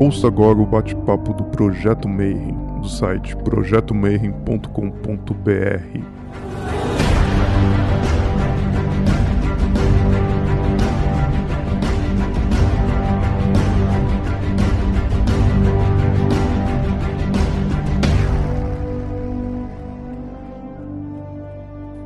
Ouça agora o bate-papo do Projeto Mayhem, do site projetomayhem.com.br.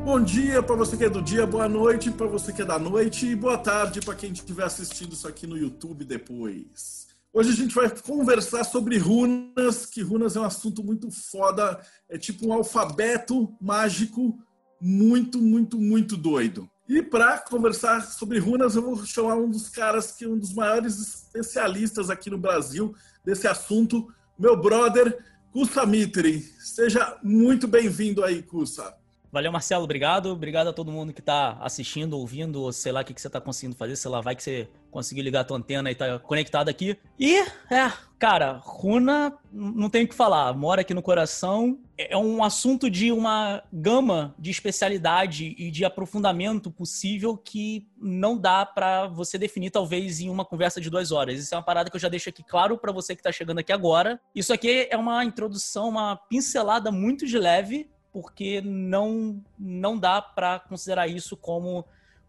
Bom dia para você que é do dia, boa noite para você que é da noite e boa tarde para quem estiver assistindo isso aqui no YouTube depois. Hoje a gente vai conversar sobre runas, que runas é um assunto muito foda, é tipo um alfabeto mágico muito, muito, muito doido. E para conversar sobre runas, eu vou chamar um dos caras que é um dos maiores especialistas aqui no Brasil desse assunto, meu brother Kusa Mitri. Seja muito bem-vindo aí, Kusa. Valeu, Marcelo, obrigado. Obrigado a todo mundo que está assistindo, ouvindo, ou sei lá o que, que você está conseguindo fazer, sei lá, vai que você conseguiu ligar a tua antena e tá conectado aqui. E, é, cara, Runa, não tem o que falar, mora aqui no coração. É um assunto de uma gama de especialidade e de aprofundamento possível que não dá para você definir, talvez, em uma conversa de duas horas. Isso é uma parada que eu já deixo aqui claro para você que está chegando aqui agora. Isso aqui é uma introdução, uma pincelada muito de leve porque não, não dá para considerar isso como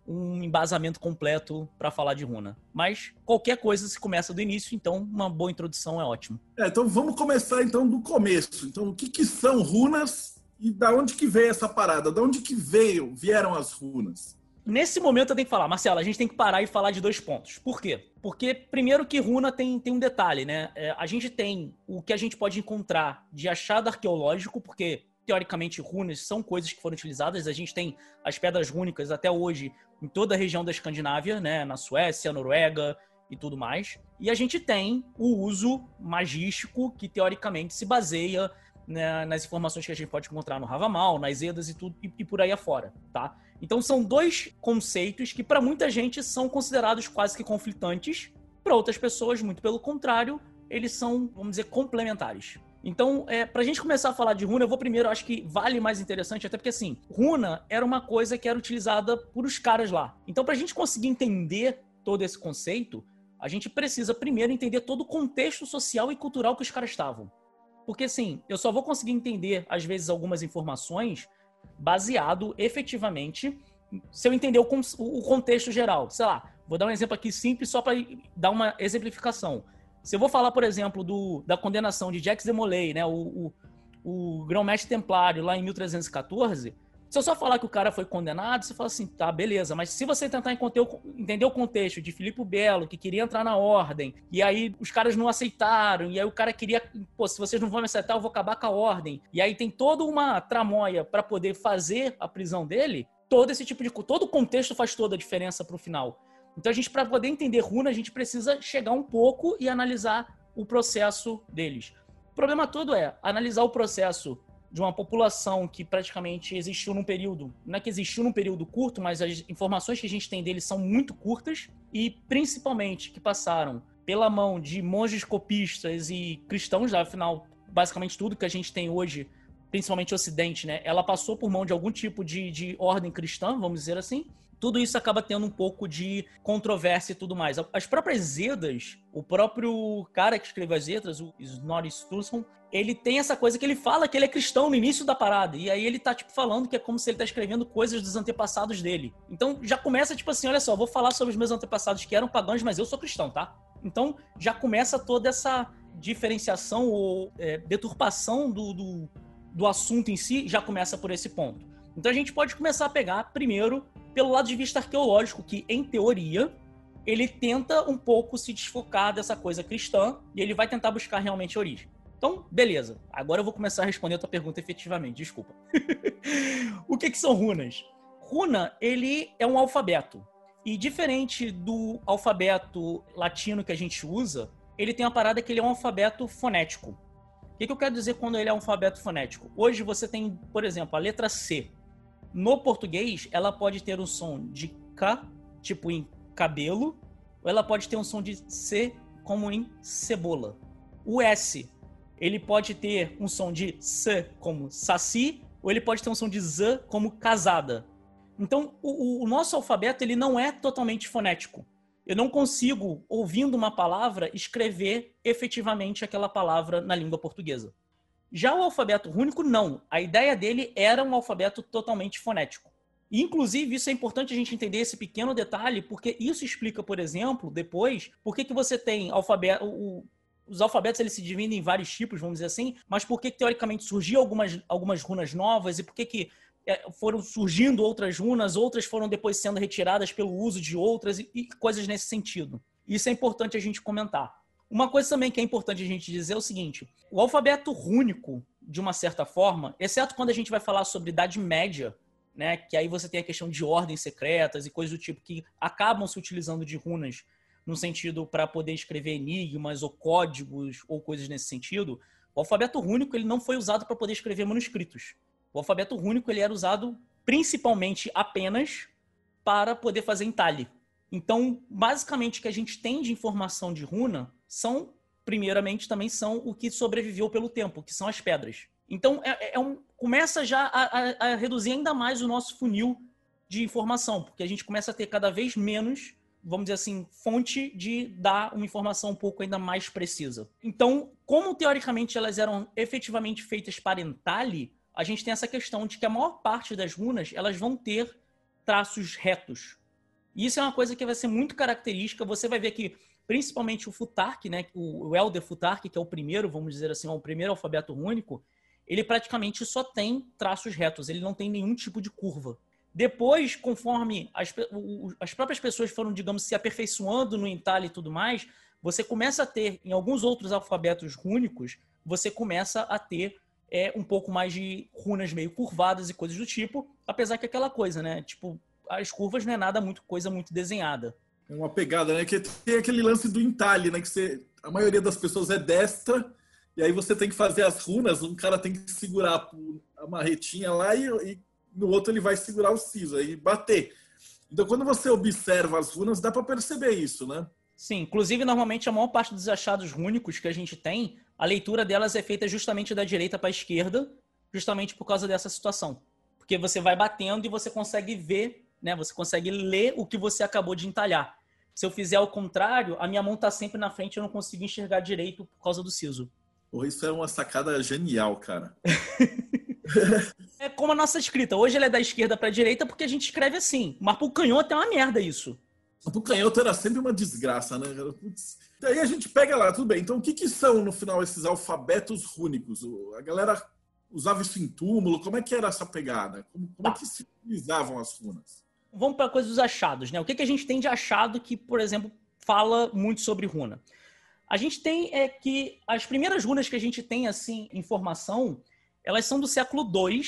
um embasamento completo para falar de runa. Mas qualquer coisa se começa do início, então uma boa introdução é ótimo. É, então vamos começar então do começo. Então o que, que são runas e da onde que veio essa parada? Da onde que veio, vieram as runas? Nesse momento eu tenho que falar, Marcelo, a gente tem que parar e falar de dois pontos. Por quê? Porque, primeiro, que runa tem, tem um detalhe, né? É, a gente tem o que a gente pode encontrar de achado arqueológico, porque teoricamente, runas são coisas que foram utilizadas. A gente tem as pedras rúnicas até hoje em toda a região da Escandinávia, né? Na Suécia, Noruega e tudo mais. E a gente tem o uso magístico que teoricamente se baseia né, nas informações que a gente pode encontrar no Ravamal, nas Edas e tudo e, e por aí afora, tá? Então são dois conceitos que para muita gente são considerados quase que conflitantes, para outras pessoas, muito pelo contrário, eles são, vamos dizer, complementares. Então, é, pra gente começar a falar de runa, eu vou primeiro, acho que vale mais interessante, até porque assim, runa era uma coisa que era utilizada por os caras lá. Então, pra gente conseguir entender todo esse conceito, a gente precisa primeiro entender todo o contexto social e cultural que os caras estavam. Porque assim, eu só vou conseguir entender, às vezes, algumas informações baseado efetivamente se eu entender o, o contexto geral. Sei lá, vou dar um exemplo aqui simples só para dar uma exemplificação. Se eu vou falar, por exemplo, do, da condenação de Jacques de Molay, né, o, o, o grão-mestre templário lá em 1314, se eu só falar que o cara foi condenado, você fala assim, tá, beleza. Mas se você tentar entender o contexto de Filipe Belo, que queria entrar na ordem, e aí os caras não aceitaram, e aí o cara queria, pô, se vocês não vão me aceitar, eu vou acabar com a ordem. E aí tem toda uma tramóia para poder fazer a prisão dele, todo esse tipo de. Todo o contexto faz toda a diferença pro final. Então a gente, para poder entender runa, a gente precisa chegar um pouco e analisar o processo deles. O problema todo é analisar o processo de uma população que praticamente existiu num período, não é que existiu num período curto, mas as informações que a gente tem deles são muito curtas e principalmente que passaram pela mão de monges copistas e cristãos, afinal, basicamente tudo que a gente tem hoje, principalmente o Ocidente, né? Ela passou por mão de algum tipo de, de ordem cristã, vamos dizer assim, tudo isso acaba tendo um pouco de controvérsia e tudo mais. As próprias Edas, o próprio cara que escreveu as letras, o Snorri Sturluson, ele tem essa coisa que ele fala que ele é cristão no início da parada. E aí ele tá, tipo, falando que é como se ele tá escrevendo coisas dos antepassados dele. Então já começa, tipo assim, olha só, vou falar sobre os meus antepassados que eram pagãos, mas eu sou cristão, tá? Então já começa toda essa diferenciação ou é, deturpação do, do, do assunto em si, já começa por esse ponto. Então a gente pode começar a pegar primeiro pelo lado de vista arqueológico, que em teoria ele tenta um pouco se desfocar dessa coisa cristã e ele vai tentar buscar realmente a origem. Então, beleza. Agora eu vou começar a responder a tua pergunta efetivamente. Desculpa. o que, que são runas? Runa, ele é um alfabeto. E diferente do alfabeto latino que a gente usa, ele tem uma parada que ele é um alfabeto fonético. O que, que eu quero dizer quando ele é um alfabeto fonético? Hoje você tem, por exemplo, a letra C. No português, ela pode ter um som de K, tipo em cabelo, ou ela pode ter um som de C, como em cebola. O S, ele pode ter um som de S, como saci, ou ele pode ter um som de Z, como casada. Então, o, o nosso alfabeto ele não é totalmente fonético. eu não consigo, ouvindo uma palavra, escrever efetivamente aquela palavra na língua portuguesa. Já o alfabeto rúnico, não. A ideia dele era um alfabeto totalmente fonético. Inclusive, isso é importante a gente entender esse pequeno detalhe, porque isso explica, por exemplo, depois, por que, que você tem alfabeto. O, os alfabetos eles se dividem em vários tipos, vamos dizer assim, mas por que, que teoricamente surgiu algumas, algumas runas novas e por que, que é, foram surgindo outras runas, outras foram depois sendo retiradas pelo uso de outras e, e coisas nesse sentido. Isso é importante a gente comentar. Uma coisa também que é importante a gente dizer é o seguinte: o alfabeto rúnico, de uma certa forma, exceto quando a gente vai falar sobre Idade Média, né, que aí você tem a questão de ordens secretas e coisas do tipo que acabam se utilizando de runas no sentido para poder escrever enigmas ou códigos ou coisas nesse sentido. O alfabeto rúnico ele não foi usado para poder escrever manuscritos. O alfabeto rúnico ele era usado principalmente apenas para poder fazer entalhe. Então, basicamente, o que a gente tem de informação de runa são, primeiramente, também são o que sobreviveu pelo tempo, que são as pedras. Então, é, é um, começa já a, a, a, reduzir ainda mais o nosso funil de informação, porque a gente começa a ter cada vez menos, vamos dizer assim, fonte de dar uma informação um pouco ainda mais precisa. Então, como teoricamente elas eram efetivamente feitas para entalhe, a gente tem essa questão de que a maior parte das runas elas vão ter traços retos. E isso é uma coisa que vai ser muito característica. Você vai ver que, principalmente o Futark, né, o Elder Futark, que é o primeiro, vamos dizer assim, é o primeiro alfabeto único, ele praticamente só tem traços retos, ele não tem nenhum tipo de curva. Depois, conforme as, as próprias pessoas foram, digamos, se aperfeiçoando no entalhe e tudo mais, você começa a ter, em alguns outros alfabetos rúnicos, você começa a ter é um pouco mais de runas meio curvadas e coisas do tipo, apesar que aquela coisa, né? Tipo, as curvas não é nada muito coisa muito desenhada. É uma pegada, né? Que tem aquele lance do entalhe, né? Que você, a maioria das pessoas é destra, e aí você tem que fazer as runas, um cara tem que segurar a marretinha lá e, e no outro ele vai segurar o siso e bater. Então, quando você observa as runas, dá para perceber isso, né? Sim, inclusive, normalmente a maior parte dos achados rúnicos que a gente tem a leitura delas é feita justamente da direita para a esquerda, justamente por causa dessa situação. Porque você vai batendo e você consegue ver, né? Você consegue ler o que você acabou de entalhar. Se eu fizer ao contrário, a minha mão está sempre na frente e eu não consigo enxergar direito por causa do siso. Porra, isso é uma sacada genial, cara. é como a nossa escrita. Hoje ela é da esquerda para a direita porque a gente escreve assim. Mas pro canhoto é uma merda isso. Pro canhoto era sempre uma desgraça, né? Putz. Daí a gente pega lá, tudo bem. Então, o que, que são, no final, esses alfabetos rúnicos? A galera usava isso em túmulo? Como é que era essa pegada? Como, como é que se utilizavam as runas? Vamos para a coisa dos achados, né? O que, que a gente tem de achado que, por exemplo, fala muito sobre runa? A gente tem é que as primeiras runas que a gente tem, assim, informação, elas são do século II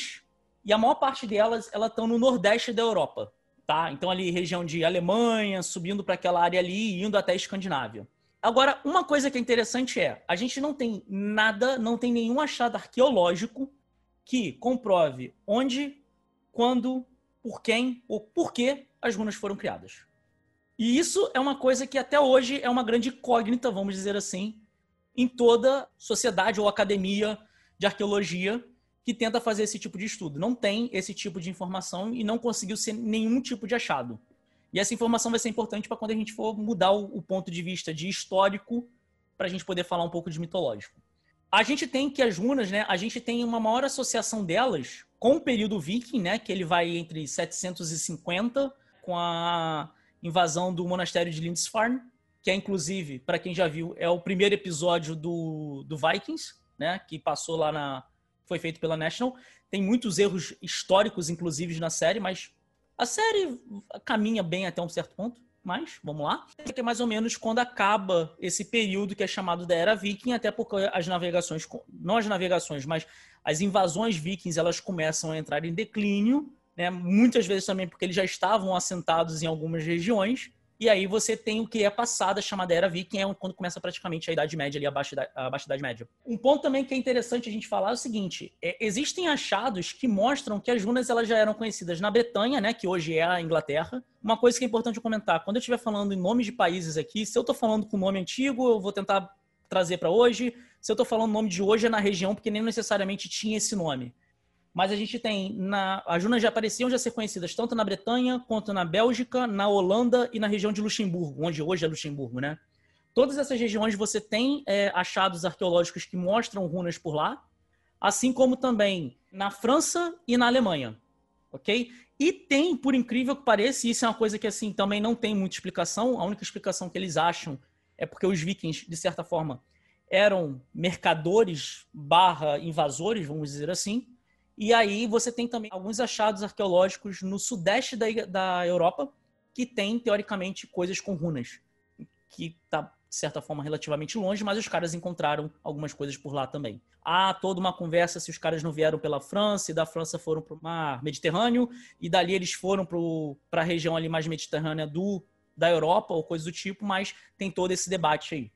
e a maior parte delas, elas estão no nordeste da Europa, tá? Então, ali, região de Alemanha, subindo para aquela área ali indo até a Escandinávia. Agora, uma coisa que é interessante é, a gente não tem nada, não tem nenhum achado arqueológico que comprove onde, quando, por quem ou por que as runas foram criadas. E isso é uma coisa que até hoje é uma grande incógnita, vamos dizer assim, em toda sociedade ou academia de arqueologia que tenta fazer esse tipo de estudo. Não tem esse tipo de informação e não conseguiu ser nenhum tipo de achado. E essa informação vai ser importante para quando a gente for mudar o, ponto de vista de histórico para a gente poder falar um pouco de mitológico. A gente tem que as runas, né? A gente tem uma maior associação delas com o período viking, né? Que ele vai entre 750 com a invasão do monastério de Lindisfarne, que é inclusive, para quem já viu, é o primeiro episódio do, do Vikings, né? Que passou lá na foi feito pela National. Tem muitos erros históricos, inclusive, na série, mas a série caminha bem até um certo ponto, mas vamos lá. Que é mais ou menos quando acaba esse período que é chamado da Era Viking, até porque as navegações, não as navegações, mas as invasões vikings, elas começam a entrar em declínio, né? muitas vezes também porque eles já estavam assentados em algumas regiões, e aí você tem o que é passada, chamada Era Viking, é quando começa praticamente a Idade Média ali, abaixo da, abaixo da Idade Média. Um ponto também que é interessante a gente falar é o seguinte, é, existem achados que mostram que as runas elas já eram conhecidas na Bretanha, né, que hoje é a Inglaterra. Uma coisa que é importante comentar, quando eu estiver falando em nomes de países aqui, se eu estou falando com nome antigo, eu vou tentar trazer para hoje. Se eu estou falando nome de hoje, é na região, porque nem necessariamente tinha esse nome. Mas a gente tem na as runas já apareciam já ser conhecidas tanto na Bretanha quanto na Bélgica, na Holanda e na região de Luxemburgo, onde hoje é Luxemburgo, né? Todas essas regiões você tem é, achados arqueológicos que mostram runas por lá, assim como também na França e na Alemanha, ok? E tem, por incrível que pareça, isso é uma coisa que assim também não tem muita explicação. A única explicação que eles acham é porque os vikings, de certa forma, eram mercadores barra invasores, vamos dizer assim. E aí você tem também alguns achados arqueológicos no sudeste da, da Europa que tem, teoricamente, coisas com runas. Que está, de certa forma, relativamente longe, mas os caras encontraram algumas coisas por lá também. Há toda uma conversa se os caras não vieram pela França, e da França foram para o mar Mediterrâneo, e dali eles foram para a região ali mais mediterrânea do, da Europa, ou coisa do tipo, mas tem todo esse debate aí.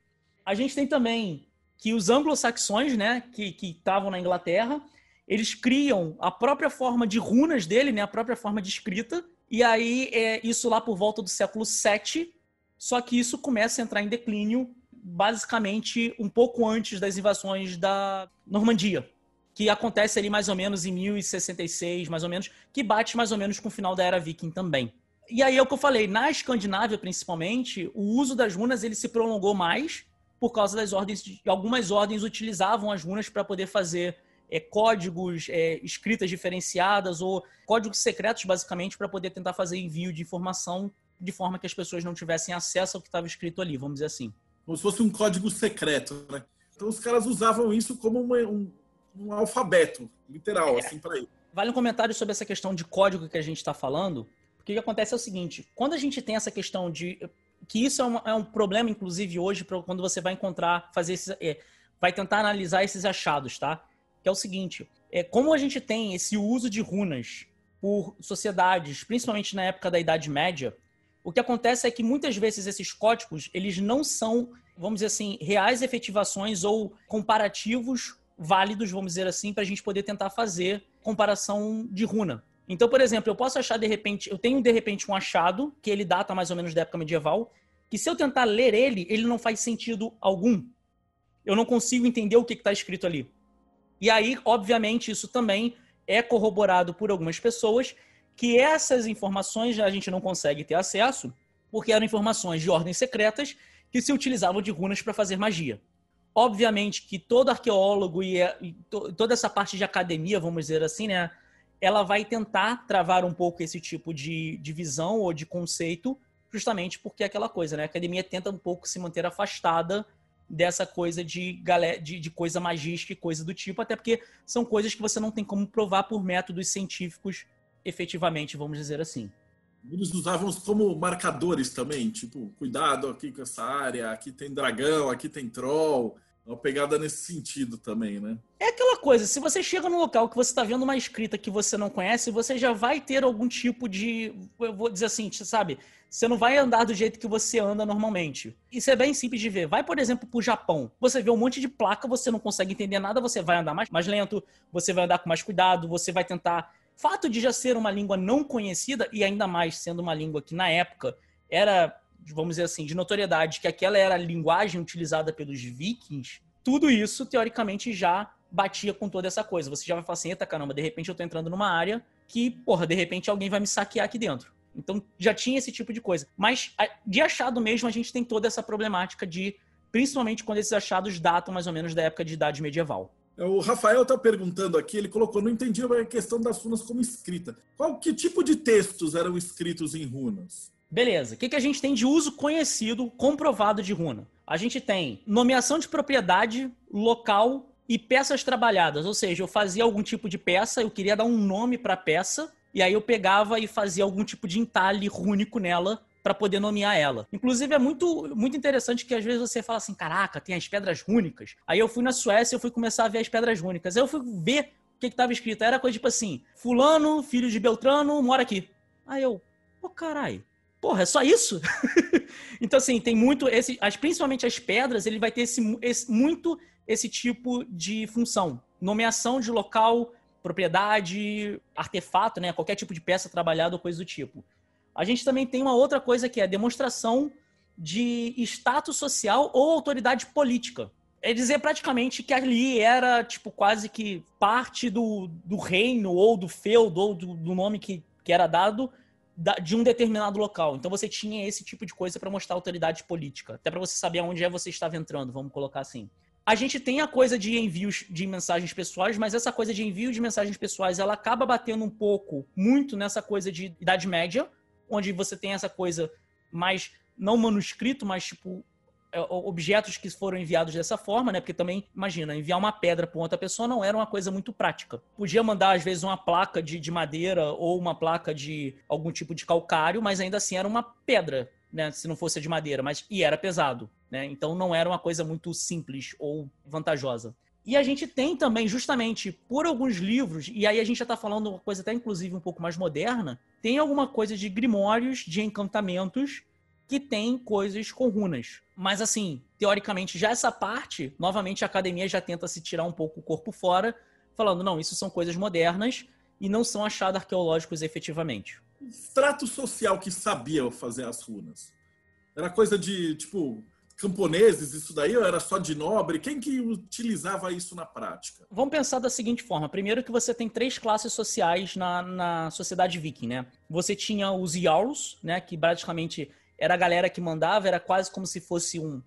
A gente tem também que os anglo-saxões, né, que estavam na Inglaterra, eles criam a própria forma de runas dele, né, a própria forma de escrita, e aí é isso lá por volta do século VII, só que isso começa a entrar em declínio basicamente um pouco antes das invasões da Normandia, que acontece ali mais ou menos em 1066, mais ou menos, que bate mais ou menos com o final da Era Viking também. E aí é o que eu falei, na Escandinávia principalmente, o uso das runas ele se prolongou mais por causa das ordens, algumas ordens utilizavam as runas para poder fazer é, códigos, é, escritas diferenciadas ou códigos secretos, basicamente, para poder tentar fazer envio de informação de forma que as pessoas não tivessem acesso ao que estava escrito ali, vamos dizer assim. Como se fosse um código secreto, né? Então os caras usavam isso como uma, um, um, alfabeto, literal, é. assim, para ele. Vale um comentário sobre essa questão de código que a gente está falando, porque o que acontece é o seguinte: quando a gente tem essa questão de. que isso é um, é um problema, inclusive, hoje, pra, quando você vai encontrar, fazer esses. É, vai tentar analisar esses achados, tá? Que é o seguinte: é, como a gente tem esse uso de runas por sociedades, principalmente na época da Idade Média, o que acontece é que muitas vezes esses códigos eles não são, vamos dizer assim, reais efetivações ou comparativos válidos, vamos dizer assim, para a gente poder tentar fazer comparação de runa. Então, por exemplo, eu posso achar de repente, eu tenho de repente um achado que ele data mais ou menos da época medieval, que se eu tentar ler ele, ele não faz sentido algum. Eu não consigo entender o que está escrito ali. E aí, obviamente, isso também é corroborado por algumas pessoas que essas informações a gente não consegue ter acesso, porque eram informações de ordens secretas que se utilizavam de runas para fazer magia. Obviamente que todo arqueólogo e, e to, toda essa parte de academia, vamos dizer assim, né, ela vai tentar travar um pouco esse tipo de, de visão ou de conceito, justamente porque é aquela coisa, né? A academia tenta um pouco se manter afastada dessa coisa de, galera, de, de coisa magística e coisa do tipo, até porque são coisas que você não tem como provar por métodos científicos efetivamente, vamos dizer assim. Eles usavam como marcadores também, tipo, cuidado aqui com essa área, aqui tem dragão, aqui tem troll. Uma pegada nesse sentido também, né? É aquela coisa, se você chega num local que você está vendo uma escrita que você não conhece, você já vai ter algum tipo de. Eu vou dizer assim, sabe? Você não vai andar do jeito que você anda normalmente. Isso é bem simples de ver. Vai, por exemplo, para o Japão. Você vê um monte de placa, você não consegue entender nada, você vai andar mais, mais lento, você vai andar com mais cuidado, você vai tentar. Fato de já ser uma língua não conhecida, e ainda mais sendo uma língua que na época era vamos dizer assim, de notoriedade, que aquela era a linguagem utilizada pelos vikings, tudo isso, teoricamente, já batia com toda essa coisa. Você já vai falar assim, eita caramba, de repente eu tô entrando numa área que, porra, de repente alguém vai me saquear aqui dentro. Então já tinha esse tipo de coisa. Mas de achado mesmo, a gente tem toda essa problemática de, principalmente quando esses achados datam mais ou menos da época de idade medieval. É, o Rafael está perguntando aqui, ele colocou, não entendi a questão das runas como escrita. Qual que tipo de textos eram escritos em runas? Beleza. O que, que a gente tem de uso conhecido, comprovado de runa? A gente tem nomeação de propriedade, local e peças trabalhadas. Ou seja, eu fazia algum tipo de peça, eu queria dar um nome para a peça, e aí eu pegava e fazia algum tipo de entalhe rúnico nela para poder nomear ela. Inclusive é muito muito interessante que às vezes você fala assim, caraca, tem as pedras rúnicas. Aí eu fui na Suécia, eu fui começar a ver as pedras rúnicas. Aí eu fui ver o que estava escrito. Era coisa tipo assim, fulano, filho de Beltrano, mora aqui. Aí eu, ô oh, caralho, Porra, é só isso? então, assim, tem muito. Esse, as, principalmente as pedras, ele vai ter esse, esse, muito esse tipo de função. Nomeação de local, propriedade, artefato, né? Qualquer tipo de peça trabalhada ou coisa do tipo. A gente também tem uma outra coisa que é demonstração de status social ou autoridade política. é dizer praticamente que ali era, tipo, quase que parte do, do reino ou do feudo ou do, do nome que, que era dado de um determinado local. Então você tinha esse tipo de coisa para mostrar autoridade política, até para você saber aonde é você estava entrando, vamos colocar assim. A gente tem a coisa de envios de mensagens pessoais, mas essa coisa de envio de mensagens pessoais, ela acaba batendo um pouco muito nessa coisa de Idade Média, onde você tem essa coisa mais não manuscrito, mas tipo objetos que foram enviados dessa forma, né? Porque também, imagina, enviar uma pedra para outra pessoa não era uma coisa muito prática. Podia mandar, às vezes, uma placa de, de madeira ou uma placa de algum tipo de calcário, mas ainda assim era uma pedra, né? Se não fosse de madeira, mas e era pesado, né? Então não era uma coisa muito simples ou vantajosa. E a gente tem também, justamente por alguns livros, e aí a gente já está falando uma coisa até inclusive um pouco mais moderna, tem alguma coisa de grimórios, de encantamentos, que tem coisas com runas. Mas assim, teoricamente, já essa parte, novamente a academia já tenta se tirar um pouco o corpo fora, falando, não, isso são coisas modernas e não são achados arqueológicos efetivamente. Trato social que sabia fazer as runas. Era coisa de, tipo, camponeses, isso daí, ou era só de nobre? Quem que utilizava isso na prática? Vamos pensar da seguinte forma. Primeiro que você tem três classes sociais na, na sociedade viking, né? Você tinha os Jarls, né? Que praticamente era a galera que mandava, era quase como se fosse um.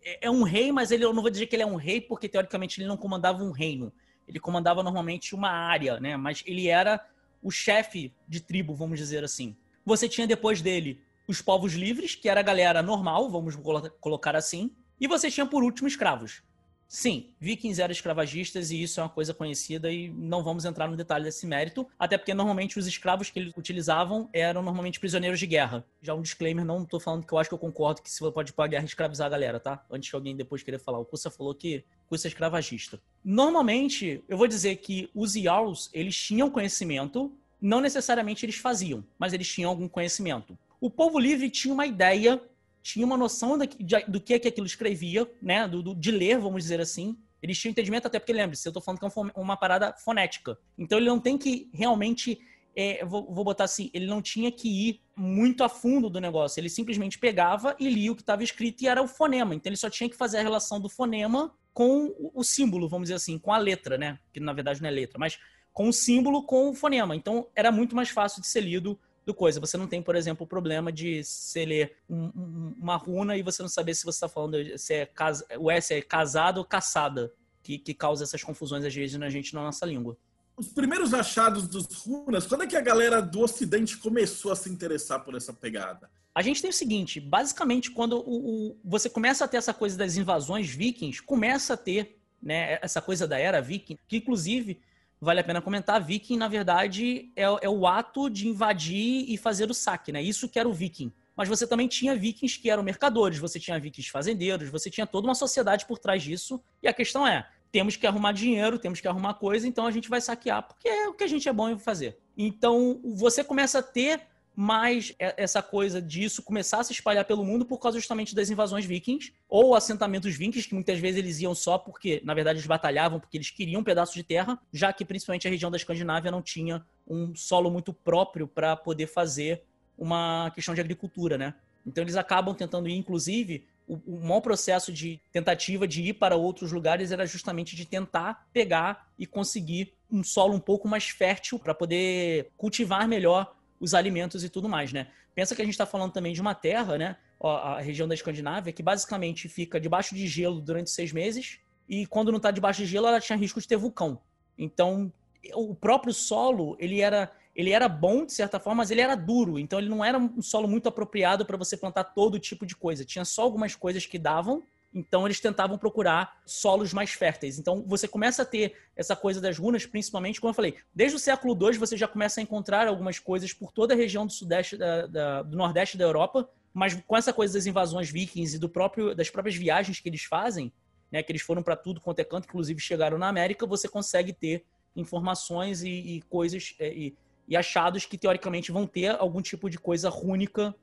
É, é um rei, mas ele, eu não vou dizer que ele é um rei, porque teoricamente ele não comandava um reino. Ele comandava normalmente uma área, né? Mas ele era o chefe de tribo, vamos dizer assim. Você tinha depois dele os povos livres, que era a galera normal, vamos colocar assim. E você tinha por último escravos. Sim, vikings eram escravagistas e isso é uma coisa conhecida e não vamos entrar no detalhe desse mérito, até porque normalmente os escravos que eles utilizavam eram normalmente prisioneiros de guerra. Já um disclaimer, não tô falando que eu acho que eu concordo que se você pode ir pra guerra escravizar a galera, tá? Antes que alguém depois queira falar. O Kussa falou que Kussa é escravagista. Normalmente, eu vou dizer que os Jarls, eles tinham conhecimento, não necessariamente eles faziam, mas eles tinham algum conhecimento. O povo livre tinha uma ideia tinha uma noção que, do que, que aquilo escrevia, né? Do, do, de ler, vamos dizer assim. Eles tinham entendimento, até porque, lembre-se, eu estou falando que é uma parada fonética. Então ele não tem que realmente. É, vou, vou, botar assim, ele não tinha que ir muito a fundo do negócio. Ele simplesmente pegava e lia o que estava escrito e era o fonema. Então ele só tinha que fazer a relação do fonema com o símbolo, vamos dizer assim, com a letra, né? Que na verdade não é letra, mas com o símbolo com o fonema. Então era muito mais fácil de ser lido do coisa. Você não tem, por exemplo, o problema de você ler um, um, uma runa e você não saber se você está falando se é casa, o S é casado ou caçada, que, que causa essas confusões às vezes na gente na nossa língua. Os primeiros achados dos runas, quando é que a galera do Ocidente começou a se interessar por essa pegada? A gente tem o seguinte, basicamente, quando o, o, você começa a ter essa coisa das invasões vikings, começa a ter né, essa coisa da era viking, que inclusive vale a pena comentar, viking, na verdade, é, é, o ato de invadir e fazer o saque, né? Isso que era o viking. Mas você também tinha vikings que eram mercadores, você tinha vikings fazendeiros, você tinha toda uma sociedade por trás disso. E a questão é, temos que arrumar dinheiro, temos que arrumar coisa, então a gente vai saquear, porque é o que a gente é bom em fazer. Então, você começa a ter mais essa coisa disso começar a se espalhar pelo mundo por causa justamente das invasões vikings ou assentamentos vikings, que muitas vezes eles iam só porque, na verdade, eles batalhavam porque eles queriam um pedaço de terra, já que principalmente a região da Escandinávia não tinha um solo muito próprio para poder fazer uma questão de agricultura, né? Então eles acabam tentando ir, inclusive, o, o maior processo de tentativa de ir para outros lugares era justamente de tentar pegar e conseguir um solo um pouco mais fértil para poder cultivar melhor os alimentos e tudo mais, né? Pensa que a gente está falando também de uma terra, né? A região da Escandinávia, que basicamente fica debaixo de gelo durante seis meses, e quando não está debaixo de gelo, ela tinha risco de ter vulcão. Então, o próprio solo, ele era, ele era bom, de certa forma, mas ele era duro. Então, ele não era um solo muito apropriado para você plantar todo tipo de coisa. Tinha só algumas coisas que davam, então eles tentavam procurar solos mais férteis. Então você começa a ter essa coisa das runas, principalmente, como eu falei, desde o século II você já começa a encontrar algumas coisas por toda a região do sudeste, da, da, do nordeste da Europa, mas com essa coisa das invasões vikings e do próprio, das próprias viagens que eles fazem, né, que eles foram para tudo quanto é canto, inclusive chegaram na América, você consegue ter informações e, e coisas é, e, e, achados que teoricamente vão ter algum tipo de coisa rúnica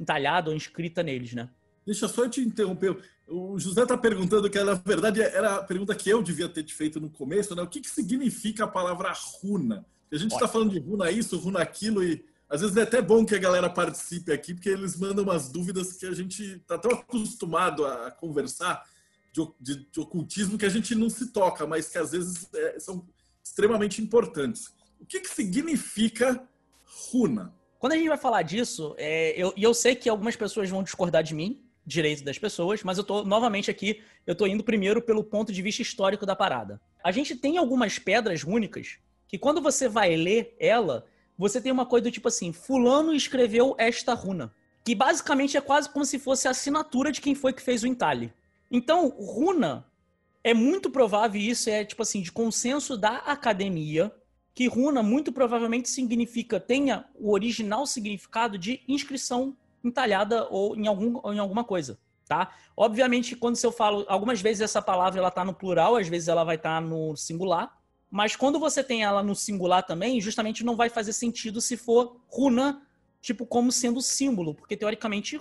entalhada ou inscrita neles, né? Deixa só eu te interromper. O José está perguntando que, na verdade, era a pergunta que eu devia ter te feito no começo, né? O que, que significa a palavra runa? A gente está falando de runa isso, runa aquilo, e às vezes é até bom que a galera participe aqui, porque eles mandam umas dúvidas que a gente está tão acostumado a conversar de, de, de, ocultismo que a gente não se toca, mas que às vezes é, são extremamente importantes. O que, que significa runa? Quando a gente vai falar disso, é, eu, e eu sei que algumas pessoas vão discordar de mim, direito das pessoas, mas eu tô novamente aqui, eu tô indo primeiro pelo ponto de vista histórico da parada. A gente tem algumas pedras rúnicas que quando você vai ler ela, você tem uma coisa do tipo assim, fulano escreveu esta runa, que basicamente é quase como se fosse a assinatura de quem foi que fez o entalhe. Então, runa é muito provável isso é tipo assim, de consenso da academia, que runa muito provavelmente significa tenha o original significado de inscrição entalhada ou em, algum, ou em alguma coisa, tá? Obviamente, quando eu falo, algumas vezes essa palavra ela tá no plural, às vezes ela vai estar tá no singular, mas quando você tem ela no singular também, justamente não vai fazer sentido se for runa, tipo, como sendo símbolo, porque teoricamente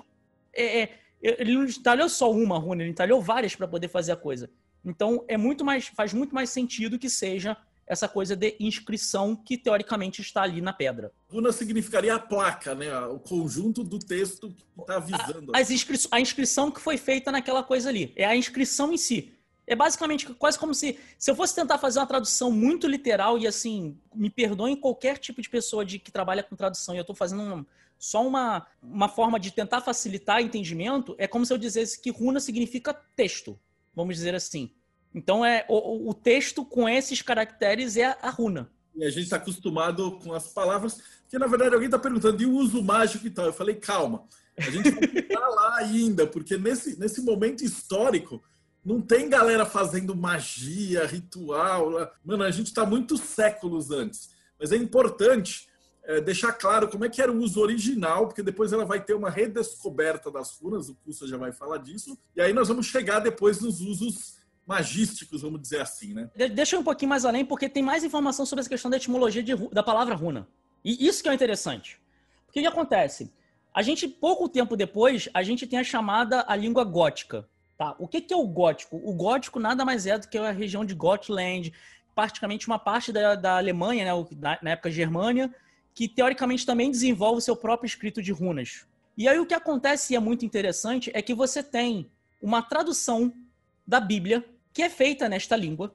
é, é, ele não entalhou só uma runa, ele entalhou várias para poder fazer a coisa. Então é muito mais, faz muito mais sentido que seja essa coisa de inscrição que teoricamente está ali na pedra. Runa significaria a placa, né? O conjunto do texto que está avisando. A, inscri a inscrição que foi feita naquela coisa ali. É a inscrição em si. É basicamente quase como se. Se eu fosse tentar fazer uma tradução muito literal, e assim, me perdoem qualquer tipo de pessoa de, que trabalha com tradução, e eu estou fazendo um, só uma, uma forma de tentar facilitar o entendimento, é como se eu dissesse que runa significa texto, vamos dizer assim. Então é o, o texto com esses caracteres é a, runa. E a gente está acostumado com as palavras, que na verdade alguém está perguntando, e o uso mágico e tal? Eu falei, calma, a gente chegar lá ainda, porque nesse, nesse momento histórico não tem galera fazendo magia, ritual. Mano, a gente está muitos séculos antes. Mas é importante é, deixar claro como é que era o uso original, porque depois ela vai ter uma redescoberta das runas, o curso já vai falar disso, e aí nós vamos chegar depois nos usos magísticos, vamos dizer assim, né? Deixa eu um pouquinho mais além, porque tem mais informação sobre essa questão da etimologia de, da palavra runa. E isso que é interessante. O que, que acontece? A gente, pouco tempo depois, a gente tem a chamada a língua gótica. Tá? O que, que é o gótico? O gótico nada mais é do que a região de Gotland, praticamente uma parte da, da Alemanha, né, na, na época Germânia, que teoricamente também desenvolve o seu próprio escrito de runas. E aí o que acontece e é muito interessante é que você tem uma tradução da Bíblia que é feita nesta língua.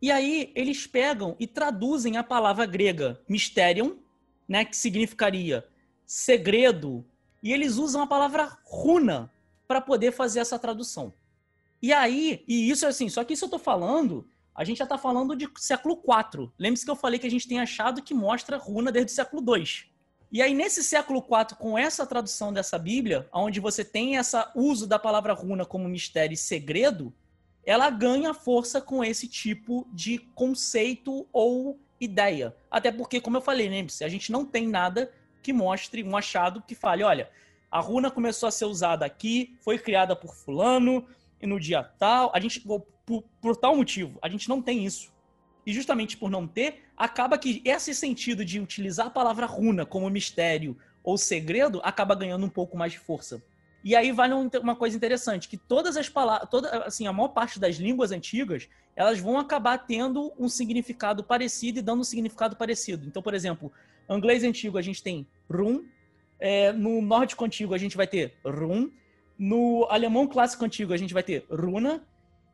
E aí eles pegam e traduzem a palavra grega mysterium, né, que significaria segredo, e eles usam a palavra runa para poder fazer essa tradução. E aí, e isso é assim, só que isso eu estou falando, a gente já está falando de século IV. Lembre-se que eu falei que a gente tem achado que mostra runa desde o século II. E aí, nesse século IV, com essa tradução dessa Bíblia, onde você tem esse uso da palavra runa como mistério e segredo, ela ganha força com esse tipo de conceito ou ideia. Até porque, como eu falei, lembre-se, a gente não tem nada que mostre um achado que fale, olha, a runa começou a ser usada aqui, foi criada por fulano, e no dia tal, a gente, por, por tal motivo, a gente não tem isso. E justamente por não ter, acaba que esse sentido de utilizar a palavra runa como mistério ou segredo acaba ganhando um pouco mais de força. E aí vale uma coisa interessante, que todas as palavras, toda, assim, a maior parte das línguas antigas, elas vão acabar tendo um significado parecido e dando um significado parecido. Então, por exemplo, inglês antigo a gente tem rum, é, no nórdico antigo a gente vai ter rum, no alemão clássico antigo a gente vai ter runa,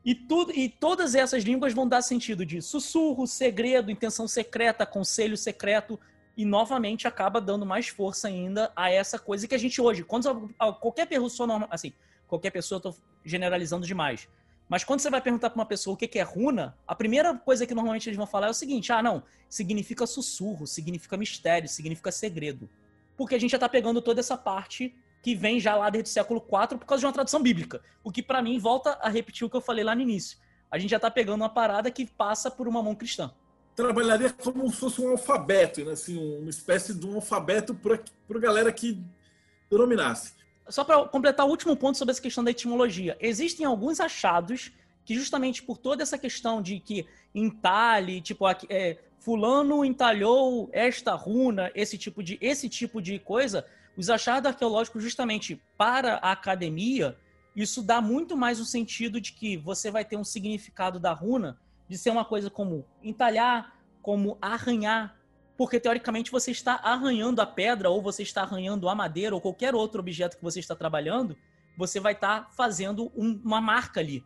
e, tudo, e todas essas línguas vão dar sentido de sussurro, segredo, intenção secreta, conselho secreto, e novamente acaba dando mais força ainda a essa coisa que a gente hoje, quando qualquer pessoa, assim, qualquer pessoa, eu tô generalizando demais, mas quando você vai perguntar para uma pessoa o que é runa, a primeira coisa que normalmente eles vão falar é o seguinte: ah, não, significa sussurro, significa mistério, significa segredo. Porque a gente já está pegando toda essa parte que vem já lá desde o século IV por causa de uma tradução bíblica. O que para mim volta a repetir o que eu falei lá no início. A gente já está pegando uma parada que passa por uma mão cristã trabalharia como se fosse um alfabeto, né? assim, uma espécie de um alfabeto para a galera que denominasse. Só para completar o último ponto sobre essa questão da etimologia. Existem alguns achados que justamente por toda essa questão de que entalhe, tipo, é, fulano entalhou esta runa, esse tipo de, esse tipo de coisa, os achados arqueológicos justamente para a academia, isso dá muito mais o sentido de que você vai ter um significado da runa de ser uma coisa como entalhar, como arranhar, porque teoricamente você está arranhando a pedra ou você está arranhando a madeira ou qualquer outro objeto que você está trabalhando, você vai estar fazendo um, uma marca ali.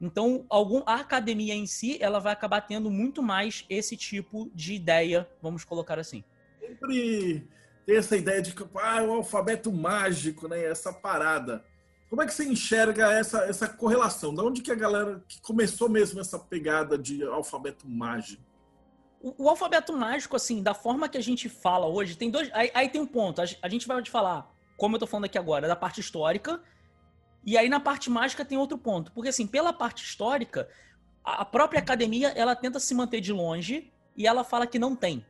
Então, algum, a academia em si, ela vai acabar tendo muito mais esse tipo de ideia, vamos colocar assim. Sempre tem essa ideia de que ah, o alfabeto mágico, né? Essa parada. Como é que você enxerga essa, essa correlação? Da onde que a galera que começou mesmo essa pegada de alfabeto mágico? O, o, alfabeto mágico, assim, da forma que a gente fala hoje, tem dois. Aí, aí tem um ponto. A, a, gente vai te falar, como eu tô falando aqui agora, da parte histórica. E aí na parte mágica tem outro ponto. Porque, assim, pela parte histórica, a, a própria academia ela tenta se manter de longe e ela fala que não tem.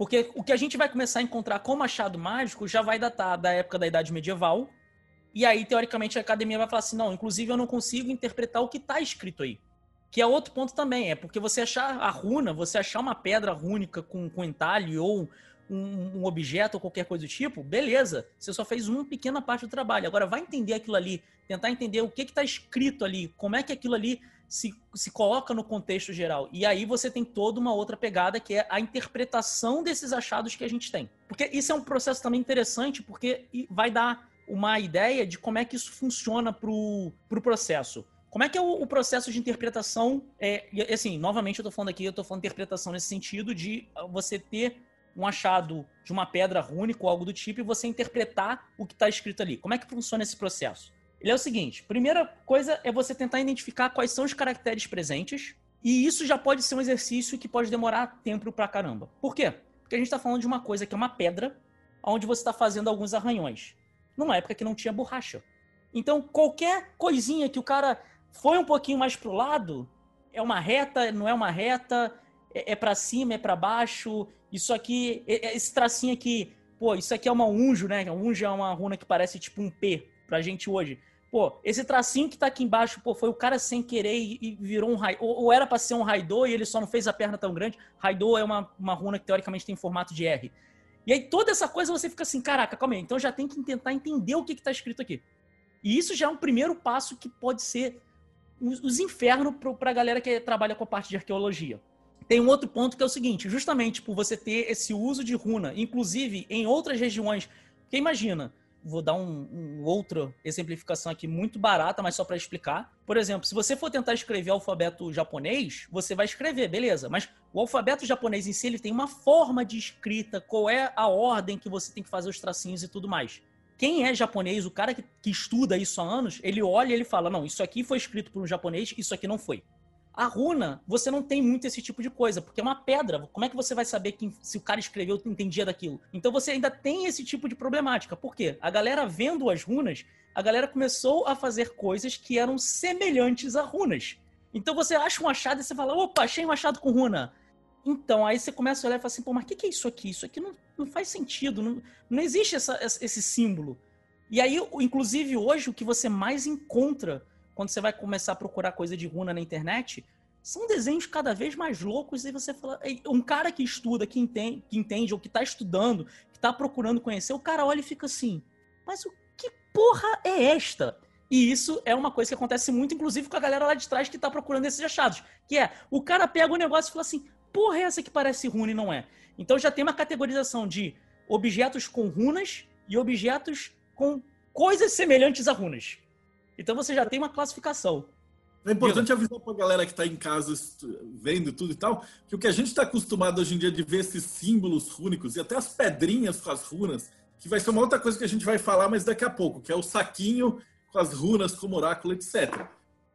Porque o que a gente vai começar a encontrar como achado mágico já vai datar da época da Idade Medieval e aí, teoricamente, a academia vai falar assim: não, inclusive eu não consigo interpretar o que está escrito aí. Que é outro ponto também, é porque você achar a runa, você achar uma pedra rúnica com, com entalhe ou um, um, objeto ou qualquer coisa do tipo, beleza, você só fez uma pequena parte do trabalho. Agora vai entender aquilo ali, tentar entender o que está escrito ali, como é que aquilo ali se, se coloca no contexto geral. E aí você tem toda uma outra pegada que é a interpretação desses achados que a gente tem. Porque isso é um processo também interessante, porque vai dar uma ideia de como é que isso funciona para o pro processo. Como é que é o, o processo de interpretação? É, assim, novamente eu estou falando aqui, eu estou falando interpretação nesse sentido de você ter um achado de uma pedra rúnica ou algo do tipo e você interpretar o que está escrito ali. Como é que funciona esse processo? Ele é o seguinte: primeira coisa é você tentar identificar quais são os caracteres presentes, e isso já pode ser um exercício que pode demorar tempo pra caramba. Por quê? Porque a gente está falando de uma coisa que é uma pedra, onde você está fazendo alguns arranhões numa época que não tinha borracha. Então, qualquer coisinha que o cara foi um pouquinho mais pro lado, é uma reta, não é uma reta, é, é para cima, é para baixo. Isso aqui, é, é, esse tracinho aqui, pô, isso aqui é uma unjo, né? Unjo é uma runa que parece tipo um P pra gente hoje. Pô, esse tracinho que tá aqui embaixo, pô, foi o cara sem querer e, e virou um raio. Ou, era pra ser um Raidô e ele só não fez a perna tão grande. Raidô é uma, uma runa que teoricamente tem formato de R. E aí toda essa coisa você fica assim, caraca, calma aí, então já tem que tentar entender o que está escrito aqui. E isso já é um primeiro passo que pode ser os, os infernos para a galera que trabalha com a parte de arqueologia. Tem um outro ponto que é o seguinte, justamente por você ter esse uso de runa, inclusive em outras regiões, porque imagina, vou dar um, um outra exemplificação aqui muito barata, mas só para explicar. Por exemplo, se você for tentar escrever alfabeto japonês, você vai escrever, beleza? Mas o alfabeto japonês em si ele tem uma forma de escrita, qual é a ordem que você tem que fazer os tracinhos e tudo mais. Quem é japonês, o cara que, que estuda isso há anos, ele olha e ele fala: não, isso aqui foi escrito por um japonês, isso aqui não foi. A runa, você não tem muito esse tipo de coisa, porque é uma pedra. Como é que você vai saber que, se o cara escreveu entendia daquilo? Então você ainda tem esse tipo de problemática. Por quê? A galera vendo as runas, a galera começou a fazer coisas que eram semelhantes a runas. Então você acha um achado e você fala, opa, achei um achado com runa. Então, aí você começa a olhar e fala assim, pô, mas o que, que, é isso aqui? Isso aqui não, não faz sentido, não, não existe essa, esse símbolo. E aí, inclusive, hoje, o que você mais encontra quando você vai começar a procurar coisa de runa na internet, são desenhos cada vez mais loucos e você fala. Um cara que estuda, que entende, que entende ou que está estudando, que está procurando conhecer, o cara olha e fica assim: mas o que porra é esta? E isso é uma coisa que acontece muito, inclusive, com a galera lá de trás que está procurando esses achados. Que é, o cara pega o negócio e fala assim: porra, é essa que parece runa e não é? Então já tem uma categorização de objetos com runas e objetos com coisas semelhantes a runas. Então você já tem uma classificação. É importante avisar para a galera que está em casa vendo tudo e tal, que o que a gente está acostumado hoje em dia de ver esses símbolos rúnicos e até as pedrinhas com as runas, que vai ser uma outra coisa que a gente vai falar, mas daqui a pouco, que é o saquinho com as runas como oráculo, etc.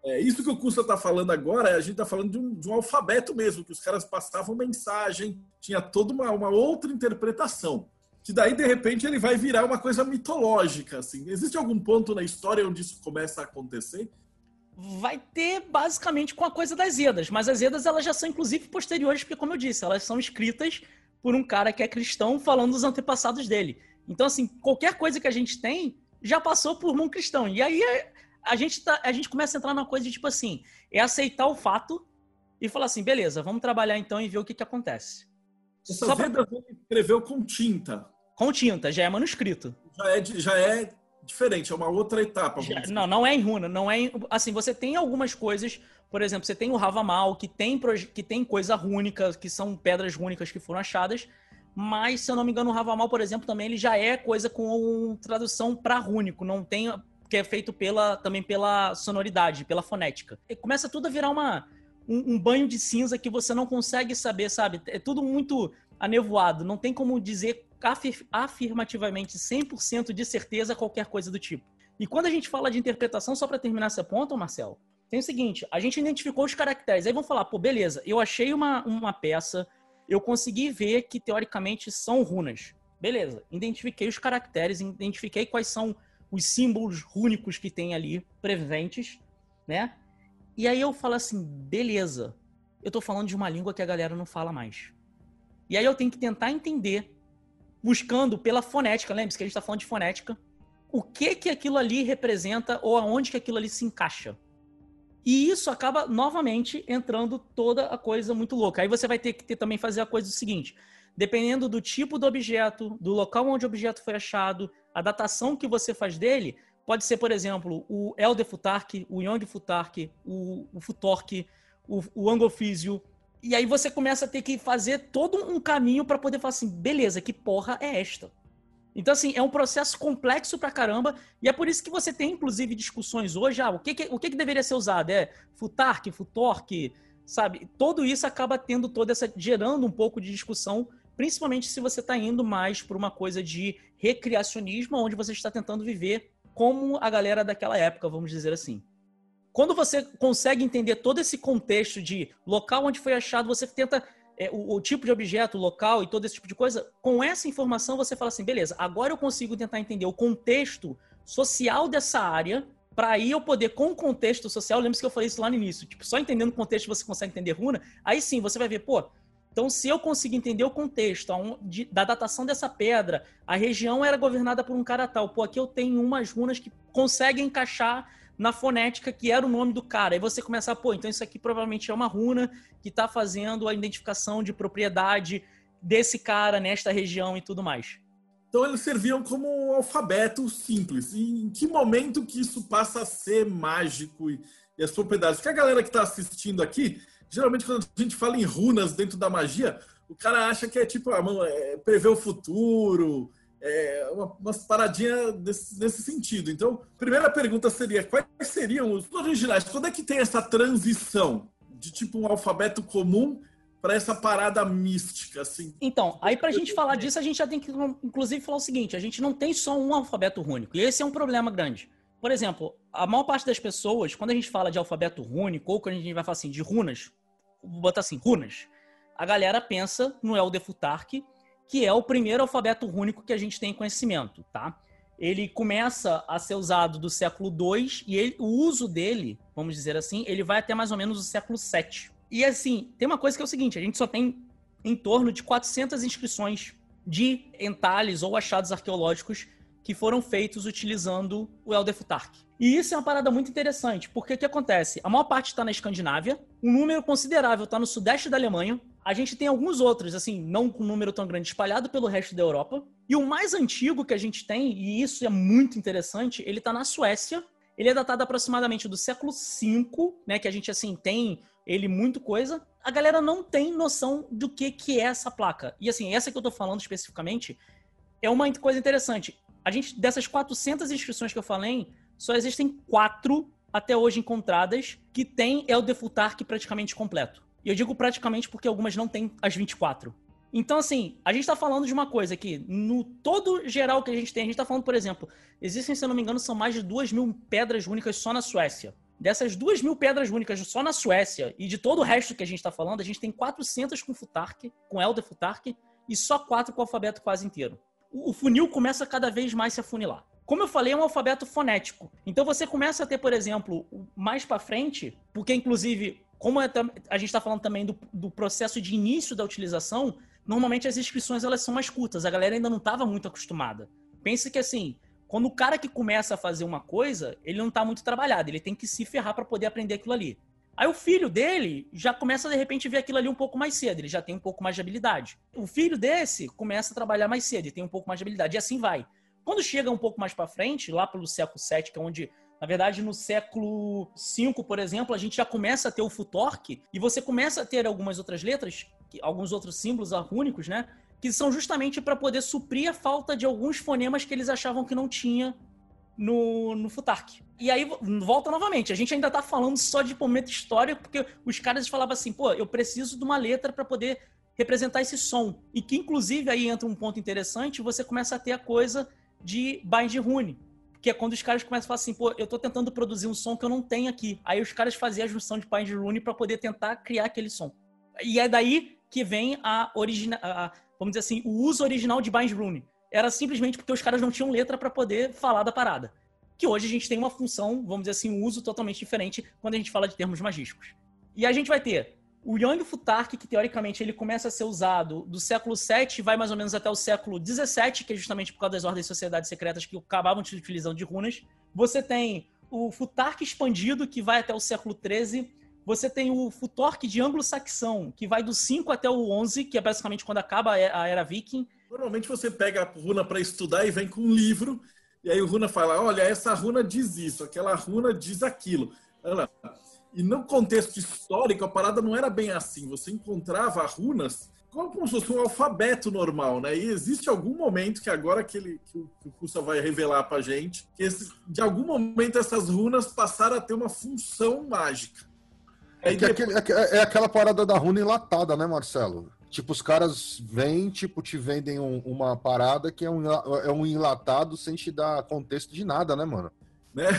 É, isso que o Custa está falando agora, a gente está falando de um, de um, alfabeto mesmo, que os caras passavam mensagem, tinha toda uma, uma outra interpretação que daí de repente ele vai virar uma coisa mitológica, assim. Existe algum ponto na história onde isso começa a acontecer? Vai ter basicamente com a coisa das Edas, mas as Edas elas já são inclusive posteriores, porque como eu disse, elas são escritas por um cara que é cristão falando dos antepassados dele. Então assim, qualquer coisa que a gente tem já passou por um cristão. E aí a gente tá, a gente começa a entrar numa coisa de tipo assim, é aceitar o fato e falar assim, beleza, vamos trabalhar então e ver o que que acontece. Essas Só pra... escreveu com tinta com tinta, já é manuscrito. Já é, já é diferente, é uma outra etapa. Já, não, não é em runa, não é em, assim, você tem algumas coisas, por exemplo, você tem o Ravamal, que tem que tem coisa rúnica, que são pedras rúnicas que foram achadas, mas se eu não me engano, o Ravamal, por exemplo, também ele já é coisa com tradução para rúnico, não tem que é feito pela, também pela sonoridade, pela fonética. E começa tudo a virar uma, um, um, banho de cinza que você não consegue saber, sabe? É tudo muito anevoado, não tem como dizer afir afirmativamente 100% de certeza qualquer coisa do tipo. E quando a gente fala de interpretação, só para terminar esse ponto, Marcelo, tem o seguinte, a gente identificou os caracteres, aí vão falar, pô, beleza, eu achei uma, uma peça, eu consegui ver que teoricamente são runas. Beleza, identifiquei os caracteres, identifiquei quais são os símbolos rúnicos que tem ali presentes, né? E aí eu falo assim, beleza, eu tô falando de uma língua que a galera não fala mais. E aí eu tenho que tentar entender, buscando pela fonética, lembre-se que a gente tá falando de fonética, o que que aquilo ali representa ou aonde que aquilo ali se encaixa. E isso acaba novamente entrando toda a coisa muito louca. Aí você vai ter que ter, também fazer a coisa do seguinte: dependendo do tipo do objeto, do local onde o objeto foi achado, a datação que você faz dele, pode ser, por exemplo, o Elder Futark, o Young Futark, o, o Futork, o, o. E aí você começa a ter que fazer todo um caminho para poder falar assim, beleza, que porra é esta? Então, assim, é um processo complexo pra caramba, e é por isso que você tem, inclusive, discussões hoje, ah, o que, que o que, que deveria ser usado? É Futark, Futork, sabe? Tudo isso acaba tendo toda essa, gerando um pouco de discussão principalmente se você está indo mais para uma coisa de recreacionismo, onde você está tentando viver como a galera daquela época, vamos dizer assim. Quando você consegue entender todo esse contexto de local onde foi achado, você tenta é, o, o, tipo de objeto, o local e todo esse tipo de coisa, com essa informação você fala assim, beleza, agora eu consigo tentar entender o contexto social dessa área, para aí eu poder, com o contexto social, lembra que eu falei isso lá no início, tipo, só entendendo o contexto você consegue entender runa, aí sim você vai ver, pô, então, se eu conseguir entender o contexto da datação dessa pedra, a região era governada por um cara tal. Pô, aqui eu tenho umas runas que conseguem encaixar na fonética que era o nome do cara. Aí você começa a, pô, então isso aqui provavelmente é uma runa que está fazendo a identificação de propriedade desse cara nesta região e tudo mais. Então eles serviam como um alfabeto simples. E em que momento que isso passa a ser mágico e, e as propriedades? Porque a galera que está assistindo aqui geralmente quando a gente fala em runas dentro da magia, o cara acha que é tipo, ah, é, prever o futuro, é, uma, umas paradinhas desse, desse, sentido. Então, primeira pergunta seria: quais seriam os originais? Quando é que tem essa transição de tipo um alfabeto comum para essa parada mística, assim? Então, aí para a gente falar disso, a gente já tem que, inclusive, falar o seguinte: a gente não tem só um alfabeto único, e esse é um problema grande. Por exemplo, a maior parte das pessoas, quando a gente fala de alfabeto rúnico, ou quando a gente vai falar assim, de runas, vou botar assim, runas, a galera pensa no Elder Futark, que é o primeiro alfabeto rúnico que a gente tem conhecimento, tá? Ele começa a ser usado do século II e ele, o uso dele, vamos dizer assim, ele vai até mais ou menos o século VII. E assim, tem uma coisa que é o seguinte, a gente só tem em torno de 400 inscrições de entalhes ou achados arqueológicos que foram feitos utilizando o Elder Futark. E isso é uma parada muito interessante, porque o que acontece? A maior parte está na Escandinávia, um número considerável está no sudeste da Alemanha, a gente tem alguns outros, assim, não com número tão grande, espalhado pelo resto da Europa. E o mais antigo que a gente tem, e isso é muito interessante, ele está na Suécia. Ele é datado aproximadamente do século V, né? Que a gente, assim, tem ele muito coisa. A galera não tem noção do que, que é essa placa. E, assim, essa que eu estou falando especificamente é uma coisa interessante a gente, dessas 400 inscrições que eu falei, só existem quatro até hoje encontradas que tem Elder Futark praticamente completo. E eu digo praticamente porque algumas não têm as 24. Então, assim, a gente está falando de uma coisa que, no todo geral que a gente tem, a gente está falando, por exemplo, existem, se eu não me engano, são mais de 2 mil pedras únicas só na Suécia. Dessas 2 mil pedras únicas só na Suécia e de todo o resto que a gente está falando, a gente tem 400 com Futark, com Elder Futark, e só 4 com o alfabeto quase inteiro o funil começa cada vez mais a se afunilar. Como eu falei, é um alfabeto fonético. Então você começa a ter, por exemplo, mais para frente, porque inclusive, como é a gente está falando também do, do, processo de início da utilização, normalmente as inscrições elas são mais curtas. A galera ainda não estava muito acostumada. Pense que assim, quando o cara que começa a fazer uma coisa, ele não está muito trabalhado, ele tem que se ferrar para poder aprender aquilo ali. Aí o filho dele já começa de repente a ver aquilo ali um pouco mais cedo, ele já tem um pouco mais de habilidade. O filho desse começa a trabalhar mais cedo, e tem um pouco mais de habilidade, e assim vai. Quando chega um pouco mais para frente, lá pelo século VII, que é onde, na verdade, no século V, por exemplo, a gente já começa a ter o Futork, e você começa a ter algumas outras letras, alguns outros símbolos rúnicos, né? Que são justamente para poder suprir a falta de alguns fonemas que eles achavam que não tinha no, no Futark. E aí volta novamente. A gente ainda tá falando só de momento histórico, porque os caras falavam assim, pô, eu preciso de uma letra para poder representar esse som. E que, inclusive, aí entra um ponto interessante, você começa a ter a coisa de bind rune. Que é quando os caras começam a falar assim, pô, eu tô tentando produzir um som que eu não tenho aqui. Aí os caras faziam a junção de bind rune para poder tentar criar aquele som. E é daí que vem a original, vamos dizer assim, o uso original de bind rune. Era simplesmente porque os caras não tinham letra para poder falar da parada. Que hoje a gente tem uma função, vamos dizer assim, um uso totalmente diferente quando a gente fala de termos magísticos. E a gente vai ter o Yang Futark, que teoricamente ele começa a ser usado do século VII, vai mais ou menos até o século XVII, que é justamente por causa das ordens de sociedades secretas que acabavam utilizando de runas. Você tem o Futark expandido, que vai até o século XIII. Você tem o Futork de anglo-saxão, que vai do 5 até o 11, que é basicamente quando acaba a era viking. Normalmente você pega a runa para estudar e vem com um livro, e aí o runa fala: olha, essa runa diz isso, aquela runa diz aquilo. Olha e no contexto histórico, a parada não era bem assim. Você encontrava runas como se fosse um alfabeto normal, né? E existe algum momento que agora que, ele, que o, que vai revelar pra gente, que esse, de algum momento essas runas passaram a ter uma função mágica. É, depois... é, é, aquela parada da runa enlatada, né, Marcelo? Tipo, os caras vêm, tipo, te vendem um, uma parada que é um, é um enlatado sem te dar contexto de nada, né, mano? Né?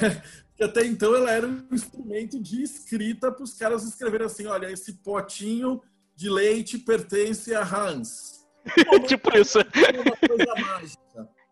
Que até então ela era um instrumento de escrita para os caras escreverem assim: olha, esse potinho de leite pertence a Hans. tipo isso.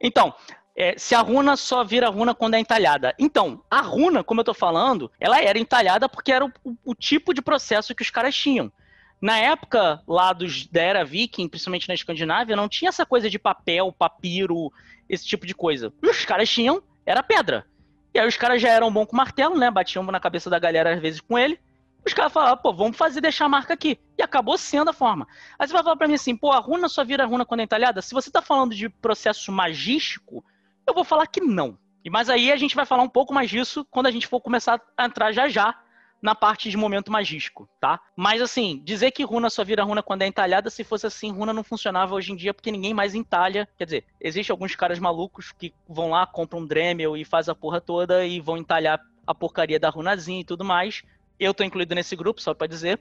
Então, é, se a runa só vira runa quando é entalhada. Então, a runa, como eu tô falando, ela era entalhada porque era o, o, o tipo de processo que os caras tinham. Na época lá dos, da era viking, principalmente na Escandinávia, não tinha essa coisa de papel, papiro, esse tipo de coisa. Os caras tinham, era pedra. E aí os caras já eram bons com martelo, né? Batiam na cabeça da galera às vezes com ele. Os caras falavam, pô, vamos fazer deixar a marca aqui. E acabou sendo a forma. Aí você vai falar pra mim assim, pô, a runa só vira runa quando é entalhada? Se você tá falando de processo magístico, eu vou falar que não. E mas aí a gente vai falar um pouco mais disso quando a gente for começar a entrar já já na parte de momento magístico, tá? Mas assim, dizer que runa só vira runa quando é entalhada, se fosse assim, runa não funcionava hoje em dia porque ninguém mais entalha. Quer dizer, existem alguns caras malucos que vão lá, compram um Dremel e faz a porra toda e vão entalhar a porcaria da runazinha e tudo mais. Eu tô incluído nesse grupo, só pra dizer.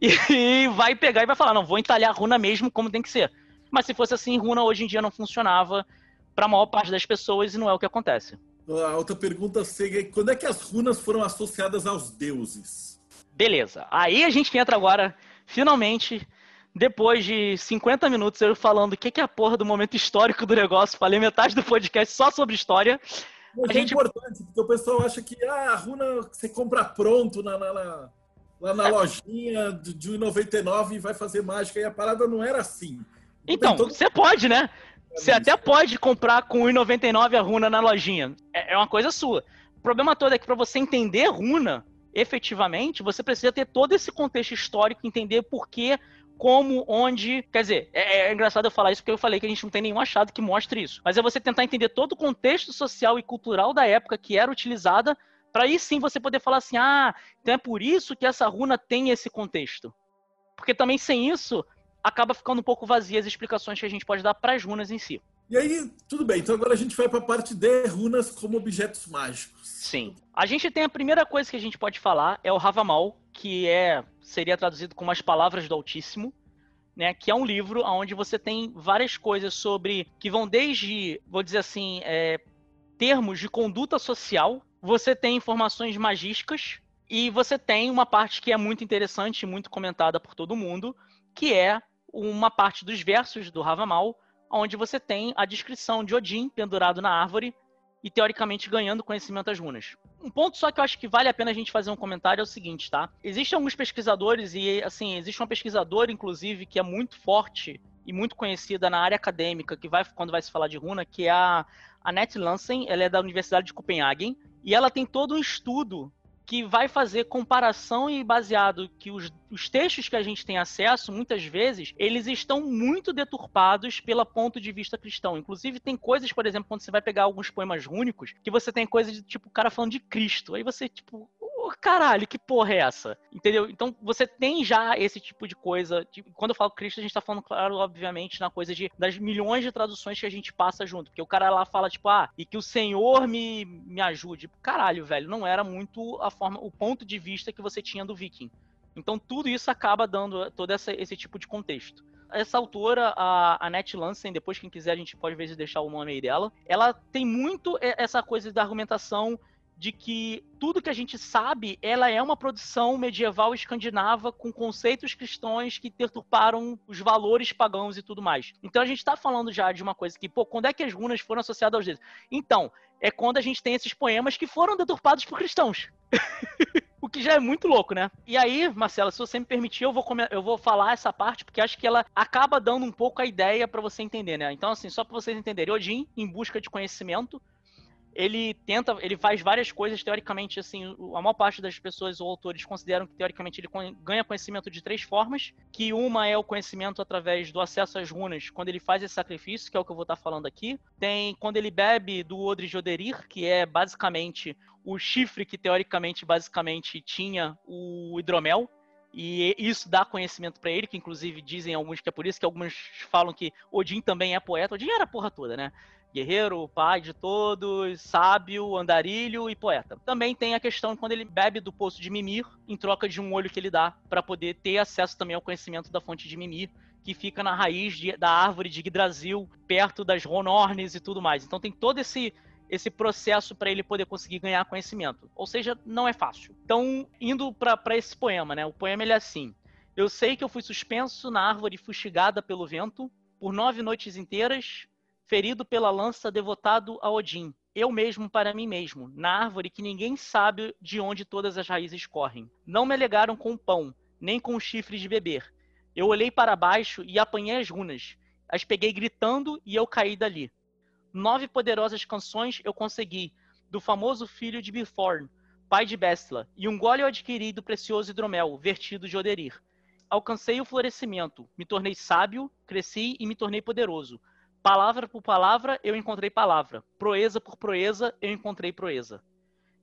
E vai pegar e vai falar, não, vou entalhar a runa mesmo como tem que ser. Mas se fosse assim, runa hoje em dia não funcionava para a maior parte das pessoas e não é o que acontece. A outra pergunta seria: quando é que as runas foram associadas aos deuses? Beleza. Aí a gente entra agora, finalmente, depois de 50 minutos eu falando o que, é a porra do momento histórico do negócio, falei metade do podcast só sobre história. Mas a é gente... importante, porque o pessoal acha que ah, a runa você compra pronto na, na, na lá na é. lojinha de 1,99 e vai fazer mágica. E a parada não era assim. Então, você pode, né? Você até pode comprar com 1,99 a runa na lojinha. É, é uma coisa sua. O problema todo é que para você entender runa, efetivamente, você precisa ter todo esse contexto histórico, entender por que, como, onde. Quer dizer, é, é, engraçado eu falar isso porque eu falei que a gente não tem nenhum achado que mostre isso. Mas é você tentar entender todo o contexto social e cultural da época que era utilizada, para aí sim você poder falar assim: ah, então é por isso que essa runa tem esse contexto. Porque também sem isso, acaba ficando um pouco vazia as explicações que a gente pode dar para as runas em si. E aí, tudo bem. Então agora a gente vai para a parte de runas como objetos mágicos. Sim. A gente tem a primeira coisa que a gente pode falar é o Ravamal, que é seria traduzido como as palavras do Altíssimo, né? Que é um livro onde você tem várias coisas sobre que vão desde, vou dizer assim, é, termos de conduta social. Você tem informações magísticas e você tem uma parte que é muito interessante, muito comentada por todo mundo, que é uma parte dos versos do Ravamal, onde você tem a descrição de Odin pendurado na árvore e teoricamente ganhando conhecimento das runas. Um ponto só que eu acho que vale a pena a gente fazer um comentário é o seguinte, tá? Existem alguns pesquisadores e assim, existe uma pesquisadora inclusive que é muito forte e muito conhecida na área acadêmica, que vai quando vai se falar de runa, que é a Annette Lansen, ela é da Universidade de Copenhagen, e ela tem todo um estudo que vai fazer comparação e baseado que os, os, textos que a gente tem acesso, muitas vezes, eles estão muito deturpados pelo ponto de vista cristão. Inclusive, tem coisas, por exemplo, quando você vai pegar alguns poemas rúnicos, que você tem coisas de tipo o cara falando de Cristo. Aí você, tipo, oh, caralho, que porra é essa? Entendeu? Então você tem já esse tipo de coisa. Tipo, quando eu falo Cristo, a gente tá falando, claro, obviamente, na coisa de das milhões de traduções que a gente passa junto. Porque o cara lá fala, tipo, ah, e que o Senhor me, me ajude. Caralho, velho, não era muito a forma, o ponto de vista que você tinha do Viking. Então tudo isso acaba dando todo essa, esse tipo de contexto. Essa autora, a, a Nat Lansen, depois quem quiser a gente pode ver se deixar o nome aí dela, ela tem muito essa coisa da argumentação de que tudo que a gente sabe, ela é uma produção medieval escandinava com conceitos cristãos que deturparam os valores pagãos e tudo mais. Então a gente está falando já de uma coisa que, pô, quando é que as runas foram associadas aos deuses? Então, é quando a gente tem esses poemas que foram deturpados por cristãos. o que já é muito louco, né? E aí, Marcela, se você me permitir, eu vou, eu vou falar essa parte, porque acho que ela acaba dando um pouco a ideia para você entender, né? Então, assim, só para vocês entenderem, Odin, em busca de conhecimento, ele tenta, ele faz várias coisas, teoricamente, assim, a maior parte das pessoas ou autores consideram que, teoricamente, ele ganha conhecimento de três formas, que uma é o conhecimento através do acesso às runas, quando ele faz esse sacrifício, que é o que eu vou estar falando aqui. Tem quando ele bebe do Odrijoderir, que é basicamente o chifre que, teoricamente, basicamente tinha o hidromel, e isso dá conhecimento para ele, que inclusive dizem alguns que é por isso que alguns falam que Odin também é poeta. Odin era a porra toda, né? Guerreiro, pai de todos, sábio, andarilho e poeta. Também tem a questão quando ele bebe do poço de Mimir em troca de um olho que ele dá para poder ter acesso também ao conhecimento da fonte de Mimir, que fica na raiz de, da árvore de Yggdrasil, perto das Ronornes e tudo mais. Então tem todo esse esse processo para ele poder conseguir ganhar conhecimento. Ou seja, não é fácil. Então, indo para esse poema, né? O poema ele é assim: Eu sei que eu fui suspenso na árvore fustigada pelo vento por nove noites inteiras ferido pela lança, devotado a Odin. Eu mesmo para mim mesmo, na árvore que ninguém sabe de onde todas as raízes correm. Não me alegaram com pão, nem com chifres de beber. Eu olhei para baixo e apanhei as runas. As peguei gritando e eu caí dali. Nove poderosas canções eu consegui, do famoso filho de Bithorn, pai de Bestla, e um gole eu adquiri do precioso hidromel, vertido de Oderir. Alcancei o florescimento, me tornei sábio, cresci e me tornei poderoso. Palavra por palavra, eu encontrei palavra. Proeza por proeza, eu encontrei proeza.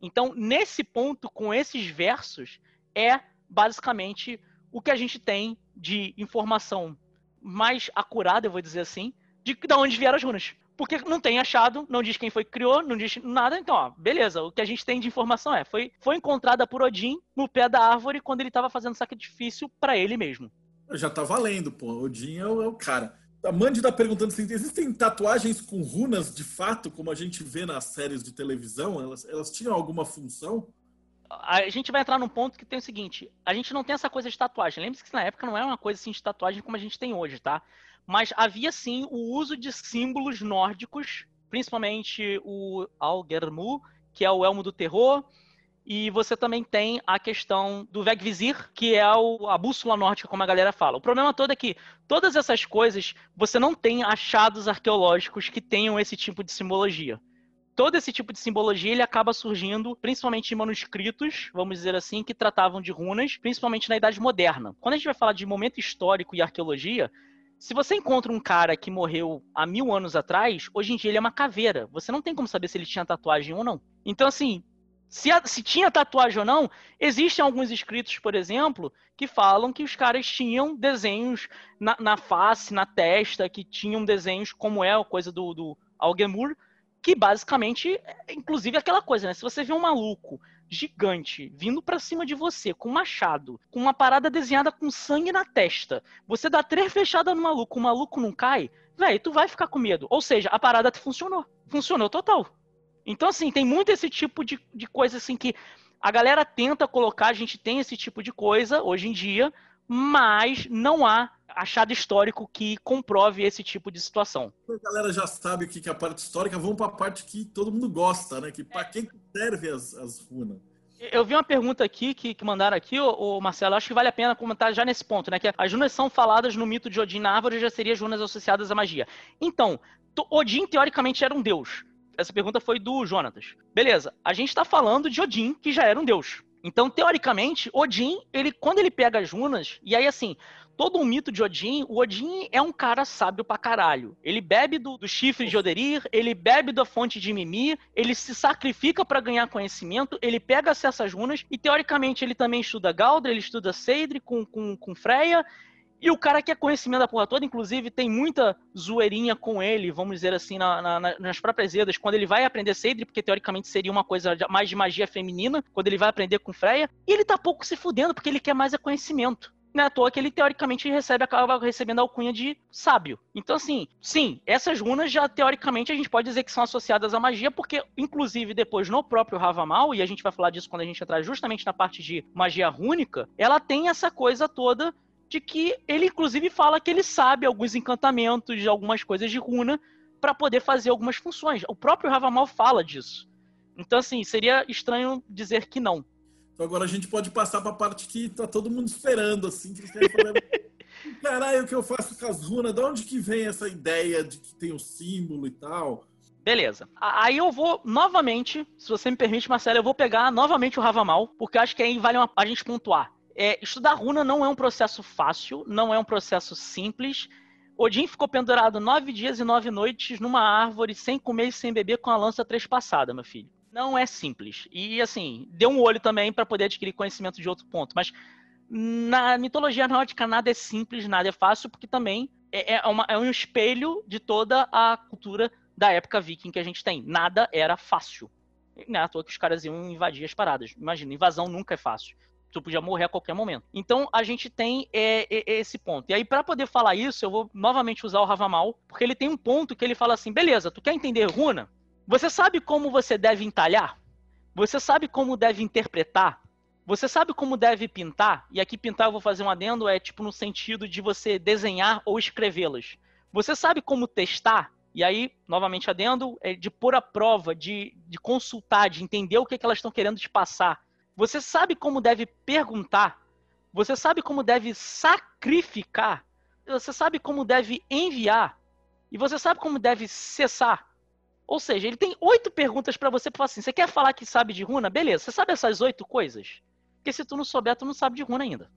Então, nesse ponto, com esses versos, é basicamente o que a gente tem de informação mais acurada, eu vou dizer assim, de, de onde vieram as runas. Porque não tem achado, não diz quem foi que criou, não diz nada. Então, ó, beleza. O que a gente tem de informação é: foi, foi encontrada por Odin no pé da árvore quando ele estava fazendo sacrifício para ele mesmo. Já tá valendo, pô. Odin é o, é o cara. A Mandy está perguntando se existem tatuagens com runas de fato, como a gente vê nas séries de televisão? Elas, elas tinham alguma função? A gente vai entrar num ponto que tem o seguinte: a gente não tem essa coisa de tatuagem. Lembre-se que na época não era uma coisa assim de tatuagem como a gente tem hoje, tá? Mas havia sim o uso de símbolos nórdicos, principalmente o Algermu, que é o elmo do terror, e você também tem a questão do Vegvizir, que é o, a bússola nórdica, como a galera fala. O problema todo é que todas essas coisas, você não tem achados arqueológicos que tenham esse tipo de simbologia. Todo esse tipo de simbologia ele acaba surgindo principalmente em manuscritos, vamos dizer assim, que tratavam de runas, principalmente na Idade Moderna. Quando a gente vai falar de momento histórico e arqueologia, se você encontra um cara que morreu há mil anos atrás, hoje em dia ele é uma caveira. Você não tem como saber se ele tinha tatuagem ou não. Então, assim, se, a, se, tinha tatuagem ou não, existem alguns escritos, por exemplo, que falam que os caras tinham desenhos na, na face, na testa, que tinham desenhos como é a coisa do, do Algemur, que basicamente, é, inclusive aquela coisa, né? Se você vê um maluco gigante vindo para cima de você com um machado, com uma parada desenhada com sangue na testa, você dá três fechadas no maluco, o maluco não cai, velho, tu vai ficar com medo. Ou seja, a parada funcionou. Funcionou total. Então, assim, tem muito esse tipo de, de coisa assim que a galera tenta colocar, a gente tem esse tipo de coisa hoje em dia, mas não há achado histórico que comprove esse tipo de situação. A galera já sabe o que é a parte histórica, vamos para a parte que todo mundo gosta, né? Que para é. quem serve as, as runas. Eu vi uma pergunta aqui que, que mandaram aqui, o Marcelo, acho que vale a pena comentar já nesse ponto, né? Que as runas são faladas no mito de Odin na árvore, já seriam as runas associadas à magia. Então, Odin teoricamente era um deus essa pergunta foi do Jonatas. Beleza, a gente está falando de Odin, que já era um deus. Então, teoricamente, Odin, ele quando ele pega as runas, e aí assim, todo um mito de Odin, o Odin é um cara sábio pra caralho. Ele bebe do, do chifre de Oderir, ele bebe da fonte de Mimir, ele se sacrifica para ganhar conhecimento, ele pega acesso às runas e, teoricamente, ele também estuda Galdra, ele estuda Seidri com, com, com Freya, e o cara quer conhecimento da porra toda, inclusive tem muita zoeirinha com ele, vamos dizer assim, na, na, nas próprias Edas, quando ele vai aprender Seidri, porque teoricamente seria uma coisa mais de magia feminina, quando ele vai aprender com Freya, e ele tá pouco se fudendo, porque ele quer mais é conhecimento. Não é à toa que ele teoricamente recebe, acaba recebendo a alcunha de sábio. Então, assim, sim, essas runas já teoricamente a gente pode dizer que são associadas à magia, porque, inclusive, depois no próprio Ravamal, e a gente vai falar disso quando a gente entrar justamente na parte de magia rúnica, ela tem essa coisa toda de que ele inclusive fala que ele sabe alguns encantamentos, algumas coisas de runa para poder fazer algumas funções. O próprio Ravamal fala disso. Então assim, seria estranho dizer que não. Então agora a gente pode passar para a parte que tá todo mundo esperando assim, que falando, caralho, o que eu faço com as runas? De onde que vem essa ideia de que tem o um símbolo e tal? Beleza. Aí eu vou novamente, se você me permite, Marcelo, eu vou pegar novamente o Ravamal, porque acho que aí vale uma, a gente pontuar. É, estudar runa não é um processo fácil, não é um processo simples. Odin ficou pendurado nove dias e nove noites numa árvore, sem comer e sem beber, com a lança trespassada, meu filho. Não é simples. E, assim, deu um olho também para poder adquirir conhecimento de outro ponto. Mas na mitologia nórdica nada é simples, nada é fácil, porque também é, é, uma, é um espelho de toda a cultura da época viking que a gente tem. Nada era fácil. Não é à toa que os caras iam invadir as paradas. Imagina, invasão nunca é fácil tu podia morrer a qualquer momento. Então a gente tem é, é, esse ponto. E aí, para poder falar isso, eu vou novamente usar o Ravamal, porque ele tem um ponto que ele fala assim: beleza, tu quer entender runa? Você sabe como você deve entalhar? Você sabe como deve interpretar? Você sabe como deve pintar? E aqui pintar eu vou fazer um adendo, é tipo no sentido de você desenhar ou escrevê-las. Você sabe como testar? E aí, novamente adendo, é de pôr à prova, de, de consultar, de entender o que, é que elas estão querendo te passar. Você sabe como deve perguntar? Você sabe como deve sacrificar? Você sabe como deve enviar? E você sabe como deve cessar? Ou seja, ele tem oito perguntas para você para assim: você quer falar que sabe de runa? Beleza, você sabe essas oito coisas? Porque se tu não souber, tu não sabe de runa ainda.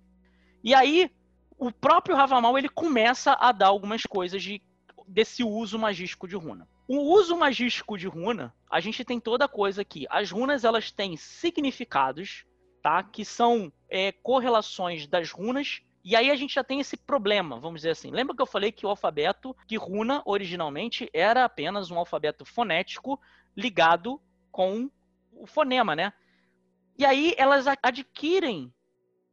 E aí, o próprio Ravamal ele começa a dar algumas coisas de, desse uso magístico de runa. O uso magístico de runa, a gente tem toda coisa aqui. As runas elas têm significados, tá? Que são é, correlações das runas. E aí a gente já tem esse problema, vamos dizer assim. Lembra que eu falei que o alfabeto, que runa originalmente era apenas um alfabeto fonético ligado com o fonema, né? E aí elas adquirem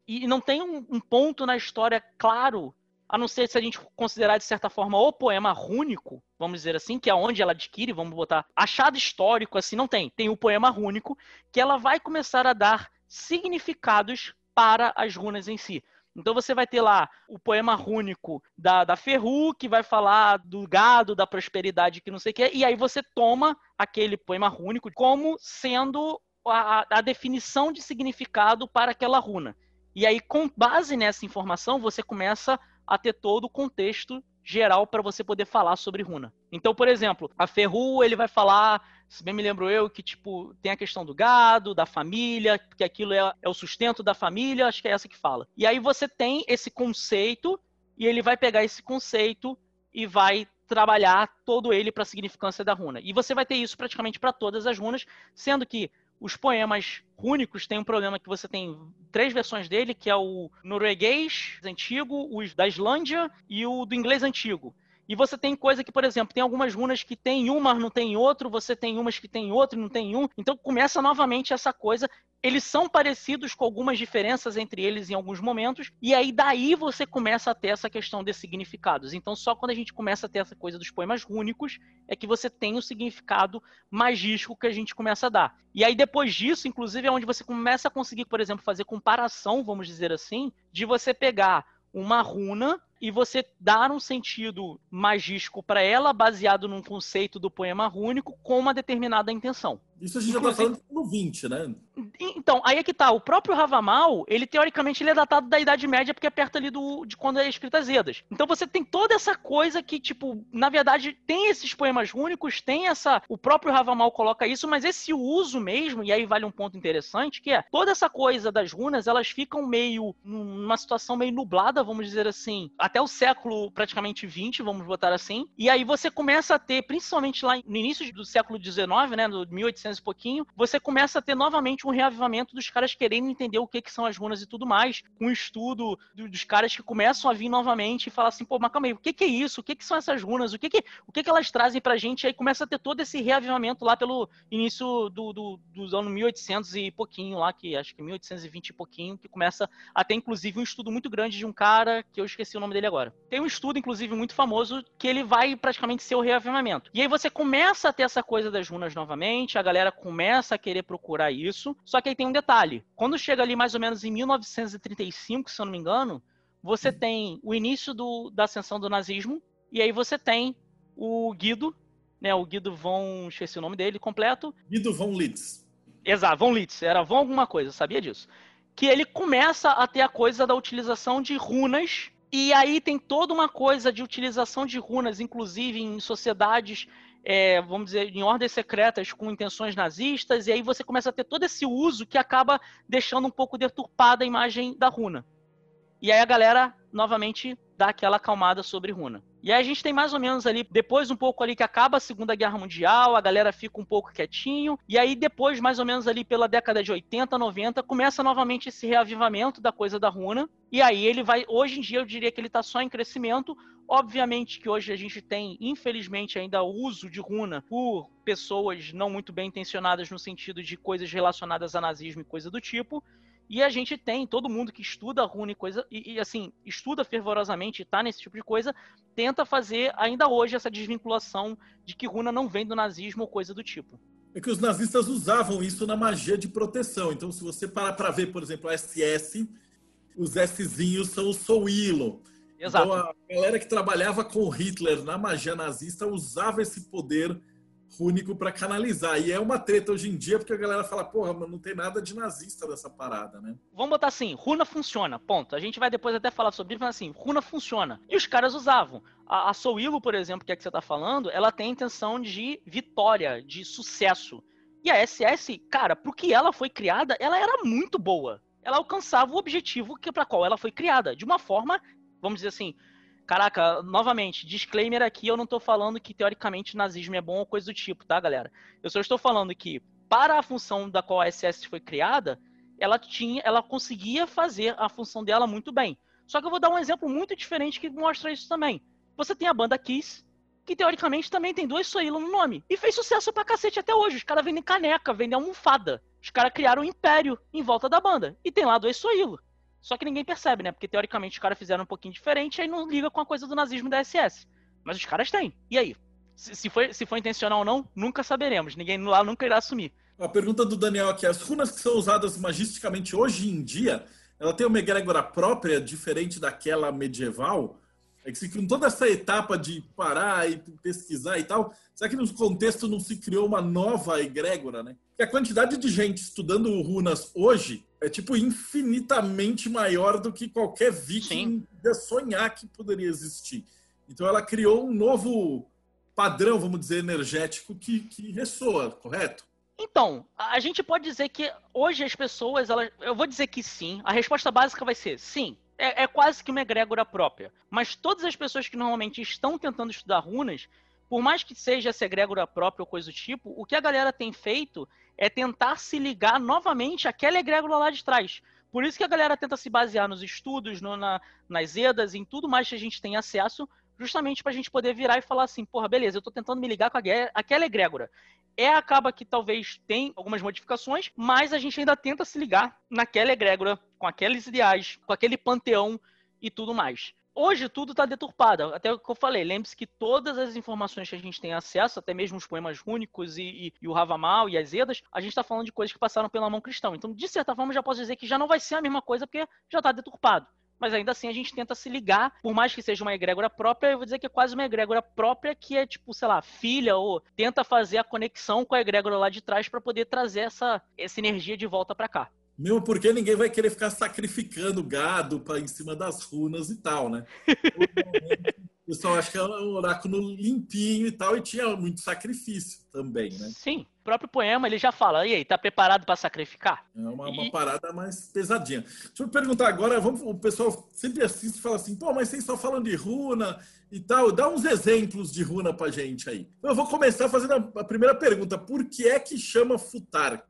e não tem um, um ponto na história claro a não ser se a gente considerar de certa forma o poema rúnico, vamos dizer assim, que é onde ela adquire, vamos botar achado histórico assim, não tem. Tem o poema rúnico que ela vai começar a dar significados para as runas em si. Então você vai ter lá o poema rúnico da, da Ferru, que vai falar do gado, da prosperidade, que não sei o quê, e aí você toma aquele poema rúnico como sendo a, a definição de significado para aquela runa. E aí, com base nessa informação, você começa a ter todo o contexto geral para você poder falar sobre runa. Então, por exemplo, a Ferru, ele vai falar, se bem me lembro eu, que tipo, tem a questão do gado, da família, que aquilo é, é o sustento da família, acho que é essa que fala. E aí você tem esse conceito e ele vai pegar esse conceito e vai trabalhar todo ele para a significância da runa. E você vai ter isso praticamente para todas as runas, sendo que os poemas rúnicos têm um problema que você tem três versões dele, que é o norueguês antigo, o da Islândia e o do inglês antigo. E você tem coisa que, por exemplo, tem algumas runas que tem uma, mas não tem outro, você tem umas que tem outro e não tem um. Então começa novamente essa coisa. Eles são parecidos com algumas diferenças entre eles em alguns momentos, e aí daí você começa a ter essa questão de significados. Então só quando a gente começa a ter essa coisa dos poemas rúnicos é que você tem o significado magístico que a gente começa a dar. E aí depois disso, inclusive, é onde você começa a conseguir, por exemplo, fazer comparação, vamos dizer assim, de você pegar uma runa e você dar um sentido magístico para ela, baseado num conceito do poema rúnico, com uma determinada intenção. Isso a gente Inclusive, já está falando no 20, né? Então, aí é que tá. O próprio Ravamal, ele teoricamente ele é datado da Idade Média, porque é perto ali do, de quando é escrita as Edas. Então você tem toda essa coisa que, tipo, na verdade, tem esses poemas únicos, tem essa. O próprio Ravamal coloca isso, mas esse uso mesmo, e aí vale um ponto interessante, que é toda essa coisa das runas, elas ficam meio. numa situação meio nublada, vamos dizer assim, até o século praticamente 20, vamos botar assim. E aí você começa a ter, principalmente lá no início do século 19, né, no 1800 e pouquinho, você começa a ter novamente um reavivamento dos caras querendo entender o que, que são as runas e tudo mais, um estudo dos caras que começam a vir novamente e falar assim, pô, mas calma aí, o que, que é isso? O que, que são essas runas? O que, que, o que, que elas trazem pra gente? E aí começa a ter todo esse reavivamento lá pelo início do, do, dos anos 1800 e pouquinho lá, que acho que 1820 e pouquinho, que começa a ter inclusive um estudo muito grande de um cara, que eu esqueci o nome dele agora. Tem um estudo, inclusive, muito famoso, que ele vai praticamente ser o reavivamento. E aí você começa a ter essa coisa das runas novamente, a galera começa a querer procurar isso, só que aí tem um detalhe. Quando chega ali mais ou menos em 1935, se eu não me engano, você uhum. tem o início do, da ascensão do nazismo, e aí você tem o Guido, né, o Guido von, esqueci o nome dele completo. Guido von Litz. Exato, von Litz, era von alguma coisa, sabia disso. Que ele começa a ter a coisa da utilização de runas, e aí tem toda uma coisa de utilização de runas, inclusive em sociedades é, vamos dizer, em ordens secretas com intenções nazistas, e aí você começa a ter todo esse uso que acaba deixando um pouco deturpada a imagem da runa. E aí a galera, novamente, dá aquela acalmada sobre runa. E aí a gente tem mais ou menos ali, depois um pouco ali que acaba a Segunda Guerra Mundial, a galera fica um pouco quietinho, e aí depois, mais ou menos ali pela década de 80, 90, começa novamente esse reavivamento da coisa da runa, e aí ele vai, hoje em dia eu diria que ele está só em crescimento, Obviamente que hoje a gente tem, infelizmente, ainda uso de runa por pessoas não muito bem intencionadas no sentido de coisas relacionadas a nazismo e coisa do tipo. E a gente tem, todo mundo que estuda runa e coisa, e, e assim, estuda fervorosamente e tá nesse tipo de coisa, tenta fazer ainda hoje essa desvinculação de que runa não vem do nazismo ou coisa do tipo. É que os nazistas usavam isso na magia de proteção. Então, se você parar para ver, por exemplo, a SS, os Szinhos são o Souilo. Exato. Então a galera que trabalhava com Hitler na magia nazista usava esse poder único para canalizar. E é uma treta hoje em dia, porque a galera fala, porra, mas não tem nada de nazista nessa parada, né? Vamos botar assim, runa funciona, ponto. A gente vai depois até falar sobre isso, mas assim, runa funciona. E os caras usavam. A, a Souilo, por exemplo, que é que você tá falando, ela tem a intenção de vitória, de sucesso. E a SS, cara, pro que ela foi criada, ela era muito boa. Ela alcançava o objetivo que para qual ela foi criada, de uma forma vamos dizer assim, caraca, novamente, disclaimer aqui, eu não estou falando que teoricamente nazismo é bom ou coisa do tipo, tá, galera? Eu só estou falando que para a função da qual a SS foi criada, ela tinha, ela conseguia fazer a função dela muito bem. Só que eu vou dar um exemplo muito diferente que mostra isso também. Você tem a banda Kiss, que teoricamente também tem dois Soilo no nome. E fez sucesso pra cacete até hoje. Os caras vendem caneca, vendem almofada. Os caras criaram um império em volta da banda. E tem lá dois Soilo. Só que ninguém percebe, né? Porque teoricamente os caras fizeram um pouquinho diferente e aí não liga com a coisa do nazismo da SS. Mas os caras têm. E aí? Se, se, foi, se foi intencional ou não, nunca saberemos. Ninguém lá nunca irá assumir. A pergunta do Daniel aqui: as runas que são usadas magisticamente hoje em dia, ela tem uma egrégora própria, diferente daquela medieval? É que se com toda essa etapa de parar e pesquisar e tal, será que no contexto não se criou uma nova egrégora, né? que a quantidade de gente estudando runas hoje é tipo infinitamente maior do que qualquer viking ia sonhar que poderia existir. Então ela criou um novo padrão, vamos dizer, energético que, que ressoa, correto? Então, a gente pode dizer que hoje as pessoas, elas, eu vou dizer que sim. A resposta básica vai ser sim. É, é quase que uma egrégora própria. Mas todas as pessoas que normalmente estão tentando estudar runas, por mais que seja essa egrégora própria ou coisa do tipo, o que a galera tem feito é tentar se ligar novamente àquela egrégora lá de trás. Por isso que a galera tenta se basear nos estudos, no, na, nas EDAs, em tudo mais que a gente tem acesso, justamente para a gente poder virar e falar assim, porra, beleza, eu estou tentando me ligar com a, aquela egrégora. É, acaba que talvez tem algumas modificações, mas a gente ainda tenta se ligar naquela egrégora, com aqueles ideais, com aquele panteão e tudo mais. Hoje tudo está deturpado. Até o que eu falei, lembre-se que todas as informações que a gente tem acesso, até mesmo os poemas rúnicos e, e, e o Ravamal e as Edas, a gente está falando de coisas que passaram pela mão cristã. Então, de certa forma, já posso dizer que já não vai ser a mesma coisa porque já está deturpado. mas ainda assim a gente tenta se ligar, por mais que seja uma egrégora própria, eu vou dizer que é quase uma egrégora própria que é tipo, sei lá, filha ou tenta fazer a conexão com a egrégora lá de trás para poder trazer essa, essa energia de volta para cá. Mesmo porque ninguém vai querer ficar sacrificando gado para em cima das runas e tal, né? O pessoal acha que é um oráculo limpinho e tal, e tinha muito sacrifício também, né? Sim, o próprio poema ele já fala, e aí, tá preparado para sacrificar? É uma, uma parada mais pesadinha. Deixa eu perguntar agora, vamos, o pessoal sempre assiste e fala assim, pô, mas vocês só falam de runa e tal, dá uns exemplos de runa pra gente aí. Eu vou começar fazendo a, a primeira pergunta, por que é que chama Futark?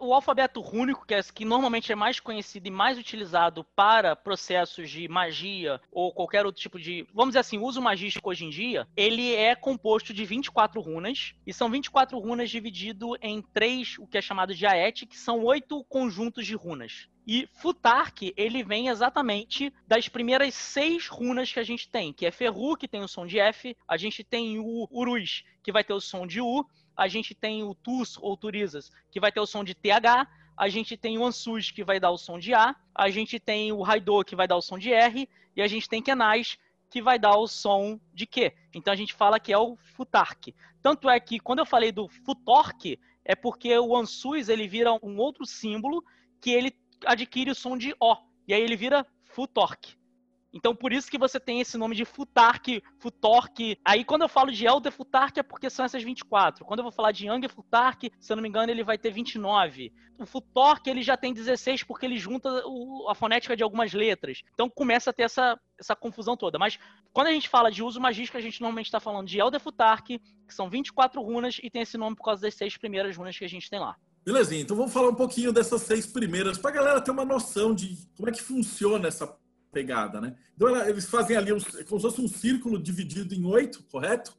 O alfabeto rúnico, que, é, que normalmente é mais conhecido e mais utilizado para processos de magia ou qualquer outro tipo de, vamos dizer assim, uso magístico hoje em dia, ele é composto de 24 runas, e são 24 runas dividido em três, o que é chamado de Aet, que são oito conjuntos de runas. E Futark, ele vem exatamente das primeiras seis runas que a gente tem, que é Ferru, que tem o som de F, a gente tem o Urus, que vai ter o som de U, a gente tem o TUS ou Turizas, que vai ter o som de TH, a gente tem o Ansus, que vai dar o som de A, a gente tem o Raido, que vai dar o som de R, e a gente tem Kenais, que vai dar o som de Q. Então a gente fala que é o Futark. Tanto é que quando eu falei do Futork, é porque o Ansus ele vira um outro símbolo que ele adquire o som de O. E aí ele vira Futork. Então, por isso que você tem esse nome de Futark, Futork. Aí, quando eu falo de Elder Futark, é porque são essas 24. Quando eu vou falar de Younger Futark, se eu não me engano, ele vai ter 29. O Futork, ele já tem 16 porque ele junta o, a fonética de algumas letras. Então, começa a ter essa, essa confusão toda. Mas, quando a gente fala de uso magístico, a gente normalmente está falando de Elder Futark, que são 24 runas, e tem esse nome por causa das seis primeiras runas que a gente tem lá. Belezinha, então vamos falar um pouquinho dessas seis primeiras, para a galera ter uma noção de como é que funciona essa pegada, né? Então ela, eles fazem ali um, como se fosse um círculo dividido em oito, correto?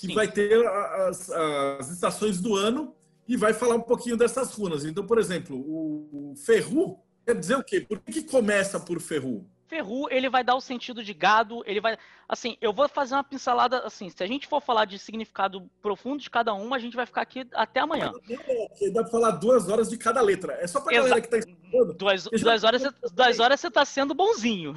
Que Sim. vai ter as, as, estações do ano e vai falar um pouquinho dessas runas. Então, por exemplo, o, o Ferru quer dizer o quê? Por que, que começa por Ferru? Ferru, ele vai dar o sentido de gado, ele vai. Assim, eu vou fazer uma pincelada. Assim, se a gente for falar de significado profundo de cada uma, a gente vai ficar aqui até amanhã. Dá pra falar duas horas de cada letra. É só pra Exa galera que tá estudando. Duas, duas, horas, duas horas você tá sendo bonzinho.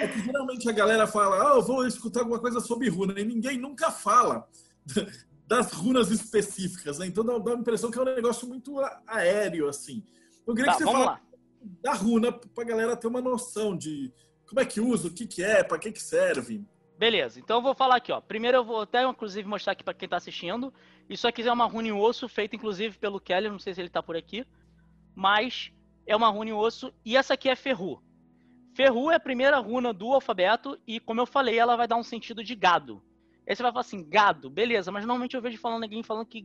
É que geralmente a galera fala, ah, eu vou escutar alguma coisa sobre runa, e ninguém nunca fala das runas específicas, né? Então dá, dá a impressão que é um negócio muito aéreo, assim. Eu queria tá, que você falasse da runa para a galera ter uma noção de como é que usa, o que, que é, para que, que serve. Beleza, então eu vou falar aqui, ó. Primeiro eu vou até, inclusive, mostrar aqui para quem está assistindo. Isso aqui é uma rune em osso, feita inclusive pelo Kelly, não sei se ele está por aqui. Mas é uma rune em osso, e essa aqui é Ferru. Ferru é a primeira runa do alfabeto, e como eu falei, ela vai dar um sentido de gado. Aí você vai falar assim, gado, beleza, mas normalmente eu vejo falando alguém falando que,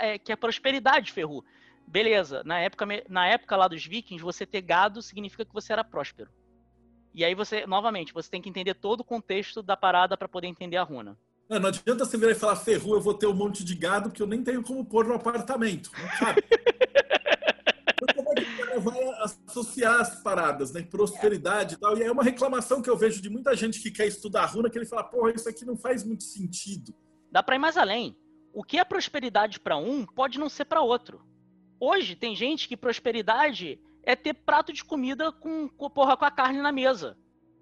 é, que é prosperidade Ferru. Beleza, na época, na época lá dos vikings, você ter gado significa que você era próspero. E aí você, novamente, você tem que entender todo o contexto da parada para poder entender a runa. Não, não adianta você virar e falar ferru, eu vou ter um monte de gado, porque eu nem tenho como pôr no apartamento. Não cabe. como é que o cara vai associar as paradas, né? Prosperidade e tal. E é uma reclamação que eu vejo de muita gente que quer estudar runa, que ele fala, porra, isso aqui não faz muito sentido. Dá para ir mais além. O que é prosperidade para um pode não ser para outro. Hoje tem gente que prosperidade é ter prato de comida com, com, porra, com a carne na mesa.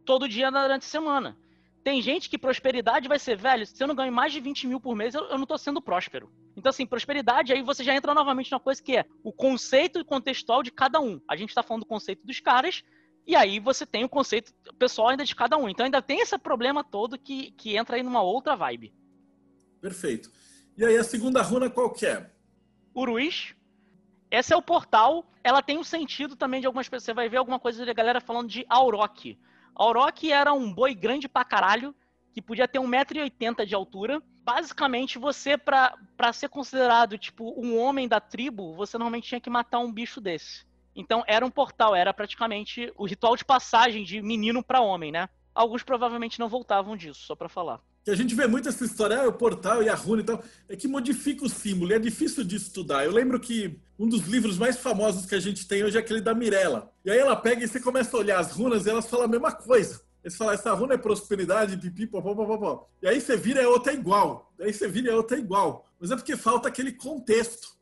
Todo dia durante a semana. Tem gente que prosperidade vai ser, velho, se eu não ganho mais de 20 mil por mês, eu, eu não tô sendo próspero. Então, assim, prosperidade, aí você já entra novamente na coisa que é o conceito contextual de cada um. A gente tá falando do conceito dos caras, e aí você tem o conceito pessoal ainda de cada um. Então ainda tem esse problema todo que, que entra aí numa outra vibe. Perfeito. E aí a segunda runa qual que é? Uruís. Esse é o portal. Ela tem um sentido também de algumas pessoas. Você vai ver alguma coisa da galera falando de Auroch. Auroch era um boi grande pra caralho, que podia ter 1,80m de altura. Basicamente, você, pra ser considerado, tipo, um homem da tribo, você normalmente tinha que matar um bicho desse. Então, era um portal, era praticamente o ritual de passagem de menino para homem, né? Alguns provavelmente não voltavam disso, só para falar que a gente vê muito essa história, ah, o portal e a runa e tal, é que modifica o símbolo, e é difícil de estudar. Eu lembro que um dos livros mais famosos que a gente tem hoje é aquele da Mirella. E aí ela pega e você começa a olhar as runas e elas falam a mesma coisa. Eles falam, essa runa é prosperidade, pipi, popopopopó. E aí você vira e a outra é igual. E aí você vira e a outra é igual. Mas é porque falta aquele contexto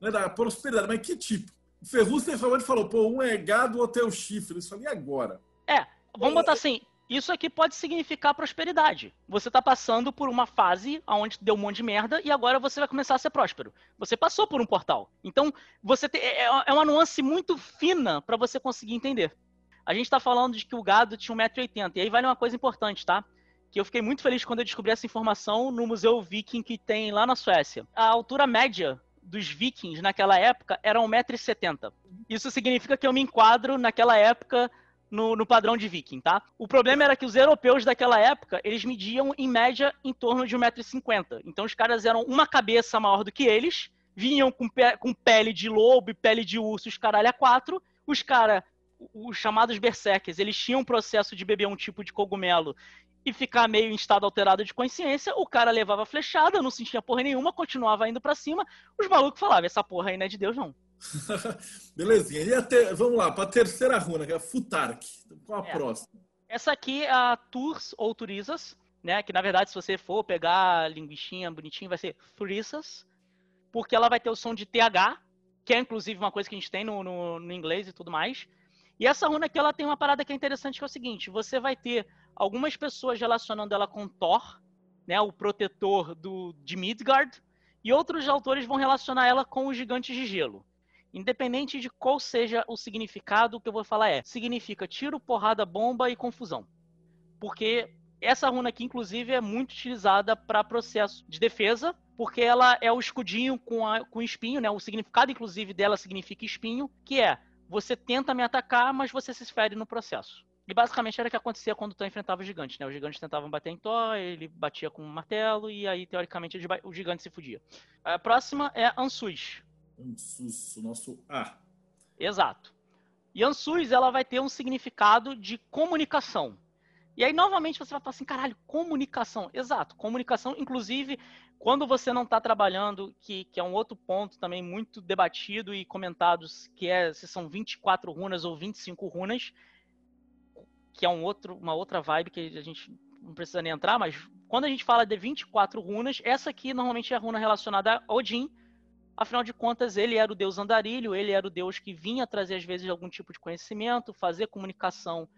né, da prosperidade. Mas que tipo? O Ferrugem realmente falou, pô, um é gado, o outro é o chifre. Isso ali agora. É, vamos botar assim, isso aqui pode significar prosperidade. Você está passando por uma fase onde deu um monte de merda e agora você vai começar a ser próspero. Você passou por um portal. Então, você te, é, é uma nuance muito fina para você conseguir entender. A gente está falando de que o gado tinha 1,80m. E aí vale uma coisa importante, tá? Que eu fiquei muito feliz quando eu descobri essa informação no Museu Viking que tem lá na Suécia. A altura média dos vikings naquela época era 1,70m. Isso significa que eu me enquadro naquela época no, no, padrão de viking, tá? O problema era que os europeus daquela época, eles mediam em média em torno de 1,50m. Então os caras eram uma cabeça maior do que eles, vinham com, pe com pele de lobo e pele de urso, os caralho a quatro. Os caras, os chamados berserkers, eles tinham um processo de beber um tipo de cogumelo e ficar meio em estado alterado de consciência, o cara levava flechada, não sentia porra nenhuma, continuava indo para cima. Os malucos falavam: essa porra aí não é de Deus, não. Belezinha. E ter... vamos lá, para a terceira runa, que é a Futark. Qual a é. próxima? Essa aqui é a Tours ou Turisas, né? Que na verdade, se você for pegar a linguichinha bonitinho, vai ser Turisas, porque ela vai ter o som de TH, que é inclusive uma coisa que a gente tem no, no, no inglês e tudo mais. E essa runa aqui, ela tem uma parada que é interessante, que é o seguinte: você vai ter algumas pessoas relacionando ela com Thor, né, o protetor do, de Midgard, e outros autores vão relacionar ela com os gigantes de gelo. Independente de qual seja o significado, o que eu vou falar é: significa tiro, porrada, bomba e confusão. Porque essa runa aqui, inclusive, é muito utilizada para processo de defesa, porque ela é o escudinho com, a, com espinho, né? O significado, inclusive, dela significa espinho, que é você tenta me atacar, mas você se fere no processo. E basicamente era o que acontecia quando Thor enfrentava os gigantes, né? Os gigantes tentavam bater em Thor, ele batia com um martelo, e aí, teoricamente, o gigante se fudia. A próxima é Ansus. Ansus, o nosso A. Exato. E Ansus, ela vai ter um significado de comunicação. E aí, novamente, você vai falar assim, caralho, comunicação. Exato, comunicação, inclusive, quando você não está trabalhando, que, que é um outro ponto também muito debatido e comentado, que é se são 24 runas ou 25 runas, que é um outro, uma outra vibe que a gente não precisa nem entrar, mas quando a gente fala de 24 runas, essa aqui normalmente é a runa relacionada a Odin, Afinal de contas, ele era o deus andarilho, ele era o deus que vinha trazer, às vezes, algum tipo de conhecimento, fazer comunicação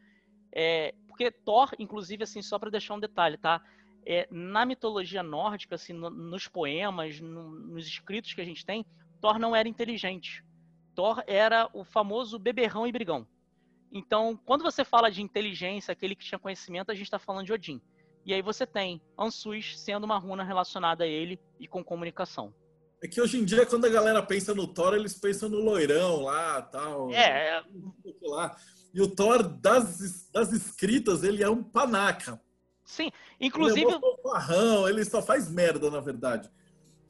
é, porque Thor, inclusive, assim, só para deixar um detalhe, tá? É, na mitologia nórdica, assim, no, nos poemas, no, nos escritos que a gente tem, Thor não era inteligente. Thor era o famoso beberrão e brigão. Então, quando você fala de inteligência, aquele que tinha conhecimento, a gente está falando de Odin. E aí você tem Ansus sendo uma runa relacionada a ele e com comunicação. É que hoje em dia, quando a galera pensa no Thor, eles pensam no loirão lá, tal. É. Lá. E o Thor, das, das escritas, ele é um panaca. Sim, inclusive. Ele, é farrão, ele só faz merda, na verdade.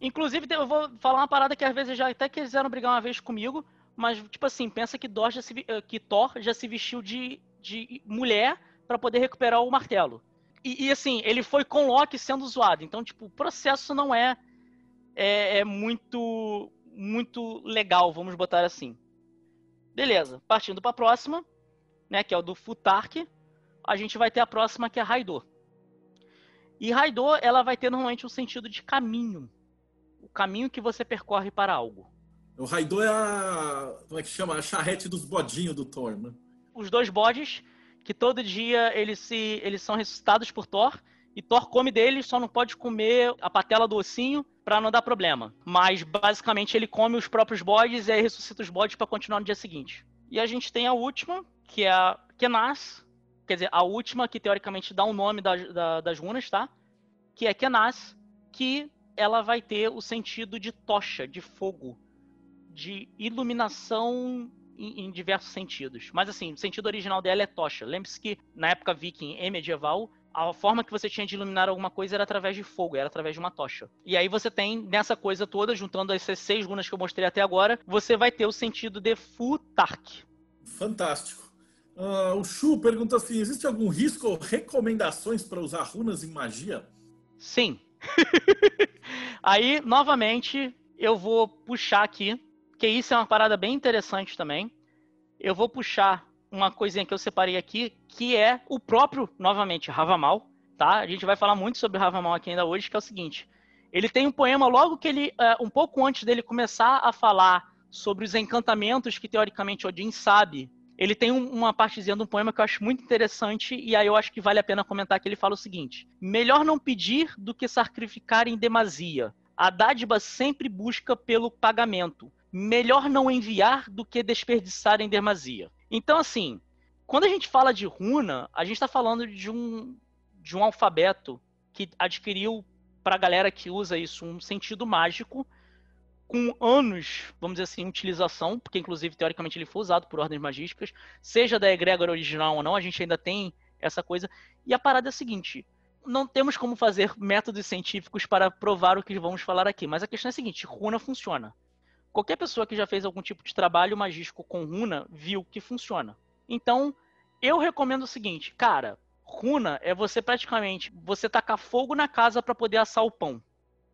Inclusive, eu vou falar uma parada que às vezes já até quiseram brigar uma vez comigo, mas, tipo assim, pensa que, Thor já se, eh, que Thor já se vestiu de, de mulher para poder recuperar o martelo. E, e, assim, ele foi com Loki sendo zoado. Então, tipo, o processo não é, é, é muito, muito legal, vamos botar assim. Beleza, partindo para a próxima né, que é o do Futark, a gente vai ter a próxima que é Raidor. E Raidor, ela vai ter normalmente um sentido de caminho. O caminho que você percorre para algo. O Raidor é a. Como é que chama? A charrete dos bodinhos do Thor, né? Os dois bodes, que todo dia eles, se, eles são ressuscitados por Thor. E Thor come deles, só não pode comer a patela do ossinho para não dar problema. Mas basicamente ele come os próprios bodes e aí ressuscita os bodes para continuar no dia seguinte. E a gente tem a última, que é a Kenas, quer dizer, a última que teoricamente dá o um nome da, da, das runas, tá? Que é Kenas, que ela vai ter o sentido de tocha, de fogo, de iluminação em, em diversos sentidos. Mas assim, o sentido original dela é tocha. Lembre-se que na época viking e medieval, a forma que você tinha de iluminar alguma coisa era através de fogo, era através de uma tocha. E aí você tem nessa coisa toda, juntando essas seis runas que eu mostrei até agora, você vai ter o sentido de Futark. Fantástico. Uh, o Chu pergunta assim: existe algum risco ou recomendações para usar runas em magia? Sim. Aí, novamente, eu vou puxar aqui, que isso é uma parada bem interessante também. Eu vou puxar uma coisinha que eu separei aqui, que é o próprio, novamente, Ravamal, tá? A gente vai falar muito sobre Ravamal aqui ainda hoje, que é o seguinte. Ele tem um poema logo que ele, uh, um pouco antes dele começar a falar sobre os encantamentos que teoricamente Odin sabe. Ele tem um, uma partezinha do poema que eu acho muito interessante e aí eu acho que vale a pena comentar que ele fala o seguinte: melhor não pedir do que sacrificar em demasia. A dádiva sempre busca pelo pagamento. Melhor não enviar do que desperdiçar em demasia. Então, assim, quando a gente fala de runa, a gente está falando de um, de um alfabeto que adquiriu para a galera que usa isso um sentido mágico com anos, vamos dizer assim, utilização, porque inclusive teoricamente ele foi usado por ordens magísticas, seja da egrégora original ou não, a gente ainda tem essa coisa. E a parada é a seguinte: não temos como fazer métodos científicos para provar o que vamos falar aqui, mas a questão é a seguinte: runa funciona. Qualquer pessoa que já fez algum tipo de trabalho magístico com runa viu que funciona. Então, eu recomendo o seguinte, cara, runa é você praticamente você tacar fogo na casa para poder assar o pão.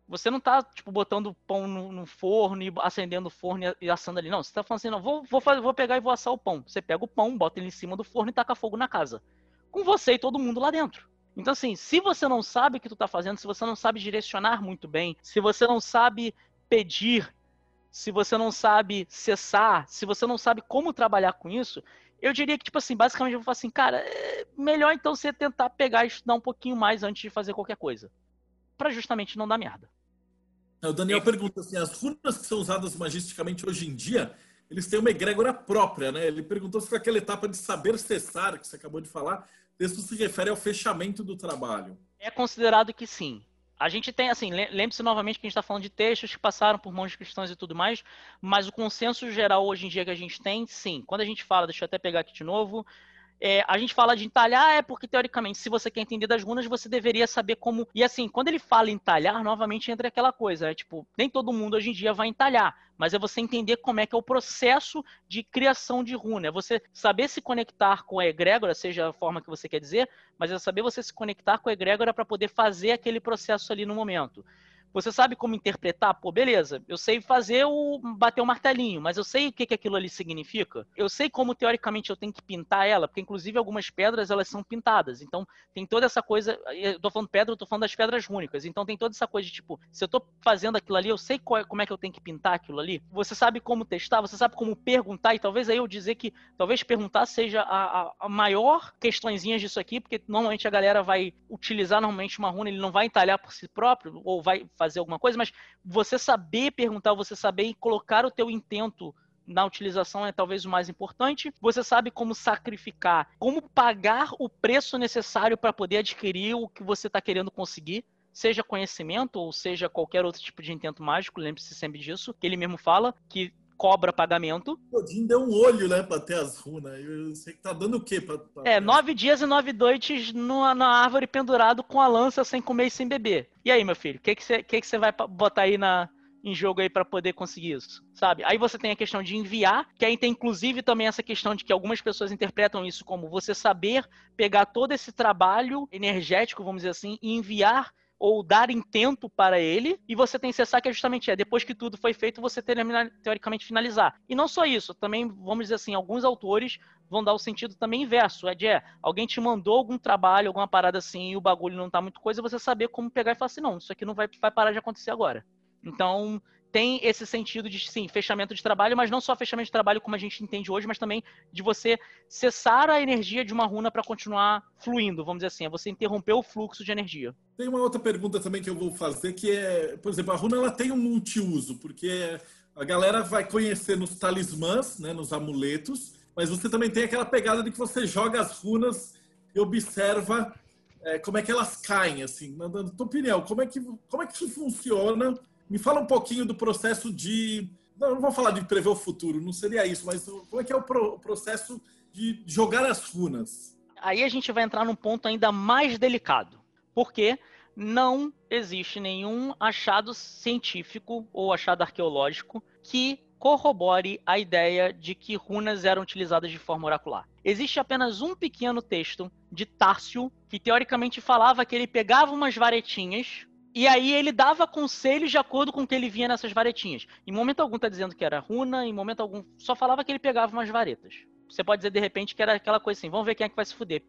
Você não tá, tipo, botando pão no, no, forno e acendendo o forno e, assando ali. Não, você tá falando assim, não, vou, vou, fazer, vou pegar e vou assar o pão. Você pega o pão, bota ele em cima do forno e taca fogo na casa. Com você e todo mundo lá dentro. Então, assim, se você não sabe o que tu tá fazendo, se você não sabe direcionar muito bem, se você não sabe pedir, se você não sabe cessar, se você não sabe como trabalhar com isso, eu diria que, tipo assim, basicamente eu vou falar assim, cara, é melhor então você tentar pegar e estudar um pouquinho mais antes de fazer qualquer coisa. para justamente não dar merda. É, o Daniel pergunta assim, as runas que são usadas magisticamente hoje em dia, eles têm uma egrégora própria, né? Ele perguntou se aquela etapa de saber cessar, que você acabou de falar, isso se refere ao fechamento do trabalho. É considerado que sim. A gente tem, assim, lembre-se novamente que a gente está falando de textos que passaram por mãos de cristãos e tudo mais, mas o consenso geral hoje em dia que a gente tem, sim. Quando a gente fala, deixa eu até pegar aqui de novo, é, a gente fala de entalhar é porque, teoricamente, se você quer entender das runas, você deveria saber como. E assim, quando ele fala entalhar, novamente entra aquela coisa, é tipo, nem todo mundo hoje em dia vai entalhar, mas é você entender como é que é o processo de criação de runa. É você saber se conectar com a egrégora, seja a forma que você quer dizer, mas é saber você se conectar com a egrégora para poder fazer aquele processo ali no momento. Você sabe como interpretar? Pô, beleza. Eu sei fazer o bater o martelinho, mas eu sei o que, que aquilo ali significa. Eu sei como teoricamente eu tenho que pintar ela, porque inclusive algumas pedras elas são pintadas. Então tem toda essa coisa. Eu tô falando pedra, eu tô falando das pedras rúnicas. Então tem toda essa coisa de tipo, se eu tô fazendo aquilo ali, eu sei qual, como é que eu tenho que pintar aquilo ali. Você sabe como testar, você sabe como perguntar, e talvez aí eu dizer que talvez perguntar seja a, a, a maior questõezinhas disso aqui, porque normalmente a galera vai utilizar normalmente uma runa, ele não vai entalhar por si próprio, ou vai fazer alguma coisa, mas você saber perguntar, você saber colocar o teu intento na utilização é talvez o mais importante. Você sabe como sacrificar, como pagar o preço necessário para poder adquirir o que você está querendo conseguir. Seja conhecimento ou seja qualquer outro tipo de intento mágico, lembre-se sempre disso. Que ele mesmo fala que cobra pagamento. Odin deu um olho, né, pra ter as runas. Eu sei que tá dando o quê? Pra, pra... É, nove dias e nove noites numa, na árvore pendurado com a lança sem comer e sem beber. E aí, meu filho, o que que você que que vai botar aí na, em jogo aí para poder conseguir isso, sabe? Aí você tem a questão de enviar, que aí tem inclusive também essa questão de que algumas pessoas interpretam isso como você saber pegar todo esse trabalho energético, vamos dizer assim, e enviar ou dar intento para ele, e você tem cessar, que é justamente é, depois que tudo foi feito, você termina, teoricamente finalizar. E não só isso, também, vamos dizer assim, alguns autores vão dar o sentido também inverso, é de, é, alguém te mandou algum trabalho, alguma parada assim, e o bagulho não tá muito coisa, você saber como pegar e falar assim, não, isso aqui não vai, vai parar de acontecer agora. Então, tem esse sentido de, sim, fechamento de trabalho, mas não só fechamento de trabalho como a gente entende hoje, mas também de você cessar a energia de uma runa para continuar fluindo, vamos dizer assim, é você interromper o fluxo de energia. Tem uma outra pergunta também que eu vou fazer, que é, por exemplo, a runa ela tem um multiuso, porque a galera vai conhecer nos talismãs, né, nos amuletos, mas você também tem aquela pegada de que você joga as runas e observa é, como é que elas caem, assim, na tua opinião, como é que, como é que funciona me fala um pouquinho do processo de. Não, não vou falar de prever o futuro, não seria isso, mas como é que é o, pro, o processo de jogar as runas? Aí a gente vai entrar num ponto ainda mais delicado. Porque não existe nenhum achado científico ou achado arqueológico que corrobore a ideia de que runas eram utilizadas de forma oracular. Existe apenas um pequeno texto de Tárcio que teoricamente falava que ele pegava umas varetinhas e aí ele dava conselhos de acordo com o que ele via nessas varetinhas. Em momento algum tá dizendo que era runa, em momento algum só falava que ele pegava umas varetas. Você pode dizer de repente que era aquela coisa assim, vamos ver quem é que vai se fuder.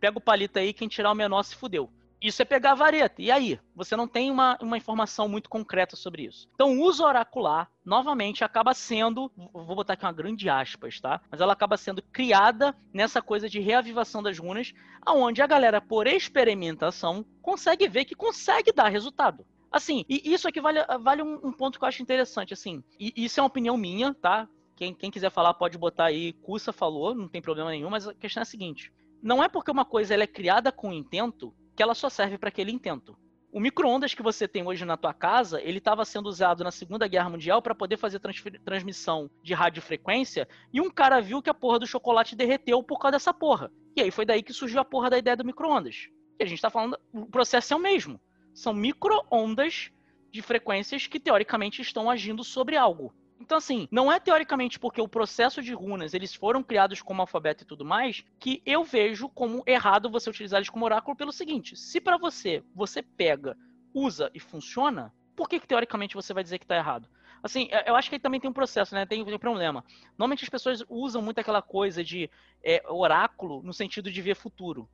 Pega o palito aí, quem tirar o menor se fudeu. Isso é pegar a vareta. E aí? Você não tem uma, uma informação muito concreta sobre isso. Então, o uso oracular, novamente, acaba sendo. Vou botar aqui uma grande aspas, tá? Mas ela acaba sendo criada nessa coisa de reavivação das runas, aonde a galera, por experimentação, consegue ver que consegue dar resultado. Assim, e isso aqui vale, vale um, um ponto que eu acho interessante, assim. E isso é uma opinião minha, tá? Quem, quem quiser falar pode botar aí, Cussa falou, não tem problema nenhum, mas a questão é a seguinte: não é porque uma coisa ela é criada com intento que ela só serve para aquele intento. O micro-ondas que você tem hoje na tua casa, ele estava sendo usado na Segunda Guerra Mundial para poder fazer transmissão de radiofrequência, e um cara viu que a porra do chocolate derreteu por causa dessa porra. E aí foi daí que surgiu a porra da ideia do micro-ondas. E a gente está falando, o processo é o mesmo. São micro-ondas de frequências que teoricamente estão agindo sobre algo. Então, assim, não é teoricamente porque o processo de runas eles foram criados como alfabeto e tudo mais que eu vejo como errado você utilizar eles como oráculo pelo seguinte: se para você você pega, usa e funciona, por que, que teoricamente você vai dizer que está errado? Assim, eu acho que aí também tem um processo, né? Tem um problema. Normalmente as pessoas usam muito aquela coisa de é, oráculo no sentido de ver futuro.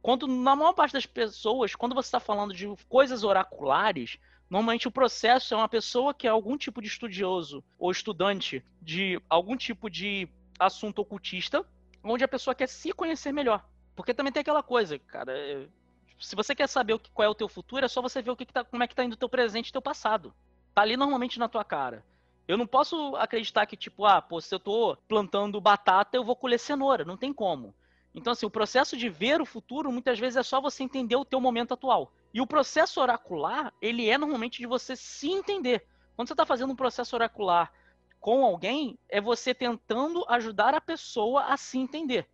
Quando, na maior parte das pessoas, quando você está falando de coisas oraculares, Normalmente o processo é uma pessoa que é algum tipo de estudioso ou estudante de algum tipo de assunto ocultista, onde a pessoa quer se conhecer melhor. Porque também tem aquela coisa, cara, é, se você quer saber o que, qual é o teu futuro, é só você ver o que, que tá, como é que tá indo o teu presente e teu passado. Tá ali normalmente na tua cara. Eu não posso acreditar que, tipo, ah, pô, se eu tô plantando batata, eu vou colher cenoura. Não tem como. Então, assim, o processo de ver o futuro, muitas vezes, é só você entender o teu momento atual. E o processo oracular, ele é normalmente de você se entender. Quando você está fazendo um processo oracular com alguém, é você tentando ajudar a pessoa a se entender.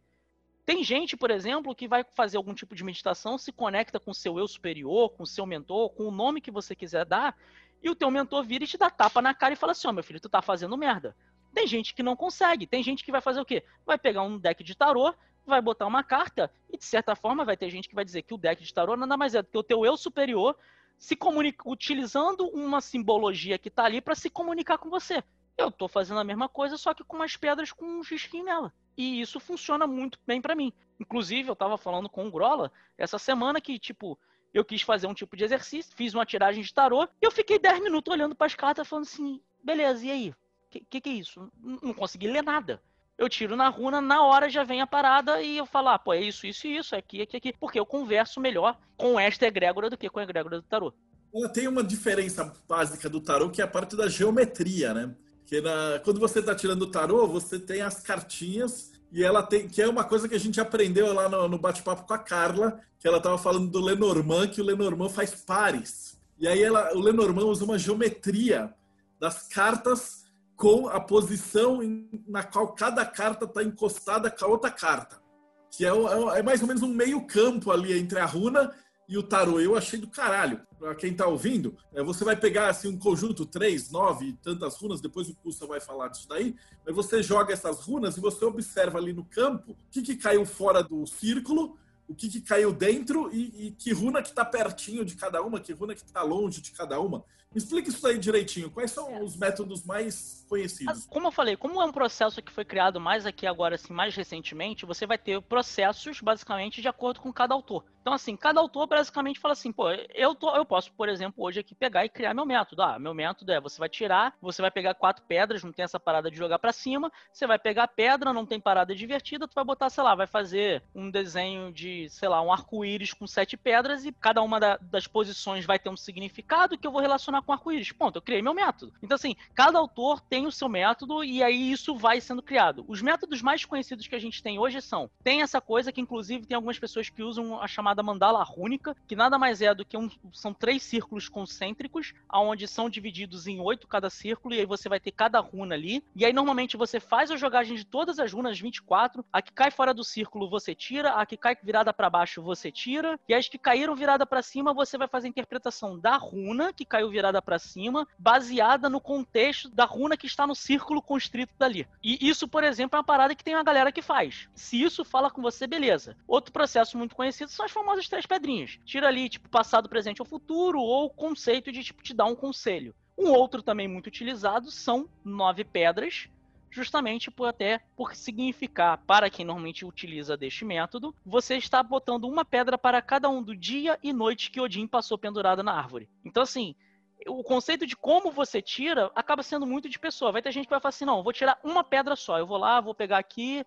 Tem gente, por exemplo, que vai fazer algum tipo de meditação, se conecta com seu eu superior, com seu mentor, com o nome que você quiser dar, e o teu mentor vira e te dá tapa na cara e fala assim, ó, oh, meu filho, tu tá fazendo merda. Tem gente que não consegue, tem gente que vai fazer o quê? Vai pegar um deck de tarô, vai botar uma carta e, de certa forma, vai ter gente que vai dizer que o deck de tarô nada mais é do que o teu eu superior se comunica, utilizando uma simbologia que está ali para se comunicar com você. Eu estou fazendo a mesma coisa, só que com umas pedras com um xisquinho nela. E isso funciona muito bem para mim. Inclusive, eu estava falando com o Grola essa semana que, tipo, eu quis fazer um tipo de exercício, fiz uma tiragem de tarô, e eu fiquei 10 minutos olhando para as cartas falando assim, beleza, e aí? O que, que, que é isso? Não consegui ler nada eu tiro na runa, na hora já vem a parada e eu falo, ah, pô, é isso, isso e isso, aqui, aqui, aqui. Porque eu converso melhor com esta egrégora do que com a egrégora do tarô. Ela tem uma diferença básica do tarô, que é a parte da geometria, né? Que na, quando você está tirando o tarô, você tem as cartinhas e ela tem, que é uma coisa que a gente aprendeu lá no, no bate-papo com a Carla, que ela estava falando do Lenormand, que o Lenormand faz pares. E aí ela, o Lenormand usa uma geometria das cartas com a posição na qual cada carta está encostada com a outra carta. Que é, é, é, mais ou menos um meio campo ali entre a runa e o tarô. Eu achei do caralho. Para quem está ouvindo, é, você vai pegar assim um conjunto, três, nove, tantas runas, depois o Custa vai falar disso daí, mas você joga essas runas e você observa ali no campo o que, que caiu fora do círculo, o que, que caiu dentro e, e que runa que está pertinho de cada uma, que runa que está longe de cada uma. Explica isso aí direitinho. Quais são os métodos mais conhecidos? Como eu falei, como é um processo que foi criado mais aqui agora, assim, mais recentemente, você vai ter processos basicamente de acordo com cada autor. Então, assim, cada autor basicamente fala assim, pô, eu, tô, eu posso, por exemplo, hoje aqui pegar e criar meu método. Ah, meu método é, você vai tirar, você vai pegar quatro pedras, não tem essa parada de jogar para cima, você vai pegar pedra, não tem parada divertida, tu vai botar, sei lá, vai fazer um desenho de, sei lá, um arco-íris com sete pedras e cada uma da, das posições vai ter um significado que eu vou relacionar com arco-íris. Ponto, eu criei meu método. Então, assim, cada autor tem o seu método e aí isso vai sendo criado. Os métodos mais conhecidos que a gente tem hoje são, tem essa coisa que inclusive tem algumas pessoas que usam a chamada mandala rúnica, que nada mais é do que um, são três círculos concêntricos, aonde são divididos em oito cada círculo, e aí você vai ter cada runa ali. E aí normalmente você faz a jogagem de todas as runas 24, a que cai fora do círculo você tira, a que cai virada para baixo você tira, e as que caíram virada para cima você vai fazer a interpretação da runa que caiu virada para cima, baseada no contexto da runa que está no círculo constrito dali. E isso, por exemplo, é uma parada que tem uma galera que faz. Se isso fala com você, beleza. Outro processo muito conhecido são as famosas três pedrinhas. Tira ali, tipo, passado, presente ou futuro, ou conceito de, tipo, te dar um conselho. Um outro também muito utilizado são nove pedras, justamente por até por significar, para quem normalmente utiliza deste método, você está botando uma pedra para cada um do dia e noite que Odin passou pendurada na árvore. Então, assim, o conceito de como você tira acaba sendo muito de pessoa. Vai ter gente que vai falar assim: não, vou tirar uma pedra só. Eu vou lá, vou pegar aqui.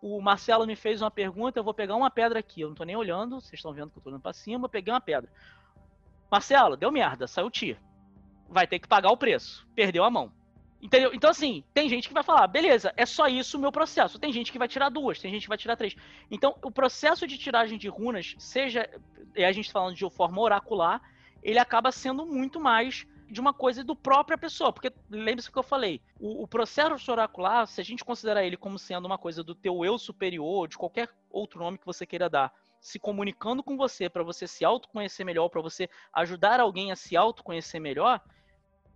O Marcelo me fez uma pergunta, eu vou pegar uma pedra aqui. Eu não tô nem olhando, vocês estão vendo que eu tô olhando pra cima, peguei uma pedra. Marcelo, deu merda, saiu ti. Vai ter que pagar o preço. Perdeu a mão. Entendeu? Então, assim, tem gente que vai falar, beleza, é só isso o meu processo. Tem gente que vai tirar duas, tem gente que vai tirar três. Então, o processo de tiragem de runas, seja, e a gente falando de forma oracular, ele acaba sendo muito mais de uma coisa do própria pessoa. Porque lembre-se que eu falei, o, o, processo oracular, se a gente considerar ele como sendo uma coisa do teu eu superior, de qualquer outro nome que você queira dar, se comunicando com você para você se autoconhecer melhor, para você ajudar alguém a se autoconhecer melhor,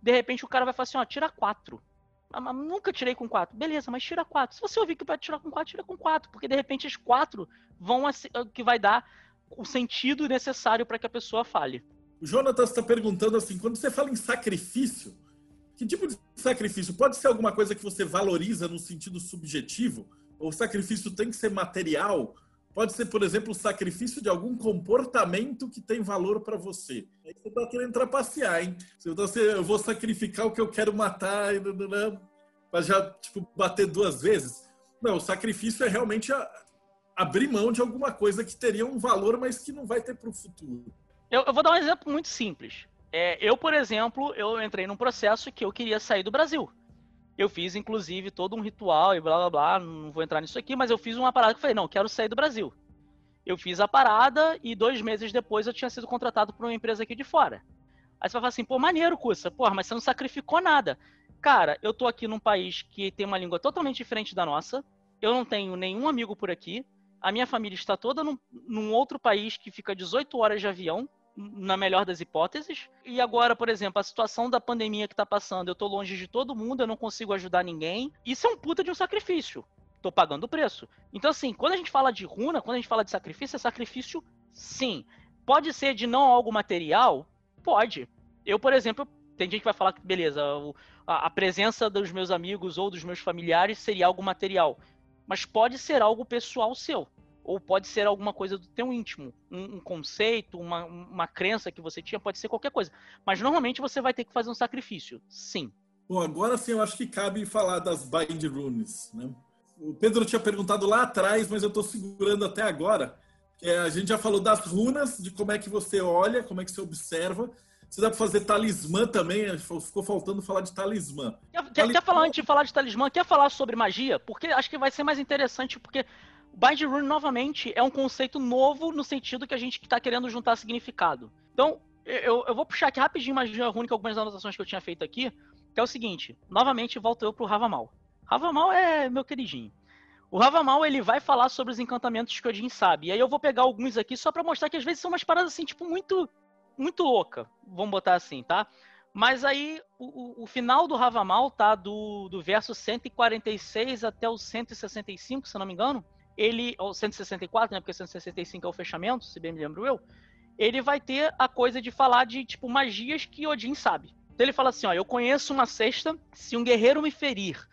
de repente o cara vai falar assim, ó, tira quatro. Ah, nunca tirei com quatro. Beleza, mas tira quatro. Se você ouvir que vai tirar com quatro, tira com quatro. Porque de repente as quatro vão que vai dar o sentido necessário para que a pessoa fale. O Jonathan está perguntando assim: quando você fala em sacrifício, que tipo de sacrifício? Pode ser alguma coisa que você valoriza no sentido subjetivo? Ou o sacrifício tem que ser material? Pode ser, por exemplo, o sacrifício de algum comportamento que tem valor para você. Aí você está querendo trapacear, hein? Você, eu vou sacrificar o que eu quero matar para já tipo, bater duas vezes. Não, o sacrifício é realmente a, abrir mão de alguma coisa que teria um valor, mas que não vai ter para o futuro. Eu, eu, vou dar um exemplo muito simples. É, eu, por exemplo, eu entrei num processo que eu queria sair do Brasil. Eu fiz, inclusive, todo um ritual e blá blá blá. Não vou entrar nisso aqui, mas eu fiz uma parada que eu falei: não, quero sair do Brasil. Eu fiz a parada e dois meses depois eu tinha sido contratado por uma empresa aqui de fora. Aí você vai falar assim: pô, maneiro, Cussa. Porra, mas você não sacrificou nada. Cara, eu tô aqui num país que tem uma língua totalmente diferente da nossa. Eu não tenho nenhum amigo por aqui. A minha família está toda num, num outro país que fica 18 horas de avião na melhor das hipóteses. E agora, por exemplo, a situação da pandemia que tá passando, eu tô longe de todo mundo, eu não consigo ajudar ninguém. Isso é um puta de um sacrifício. Tô pagando o preço. Então, assim, quando a gente fala de runa, quando a gente fala de sacrifício, é sacrifício sim. Pode ser de não algo material? Pode. Eu, por exemplo, tem gente que vai falar que, beleza, a, a presença dos meus amigos ou dos meus familiares seria algo material. Mas pode ser algo pessoal seu ou pode ser alguma coisa do teu íntimo, um, um, conceito, uma, uma crença que você tinha, pode ser qualquer coisa. Mas normalmente você vai ter que fazer um sacrifício, sim. Bom, agora sim eu acho que cabe falar das Bind Runes, né? O Pedro tinha perguntado lá atrás, mas eu estou segurando até agora. É, a gente já falou das runas, de como é que você olha, como é que você observa. Você dá para fazer talismã também, ficou faltando falar de talismã. Quer, talismã... quer falar antes de falar de talismã? Quer falar sobre magia? Porque acho que vai ser mais interessante, porque Bind Rune, novamente, é um conceito novo no sentido que a gente está querendo juntar significado. Então, eu, eu, vou puxar aqui rapidinho magia rune, algumas anotações que eu tinha feito aqui, que é o seguinte, novamente volto eu pro Ravamal. Ravamal é meu queridinho. O Ravamal, ele vai falar sobre os encantamentos que o Odin sabe. E aí eu vou pegar alguns aqui só para mostrar que às vezes são umas paradas assim, tipo, muito muito louca, vamos botar assim, tá? Mas aí o, o, final do Ravamal tá do, do verso 146 até o 165, se não me engano ele, ou 164, né, porque 165 é o fechamento, se bem me lembro eu, ele vai ter a coisa de falar de, tipo, magias que Odin sabe. Então ele fala assim, ó, eu conheço uma cesta, se um guerreiro me ferir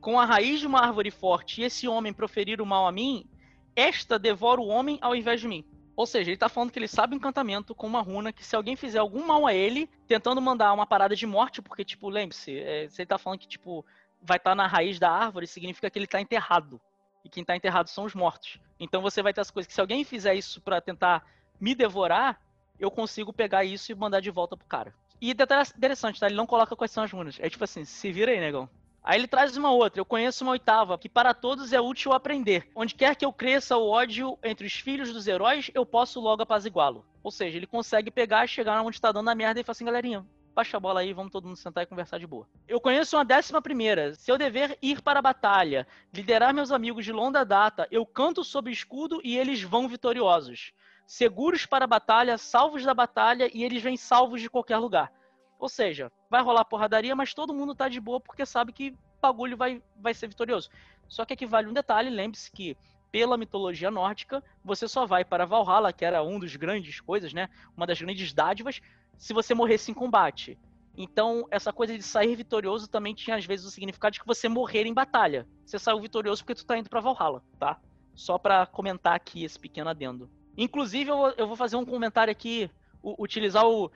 com a raiz de uma árvore forte e esse homem proferir o mal a mim, esta devora o homem ao invés de mim. Ou seja, ele tá falando que ele sabe o encantamento com uma runa que se alguém fizer algum mal a ele, tentando mandar uma parada de morte, porque, tipo, lembre-se, é, você tá falando que, tipo, vai estar tá na raiz da árvore, significa que ele tá enterrado e quem está enterrado são os mortos. Então você vai ter as coisas que se alguém fizer isso para tentar me devorar, eu consigo pegar isso e mandar de volta pro cara. E detalhe interessante, tá? Ele não coloca quais são as runas. É tipo assim, se vira aí, negão. Aí ele traz uma outra. Eu conheço uma oitava, que para todos é útil aprender. Onde quer que eu cresça o ódio entre os filhos dos heróis, eu posso logo apaziguá-lo. Ou seja, ele consegue pegar, chegar onde está dando a merda e falar assim, galerinha, baixa a bola aí, vamos todo mundo sentar e conversar de boa. Eu conheço uma décima primeira. Seu dever ir para a batalha, liderar meus amigos de longa data, eu canto sob escudo e eles vão vitoriosos. Seguros para a batalha, salvos da batalha e eles vêm salvos de qualquer lugar. Ou seja, vai rolar porradaria, mas todo mundo tá de boa porque sabe que bagulho vai, vai ser vitorioso. Só que aqui vale um detalhe, lembre-se que pela mitologia nórdica, você só vai para Valhalla, que era um dos grandes coisas, né? Uma das grandes dádivas, se você morresse em combate. Então, essa coisa de sair vitorioso também tinha às vezes o significado de que você morrer em batalha. Você saiu vitorioso porque tu tá indo para Valhalla, tá? Só para comentar aqui esse pequeno adendo. Inclusive, eu, vou fazer um comentário aqui, utilizar o,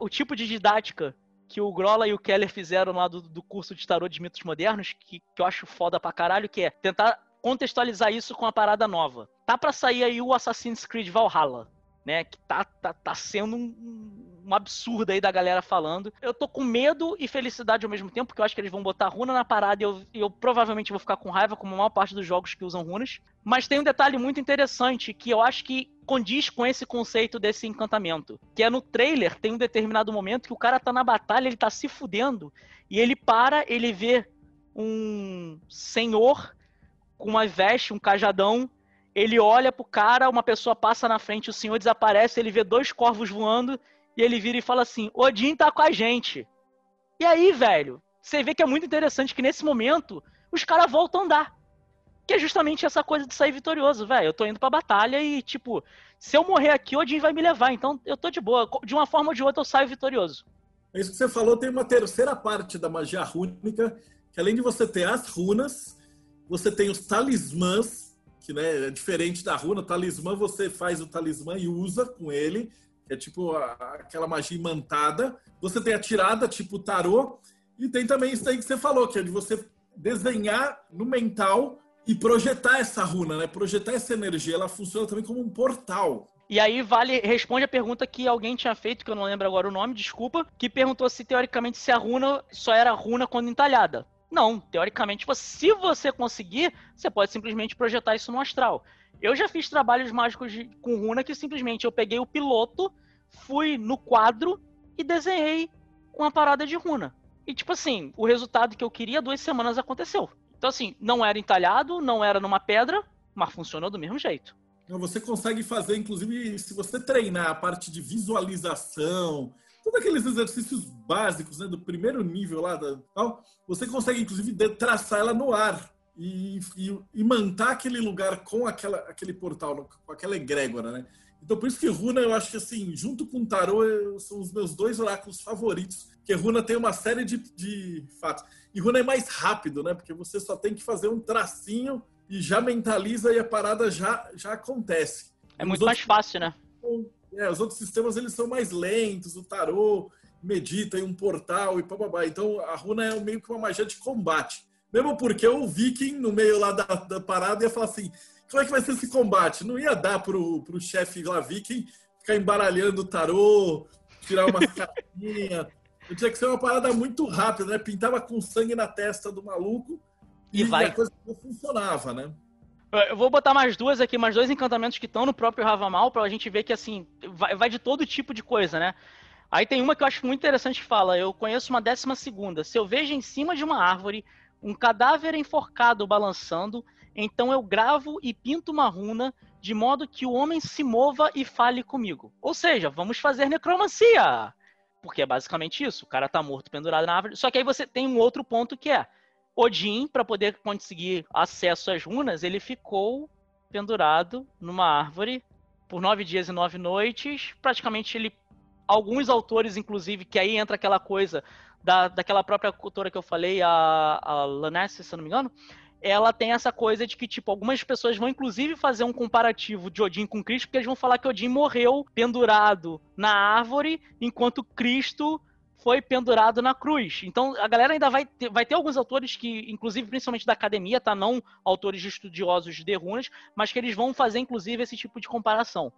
o tipo de didática que o Grola e o Keller fizeram lá do, do curso de tarô de mitos modernos, que, que eu acho foda pra caralho, que é tentar contextualizar isso com a parada nova. Tá para sair aí o Assassin's Creed Valhalla, né? Que tá, tá, tá sendo um, um absurdo aí da galera falando. Eu tô com medo e felicidade ao mesmo tempo, porque eu acho que eles vão botar runa na parada e eu, eu provavelmente vou ficar com raiva, como a maior parte dos jogos que usam runas. Mas tem um detalhe muito interessante que eu acho que condiz com esse conceito desse encantamento. Que é no trailer, tem um determinado momento que o cara tá na batalha, ele tá se fudendo, e ele para, ele vê um senhor com uma veste, um cajadão. Ele olha pro cara, uma pessoa passa na frente, o senhor desaparece, ele vê dois corvos voando e ele vira e fala assim: Odin tá com a gente. E aí, velho, você vê que é muito interessante que nesse momento os caras voltam a andar. Que é justamente essa coisa de sair vitorioso, velho. Eu tô indo pra batalha e, tipo, se eu morrer aqui, Odin vai me levar. Então eu tô de boa. De uma forma ou de outra eu saio vitorioso. É isso que você falou, tem uma terceira parte da magia rúnica, que além de você ter as runas, você tem os talismãs, que né, é diferente da runa. Talismã, você faz o talismã e usa com ele, é tipo a, aquela magia imantada. Você tem a tirada, tipo tarô. E tem também isso aí que você falou, que é de você desenhar no mental e projetar essa runa, né? Projetar essa energia. Ela funciona também como um portal. E aí vale responde a pergunta que alguém tinha feito, que eu não lembro agora o nome, desculpa, que perguntou se teoricamente se a runa só era runa quando entalhada. Não, teoricamente, se você conseguir, você pode simplesmente projetar isso no astral. Eu já fiz trabalhos mágicos de, com runa que simplesmente eu peguei o piloto, fui no quadro e desenhei uma parada de runa. E tipo assim, o resultado que eu queria duas semanas aconteceu. Então assim, não era entalhado, não era numa pedra, mas funcionou do mesmo jeito. Você consegue fazer, inclusive, se você treinar a parte de visualização, todos aqueles exercícios básicos né, do primeiro nível lá, da, tal, você consegue inclusive traçar ela no ar e, e, e manter aquele lugar com aquela, aquele portal, com aquela egrégora, né? Então, por isso que Runa, eu acho que assim, junto com Tarô, são os meus dois oráculos favoritos, porque Runa tem uma série de, de fatos. E Runa é mais rápido, né? Porque você só tem que fazer um tracinho e já mentaliza e a parada já, já acontece. É muito mais fácil, né? É, os outros sistemas eles são mais lentos, o tarô medita em um portal e bababá. Então a runa é meio que uma magia de combate. Mesmo porque o viking, no meio lá da, da parada, ia falar assim: como é que vai ser esse combate? Não ia dar pro, pro chefe lá viking ficar embaralhando o tarô, tirar uma cartinhas. Tinha que ser uma parada muito rápida, né? Pintava com sangue na testa do maluco e, e vai. a coisa não funcionava, né? Eu vou botar mais duas aqui, mais dois encantamentos que estão no próprio Ravamal, pra gente ver que, assim, vai, vai, de todo tipo de coisa, né? Aí tem uma que eu acho muito interessante que fala, eu conheço uma décima segunda. Se eu vejo em cima de uma árvore um cadáver enforcado balançando, então eu gravo e pinto uma runa de modo que o homem se mova e fale comigo. Ou seja, vamos fazer necromancia! Porque é basicamente isso, o cara tá morto pendurado na árvore. Só que aí você tem um outro ponto que é, Odin, para poder conseguir acesso às runas, ele ficou pendurado numa árvore por nove dias e nove noites. Praticamente ele. Alguns autores, inclusive, que aí entra aquela coisa da, daquela própria cultura que eu falei, a, a se não me engano, ela tem essa coisa de que, tipo, algumas pessoas vão inclusive fazer um comparativo de Odin com Cristo, porque eles vão falar que Odin morreu pendurado na árvore, enquanto Cristo foi pendurado na cruz. Então a galera ainda vai ter, vai ter alguns autores que, inclusive principalmente da academia, tá? Não autores estudiosos de runas, mas que eles vão fazer inclusive esse tipo de comparação.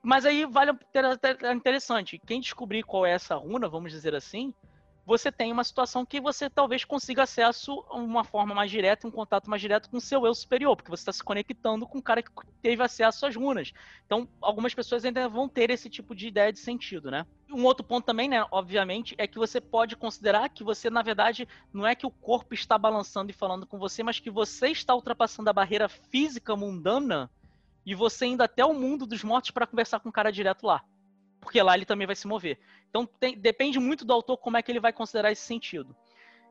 Mas aí vale é interessante. Quem descobrir qual é essa runa, vamos dizer assim, você tem uma situação que você talvez consiga acesso a uma forma mais direta, um contato mais direto com o seu eu superior, porque você está se conectando com o cara que teve acesso às runas. Então, algumas pessoas ainda vão ter esse tipo de ideia de sentido, né? Um outro ponto também, né, obviamente, é que você pode considerar que você, na verdade, não é que o corpo está balançando e falando com você, mas que você está ultrapassando a barreira física mundana e você indo até o mundo dos mortos para conversar com o cara direto lá porque lá ele também vai se mover. Então tem, depende muito do autor como é que ele vai considerar esse sentido.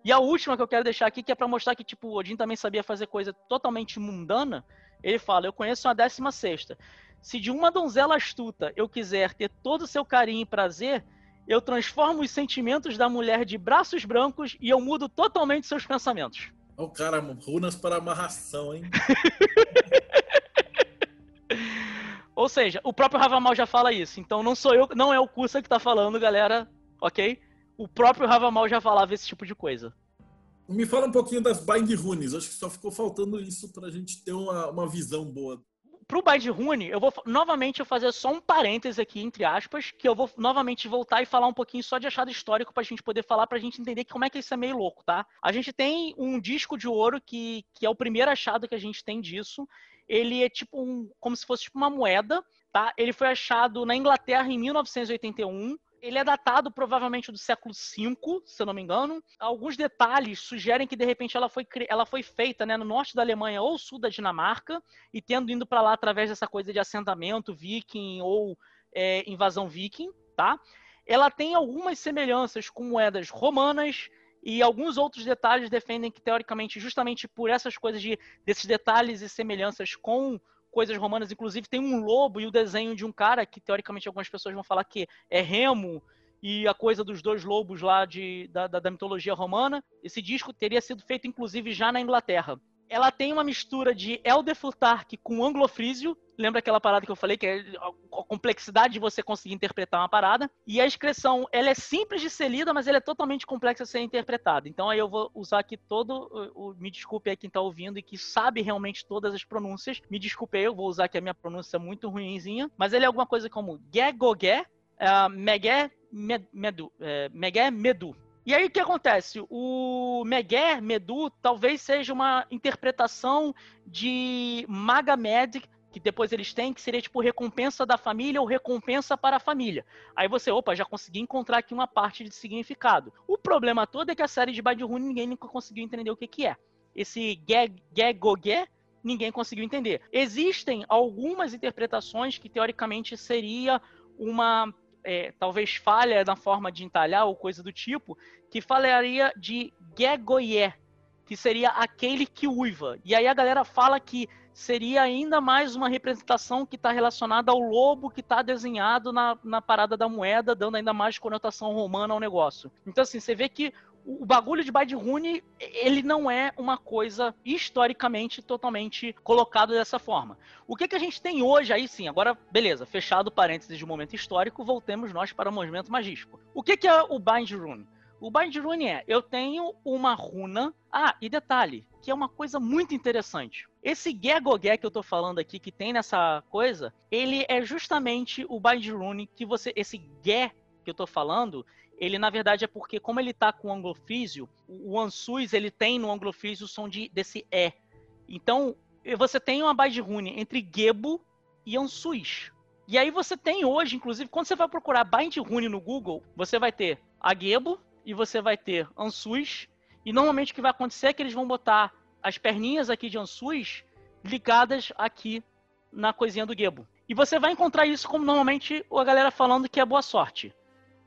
E a última que eu quero deixar aqui, que é para mostrar que tipo, o Odin também sabia fazer coisa totalmente mundana, ele fala: Eu conheço uma décima sexta. Se de uma donzela astuta eu quiser ter todo o seu carinho e prazer, eu transformo os sentimentos da mulher de braços brancos e eu mudo totalmente seus pensamentos. Ó, oh, cara, runas para amarração, hein? Ou seja, o próprio Ravamal já fala isso. Então não sou eu, não é o Kusa que tá falando, galera, ok? O próprio Ravamal já falava esse tipo de coisa. Me fala um pouquinho das Bind Runes. Acho que só ficou faltando isso pra gente ter uma, uma visão boa pro Bind Rune, eu vou novamente eu fazer só um parêntese aqui, entre aspas, que eu vou novamente voltar e falar um pouquinho só de achado histórico pra gente poder falar, pra gente entender como é que isso é meio louco, tá? A gente tem um disco de ouro que, que é o primeiro achado que a gente tem disso. Ele é tipo um, como se fosse tipo uma moeda, tá? Ele foi achado na Inglaterra em 1981 ele é datado provavelmente do século V, se eu não me engano. Alguns detalhes sugerem que de repente ela foi, ela foi feita né, no norte da Alemanha ou sul da Dinamarca e tendo indo para lá através dessa coisa de assentamento viking ou é, invasão viking, tá? Ela tem algumas semelhanças com moedas romanas e alguns outros detalhes defendem que teoricamente justamente por essas coisas de desses detalhes e semelhanças com coisas romanas, inclusive tem um lobo e o desenho de um cara que teoricamente algumas pessoas vão falar que é Remo e a coisa dos dois lobos lá de, da, da, da mitologia romana. Esse disco teria sido feito inclusive já na Inglaterra ela tem uma mistura de Elder Futark com Anglofrísio. Lembra aquela parada que eu falei, que é a complexidade de você conseguir interpretar uma parada. E a expressão, ela é simples de ser lida, mas ela é totalmente complexa de ser interpretada. Então aí eu vou usar aqui todo, o, me desculpe aí quem está ouvindo e que sabe realmente todas as pronúncias. Me desculpe aí, eu vou usar aqui a minha pronúncia muito ruimzinha. Mas ele é alguma coisa como Gegogé, uh, Megé, Medu, uh, Megé, Medu. E aí o que acontece? O Meguer, Medu, talvez seja uma interpretação de Magamed, que depois eles têm, que seria tipo recompensa da família ou recompensa para a família. Aí você, opa, já consegui encontrar aqui uma parte de significado. O problema todo é que a série de Badrune ninguém nunca conseguiu entender o que, que é. Esse Gegogé, ninguém conseguiu entender. Existem algumas interpretações que teoricamente seria uma é, talvez falha na forma de entalhar ou coisa do tipo, que falaria de Gegoye, que seria aquele que uiva. E aí a galera fala que seria ainda mais uma representação que está relacionada ao lobo que está desenhado na, na parada da moeda, dando ainda mais conotação romana ao negócio. Então, assim, você vê que o bagulho de Rune, ele não é uma coisa historicamente totalmente colocado dessa forma. O que, que a gente tem hoje aí sim, agora, beleza, fechado parênteses de momento histórico, voltemos nós para o movimento magístico. O que, que é o Rune? O Rune é, eu tenho uma runa. Ah, e detalhe, que é uma coisa muito interessante. Esse Gegogé que eu tô falando aqui, que tem nessa coisa, ele é justamente o Rune que você. Esse Ge que eu tô falando, ele na verdade é porque, como ele tá com o anglofísio, o Ansus ele tem no anglofísio o som de, desse E. Então, você tem uma base rune entre Gebo e Ansus. E aí você tem hoje, inclusive, quando você vai procurar bind rune no Google, você vai ter a Gebo e você vai ter Ansus. E normalmente o que vai acontecer é que eles vão botar as perninhas aqui de Ansus ligadas aqui na coisinha do Gebo. E você vai encontrar isso como normalmente a galera falando que é boa sorte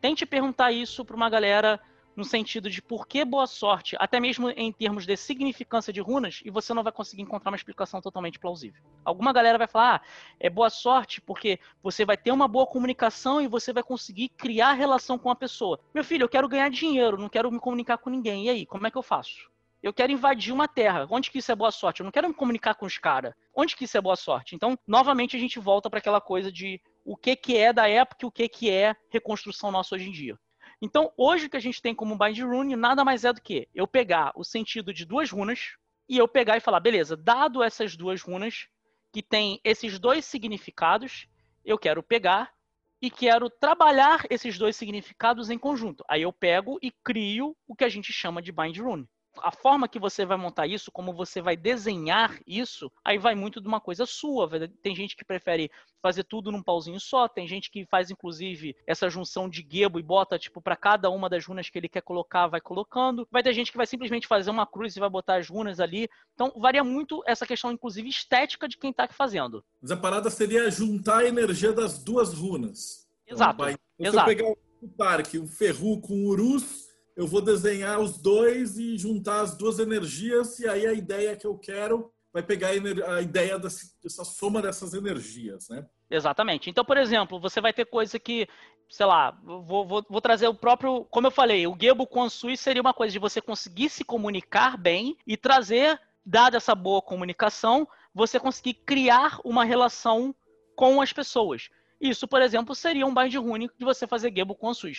tente perguntar isso para uma galera no sentido de por que boa sorte, até mesmo em termos de significância de runas, e você não vai conseguir encontrar uma explicação totalmente plausível. Alguma galera vai falar, ah, é boa sorte porque você vai ter uma boa comunicação e você vai conseguir criar relação com a pessoa. Meu filho, eu quero ganhar dinheiro, não quero me comunicar com ninguém. E aí, como é que eu faço? Eu quero invadir uma terra. Onde que isso é boa sorte? Eu não quero me comunicar com os caras. Onde que isso é boa sorte? Então, novamente, a gente volta para aquela coisa de o que, que é da época e o que, que é reconstrução nossa hoje em dia. Então, hoje o que a gente tem como bind rune nada mais é do que eu pegar o sentido de duas runas e eu pegar e falar, beleza, dado essas duas runas que têm esses dois significados, eu quero pegar e quero trabalhar esses dois significados em conjunto. Aí eu pego e crio o que a gente chama de bind rune a forma que você vai montar isso, como você vai desenhar isso, aí vai muito de uma coisa sua. Tem gente que prefere fazer tudo num pauzinho só, tem gente que faz inclusive essa junção de gebo e bota tipo para cada uma das runas que ele quer colocar, vai colocando. Vai ter gente que vai simplesmente fazer uma cruz e vai botar as runas ali. Então varia muito essa questão inclusive estética de quem tá fazendo. Mas a parada seria juntar a energia das duas runas. Exato. Então, vai... Exato. Se eu pegar o parque, o ferru com o urus, eu vou desenhar os dois e juntar as duas energias, e aí a ideia que eu quero vai pegar a, ideia dessa, soma dessas energias, né? Exatamente. Então, por exemplo, você vai ter coisa que, sei lá, vou, vou, vou trazer o próprio, como eu falei, o Gebo Konsui seria uma coisa de você conseguir se comunicar bem e trazer, dada essa boa comunicação, você conseguir criar uma relação com as pessoas. Isso, por exemplo, seria um bind rune de você fazer Gebo Konsui.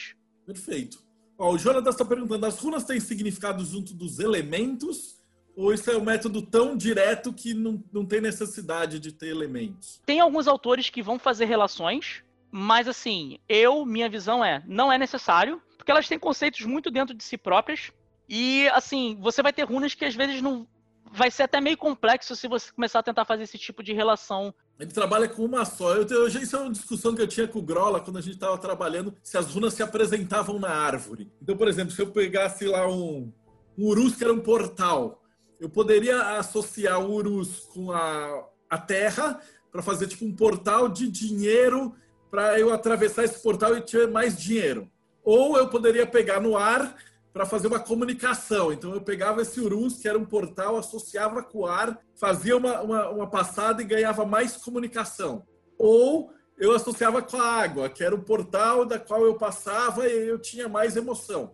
Perfeito. Ó, o Jonathan está perguntando: as runas têm significado junto dos elementos? Ou isso é um método tão direto que não, não tem necessidade de ter elementos? Tem alguns autores que vão fazer relações, mas assim, eu, minha visão é, não é necessário, porque elas têm conceitos muito dentro de si próprias. E assim, você vai ter runas que às vezes não. Vai ser até meio complexo se você começar a tentar fazer esse tipo de relação ele trabalha com uma só. Eu, eu, isso é uma discussão que eu tinha com o Grola quando a gente estava trabalhando, se as runas se apresentavam na árvore. Então, por exemplo, se eu pegasse lá um, um Urus que era um portal, eu poderia associar o Urus com a, a Terra para fazer tipo um portal de dinheiro para eu atravessar esse portal e ter mais dinheiro. Ou eu poderia pegar no ar para fazer uma comunicação. Então eu pegava esse Urus, que era um portal, associava com o ar, fazia uma, uma, uma passada e ganhava mais comunicação. Ou eu associava com a água, que era o portal da qual eu passava e eu tinha mais emoção.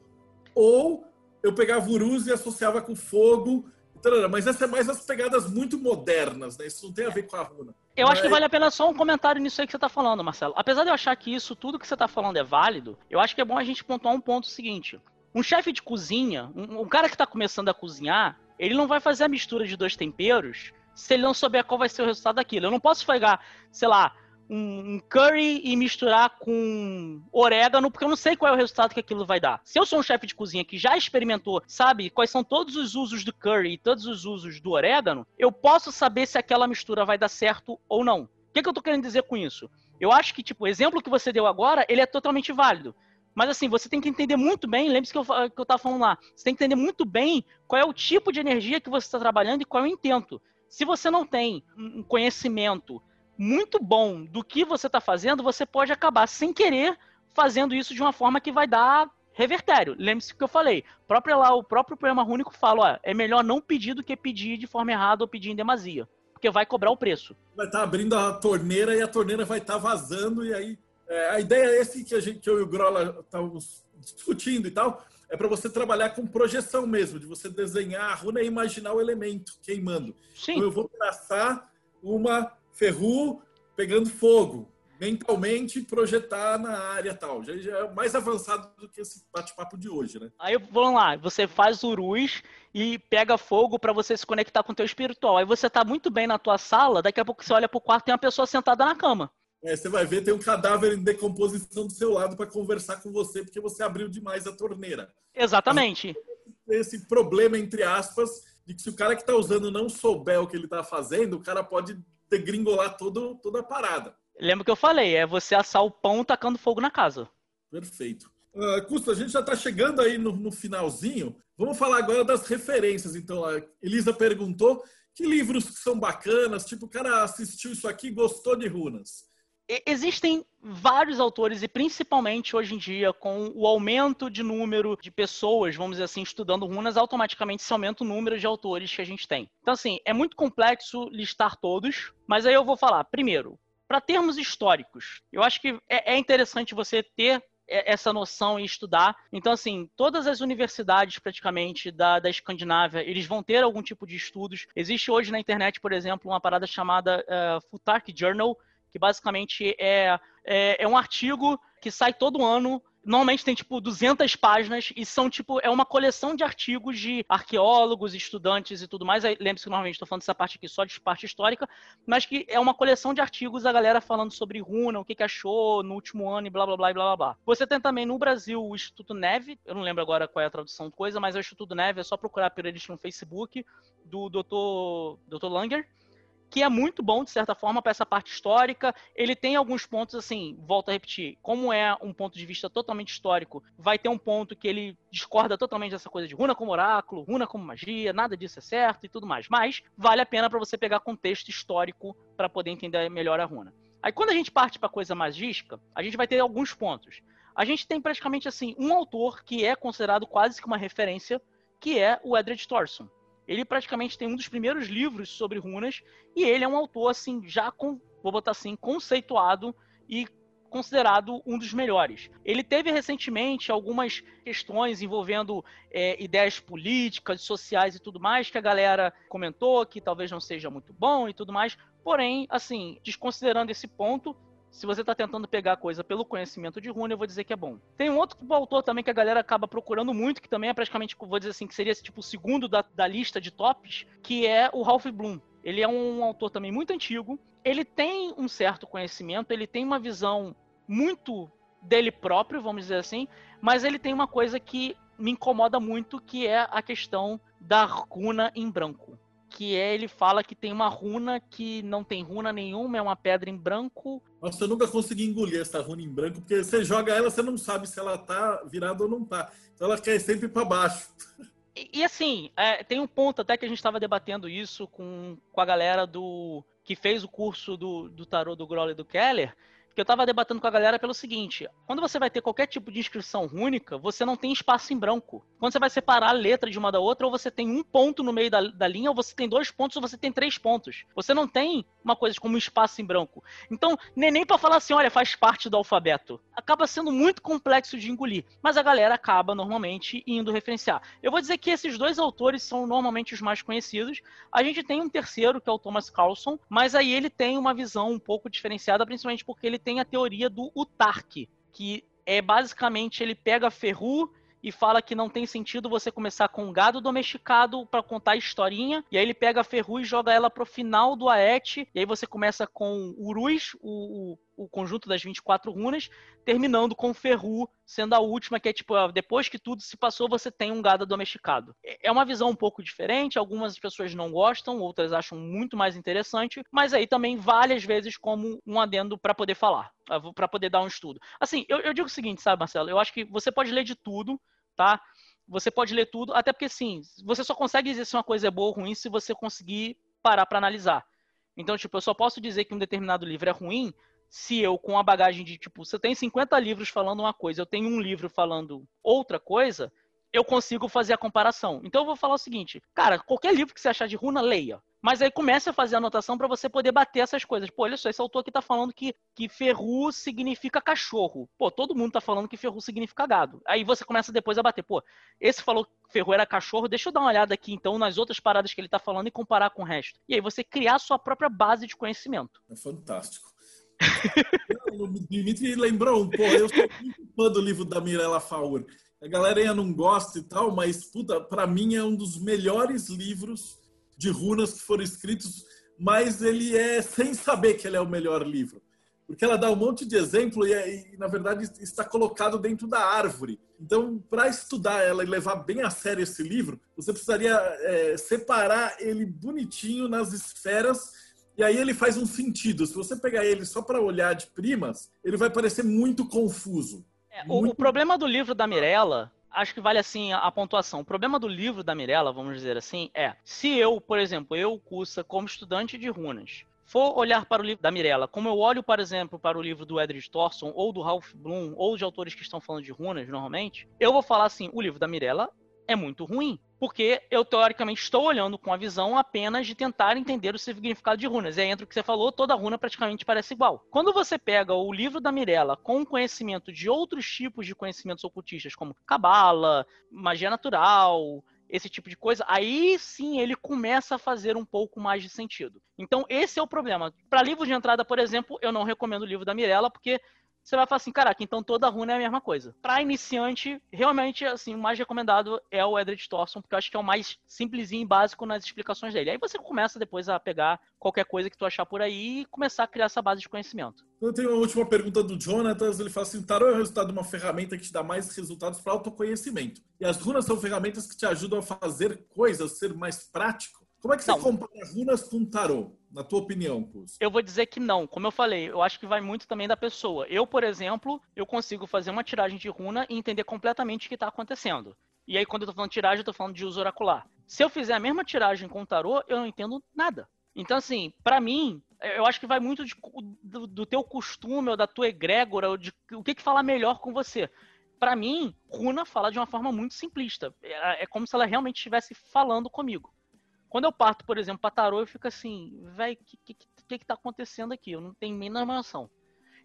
Ou eu pegava o Urus e associava com fogo. Mas essa é mais as pegadas muito modernas, né? Isso não tem a ver com a runa. Eu acho que vale a pena só um comentário nisso aí que você está falando, Marcelo. Apesar de eu achar que isso, tudo que você está falando é válido, eu acho que é bom a gente pontuar um ponto seguinte. Um chefe de cozinha, um, um cara que está começando a cozinhar, ele não vai fazer a mistura de dois temperos se ele não souber qual vai ser o resultado daquilo. Eu não posso pegar, sei lá, um, curry e misturar com orégano, porque eu não sei qual é o resultado que aquilo vai dar. Se eu sou um chefe de cozinha que já experimentou, sabe quais são todos os usos do curry e todos os usos do orégano, eu posso saber se aquela mistura vai dar certo ou não. O que, que eu tô querendo dizer com isso? Eu acho que, tipo, o exemplo que você deu agora, ele é totalmente válido. Mas assim, você tem que entender muito bem, lembre-se que eu, que eu tava falando lá, você tem que entender muito bem qual é o tipo de energia que você está trabalhando e qual é o intento. Se você não tem um conhecimento muito bom do que você está fazendo, você pode acabar sem querer fazendo isso de uma forma que vai dar revertério. Lembre-se que eu falei. Próprio lá, o próprio poema único fala, ó, é melhor não pedir do que pedir de forma errada ou pedir em demasia, porque vai cobrar o preço. Vai estar tá abrindo a torneira e a torneira vai estar tá vazando e aí é, a ideia é esse que a gente, que eu e o Grola estávamos discutindo e tal, é para você trabalhar com projeção mesmo, de você desenhar a runa e imaginar o elemento queimando. Sim. Então eu vou traçar uma ferru pegando fogo, mentalmente projetar na área tal. Já, já, é mais avançado do que esse bate-papo de hoje, né? Aí vamos lá, você faz urus e pega fogo para você se conectar com o teu espiritual. Aí você tá muito bem na tua sala, daqui a pouco você olha pro quarto e tem uma pessoa sentada na cama. É, você vai ver, tem um cadáver em decomposição do seu lado para conversar com você, porque você abriu demais a torneira. Exatamente. Esse problema, entre aspas, de que se o cara que está usando não souber o que ele está fazendo, o cara pode degringolar todo, toda a parada. Lembra que eu falei, é você assar o pão tacando fogo na casa. Perfeito. Uh, Custa, a gente já está chegando aí no, no, finalzinho. Vamos falar agora das referências. Então, a Elisa perguntou que livros são bacanas, tipo, o cara assistiu isso aqui e gostou de runas existem vários autores, e principalmente hoje em dia, com o aumento de número de pessoas, vamos dizer assim, estudando runas, automaticamente se aumenta o número de autores que a gente tem. Então, assim, é muito complexo listar todos, mas aí eu vou falar. Primeiro, para termos históricos, eu acho que é, é interessante você ter essa noção e estudar. Então, assim, todas as universidades praticamente da, da Escandinávia, eles vão ter algum tipo de estudos. Existe hoje na internet, por exemplo, uma parada chamada uh, Futark Journal, que basicamente é, é, é um artigo que sai todo ano normalmente tem tipo 200 páginas e são tipo é uma coleção de artigos de arqueólogos, estudantes e tudo mais. Lembre-se que normalmente estou falando dessa parte aqui só de parte histórica, mas que é uma coleção de artigos da galera falando sobre runa, o que, que achou no último ano e blá blá blá blá blá blá. Você tem também no Brasil o Instituto Neve, eu não lembro agora qual é a tradução coisa, mas é o Instituto Neve, é só procurar por eles no Facebook do Dr. Dr. Langer que é muito bom, de certa forma, para essa parte histórica. Ele tem alguns pontos, assim, volto a repetir, como é um ponto de vista totalmente histórico, vai ter um ponto que ele discorda totalmente dessa coisa de runa como oráculo, runa como magia, nada disso é certo e tudo mais. Mas vale a pena para você pegar contexto histórico para poder entender melhor a runa. Aí quando a gente parte para coisa magística, a gente vai ter alguns pontos. A gente tem praticamente assim um autor que é considerado quase que uma referência, que é o Edred Thorson. Ele praticamente tem um dos primeiros livros sobre runas e ele é um autor assim já com, vou botar assim, conceituado e considerado um dos melhores. Ele teve recentemente algumas questões envolvendo é, ideias políticas, sociais e tudo mais, que a galera comentou que talvez não seja muito bom e tudo mais. Porém, assim, desconsiderando esse ponto, se você está tentando pegar a coisa pelo conhecimento de Rune, eu vou dizer que é bom. Tem um outro autor também que a galera acaba procurando muito, que também é praticamente, vou dizer assim, que seria tipo o segundo da, da lista de tops, que é o Ralph Bloom. Ele é um autor também muito antigo. Ele tem um certo conhecimento, ele tem uma visão muito dele próprio, vamos dizer assim, mas ele tem uma coisa que me incomoda muito, que é a questão da runa em branco. Que é, ele fala que tem uma runa que não tem runa nenhuma, é uma pedra em branco. Nossa, eu nunca consegui engolir essa runa em branco, porque você joga ela, você não sabe se ela tá virada ou não tá. Então ela cai sempre para baixo. E, e assim, é, tem um ponto até que a gente estava debatendo isso com, com a galera do que fez o curso do, do tarô do Groll e do Keller, que eu estava debatendo com a galera pelo seguinte: quando você vai ter qualquer tipo de inscrição única, você não tem espaço em branco. Quando você vai separar a letra de uma da outra, ou você tem um ponto no meio da, da linha, ou você tem dois pontos, ou você tem três pontos. Você não tem uma coisa como um espaço em branco. Então, nem, nem para falar assim, olha, faz parte do alfabeto. Acaba sendo muito complexo de engolir. Mas a galera acaba normalmente indo referenciar. Eu vou dizer que esses dois autores são normalmente os mais conhecidos. A gente tem um terceiro, que é o Thomas Carlson, mas aí ele tem uma visão um pouco diferenciada, principalmente porque ele tem a teoria do Utark, que é basicamente ele pega Ferru e fala que não tem sentido você começar com um gado domesticado para contar a historinha, e aí ele pega a Ferru e joga ela pro final do Aet, e aí você começa com Urus, o, o, o conjunto das 24 runas, terminando com Ferru, sendo a última, que é tipo, depois que tudo se passou, você tem um gado domesticado. É, é uma visão um pouco diferente, algumas pessoas não gostam, outras acham muito mais interessante, mas aí também vale às vezes como um adendo para poder falar, para poder dar um estudo. Assim, eu, eu digo o seguinte, sabe, Marcelo? Eu acho que você pode ler de tudo, tá? Você pode ler tudo, até porque sim, você só consegue dizer se uma coisa é boa ou ruim se você conseguir parar para analisar. Então, tipo, eu só posso dizer que um determinado livro é ruim se eu, com a bagagem de, tipo, você tem 50 livros falando uma coisa, eu tenho um livro falando outra coisa, eu consigo fazer a comparação. Então eu vou falar o seguinte, cara, qualquer livro que você achar de runa, leia. Mas aí comece a fazer anotação para você poder bater essas coisas. Pô, olha só, esse autor aqui tá falando que, que ferru significa cachorro. Pô, todo mundo tá falando que ferru significa gado. Aí você começa depois a bater. Pô, esse falou que ferru era cachorro, deixa eu dar uma olhada aqui então nas outras paradas que ele tá falando e comparar com o resto. E aí você criar a sua própria base de conhecimento. É fantástico. O Dimitri lembrou um pouco, eu sou muito fã do livro da Mirella Faur. A galera ainda não gosta e tal, mas, puta, pra mim é um dos melhores livros de runas que foram escritos, mas ele é sem saber que ele é o melhor livro. Porque ela dá um monte de exemplo e, é, e na verdade, está colocado dentro da árvore. Então, para estudar ela e levar bem a sério esse livro, você precisaria é, separar ele bonitinho nas esferas e aí ele faz um sentido. Se você pegar ele só para olhar de primas, ele vai parecer muito confuso. É, muito... O, problema do livro da Mirella, acho que vale assim a, pontuação. O problema do livro da Mirella, vamos dizer assim, é se eu, por exemplo, eu, Cussa, como estudante de runas, for olhar para o livro da Mirella, como eu olho, por exemplo, para o livro do Edward Thorson, ou do Ralph Bloom, ou de autores que estão falando de runas, normalmente, eu vou falar assim, o livro da Mirella é muito ruim porque eu teoricamente estou olhando com a visão apenas de tentar entender o significado de runas. E aí entra o que você falou, toda runa praticamente parece igual. Quando você pega o livro da Mirella com conhecimento de outros tipos de conhecimentos ocultistas, como cabala, magia natural, esse tipo de coisa, aí sim ele começa a fazer um pouco mais de sentido. Então, esse é o problema. Para livro de entrada, por exemplo, eu não recomendo o livro da Mirella, porque você vai falar assim, caraca, então toda runa é a mesma coisa. Para iniciante, realmente, assim, o mais recomendado é o Edred Thorson, porque eu acho que é o mais simplesinho e básico nas explicações dele. Aí você começa depois a pegar qualquer coisa que tu achar por aí e começar a criar essa base de conhecimento. Eu tenho uma última pergunta do Jonatas, ele fala assim, tarô é o resultado de uma ferramenta que te dá mais resultados para autoconhecimento. E as runas são ferramentas que te ajudam a fazer coisas, ser mais prático. Como é que você não. compara runas com tarô? Na tua opinião, Cus? Eu vou dizer que não. Como eu falei, eu acho que vai muito também da pessoa. Eu, por exemplo, eu consigo fazer uma tiragem de runa e entender completamente o que está acontecendo. E aí, quando eu tô falando tiragem, eu tô falando de uso oracular. Se eu fizer a mesma tiragem com tarô, eu não entendo nada. Então, assim, para mim, eu acho que vai muito de, do, do, teu costume ou da tua egrégora, ou de o que, que fala melhor com você. Para mim, runa fala de uma forma muito simplista. É, é como se ela realmente estivesse falando comigo. Quando eu parto, por exemplo, para tarô, eu fico assim, velho, o que, que, que, que tá acontecendo aqui? Eu não tenho nem noção.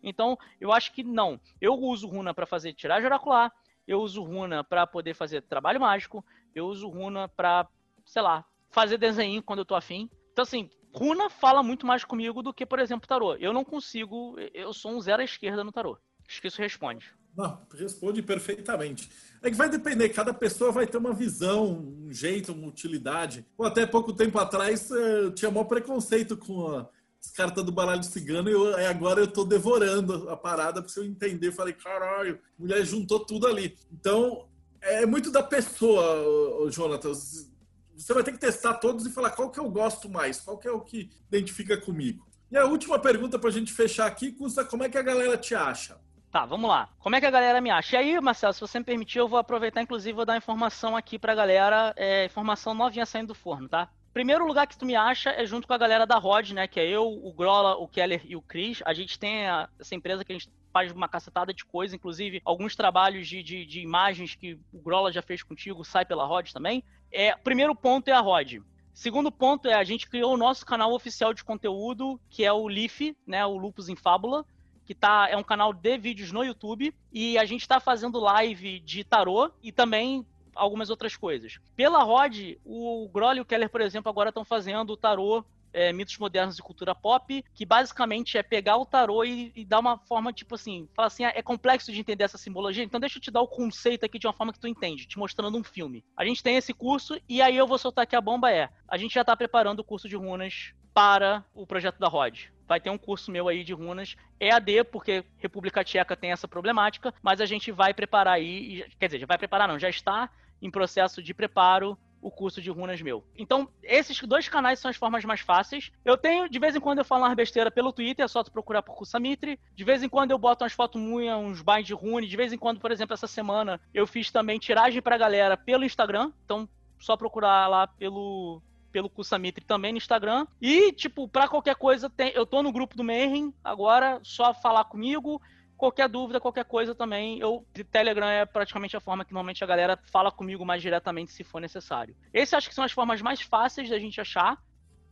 Então, eu acho que não. Eu uso runa para fazer tiragem oracular, eu uso runa para poder fazer trabalho mágico, eu uso runa para, sei lá, fazer desenho quando eu tô afim. Então, assim, runa fala muito mais comigo do que, por exemplo, tarô. Eu não consigo, eu sou um zero à esquerda no tarô. Acho que isso responde. Não, responde perfeitamente. É que vai depender, cada pessoa vai ter uma visão, um jeito, uma utilidade. Ou até pouco tempo atrás eu tinha maior preconceito com a, as cartas do baralho cigano e eu, agora eu tô devorando a parada porque eu entender. Falei, caralho, mulher juntou tudo ali. Então, é muito da pessoa, Jonathan. Você vai ter que testar todos e falar qual que eu gosto mais, qual que é o que identifica comigo. E a última pergunta para a gente fechar aqui, Custa, como é que a galera te acha? Tá, vamos lá. Como é que a galera me acha? E aí, Marcelo, se você me permitir, eu vou aproveitar, inclusive, vou dar informação aqui pra galera, é, informação novinha saindo do forno, tá? Primeiro lugar que tu me acha é junto com a galera da Rod, né? Que é eu, o Grola, o Keller e o Chris. A gente tem a, essa empresa que a gente faz uma cacetada de coisa, inclusive alguns trabalhos de, de, de imagens que o Grola já fez contigo, sai pela Rod também. É, primeiro ponto é a Rod. Segundo ponto é a gente criou o nosso canal oficial de conteúdo, que é o Leaf, né? O Lupus em Fábula que tá, é um canal de vídeos no YouTube, e a gente está fazendo live de tarô e também algumas outras coisas. Pela Rod, o Groll e o Keller, por exemplo, agora estão fazendo o tarô é, mitos modernos e cultura pop, que basicamente é pegar o tarô e, e, dar uma forma, tipo assim, falar assim, ah, é complexo de entender essa simbologia, então deixa eu te dar o conceito aqui de uma forma que tu entende, te mostrando um filme. A gente tem esse curso, e aí eu vou soltar aqui a bomba é, a gente já está preparando o curso de runas para o projeto da Rod vai ter um curso meu aí de runas EAD, porque República Tcheca tem essa problemática, mas a gente vai preparar aí, quer dizer, já vai preparar não, já está em processo de preparo o curso de runas meu. Então, esses dois canais são as formas mais fáceis. Eu tenho, de vez em quando eu falo umas besteira pelo Twitter, é só tu procurar por Kusamitri. De vez em quando eu boto umas fotos munha, uns binds de rune. De vez em quando, por exemplo, essa semana eu fiz também tiragem pra galera pelo Instagram. Então, só procurar lá pelo pelo Kusamitri também no Instagram. E, tipo, para qualquer coisa, tem, eu tô no grupo do Mayhem, agora só falar comigo. Qualquer dúvida, qualquer coisa também, eu Telegram é praticamente a forma que normalmente a galera fala comigo mais diretamente se for necessário. Esses acho que são as formas mais fáceis da gente achar.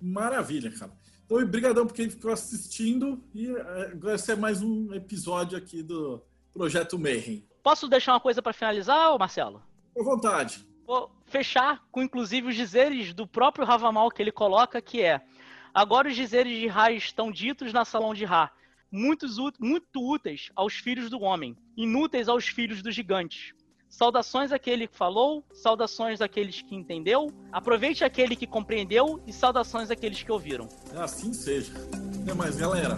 Maravilha, cara. Então, obrigadão por quem ficou assistindo e é, agora esse é mais um episódio aqui do Projeto Mayhem. Posso deixar uma coisa para finalizar, Marcelo? À vontade. Vou fechar com inclusive os dizeres do próprio Ravamal que ele coloca, que é Agora os dizeres de Ra estão ditos na salão de Ra, muitos, muito úteis aos filhos do homem, inúteis aos filhos dos gigantes. Saudações àquele que falou, saudações àqueles que entendeu, aproveite aquele que compreendeu e saudações àqueles que ouviram. Assim seja. Até mais, galera.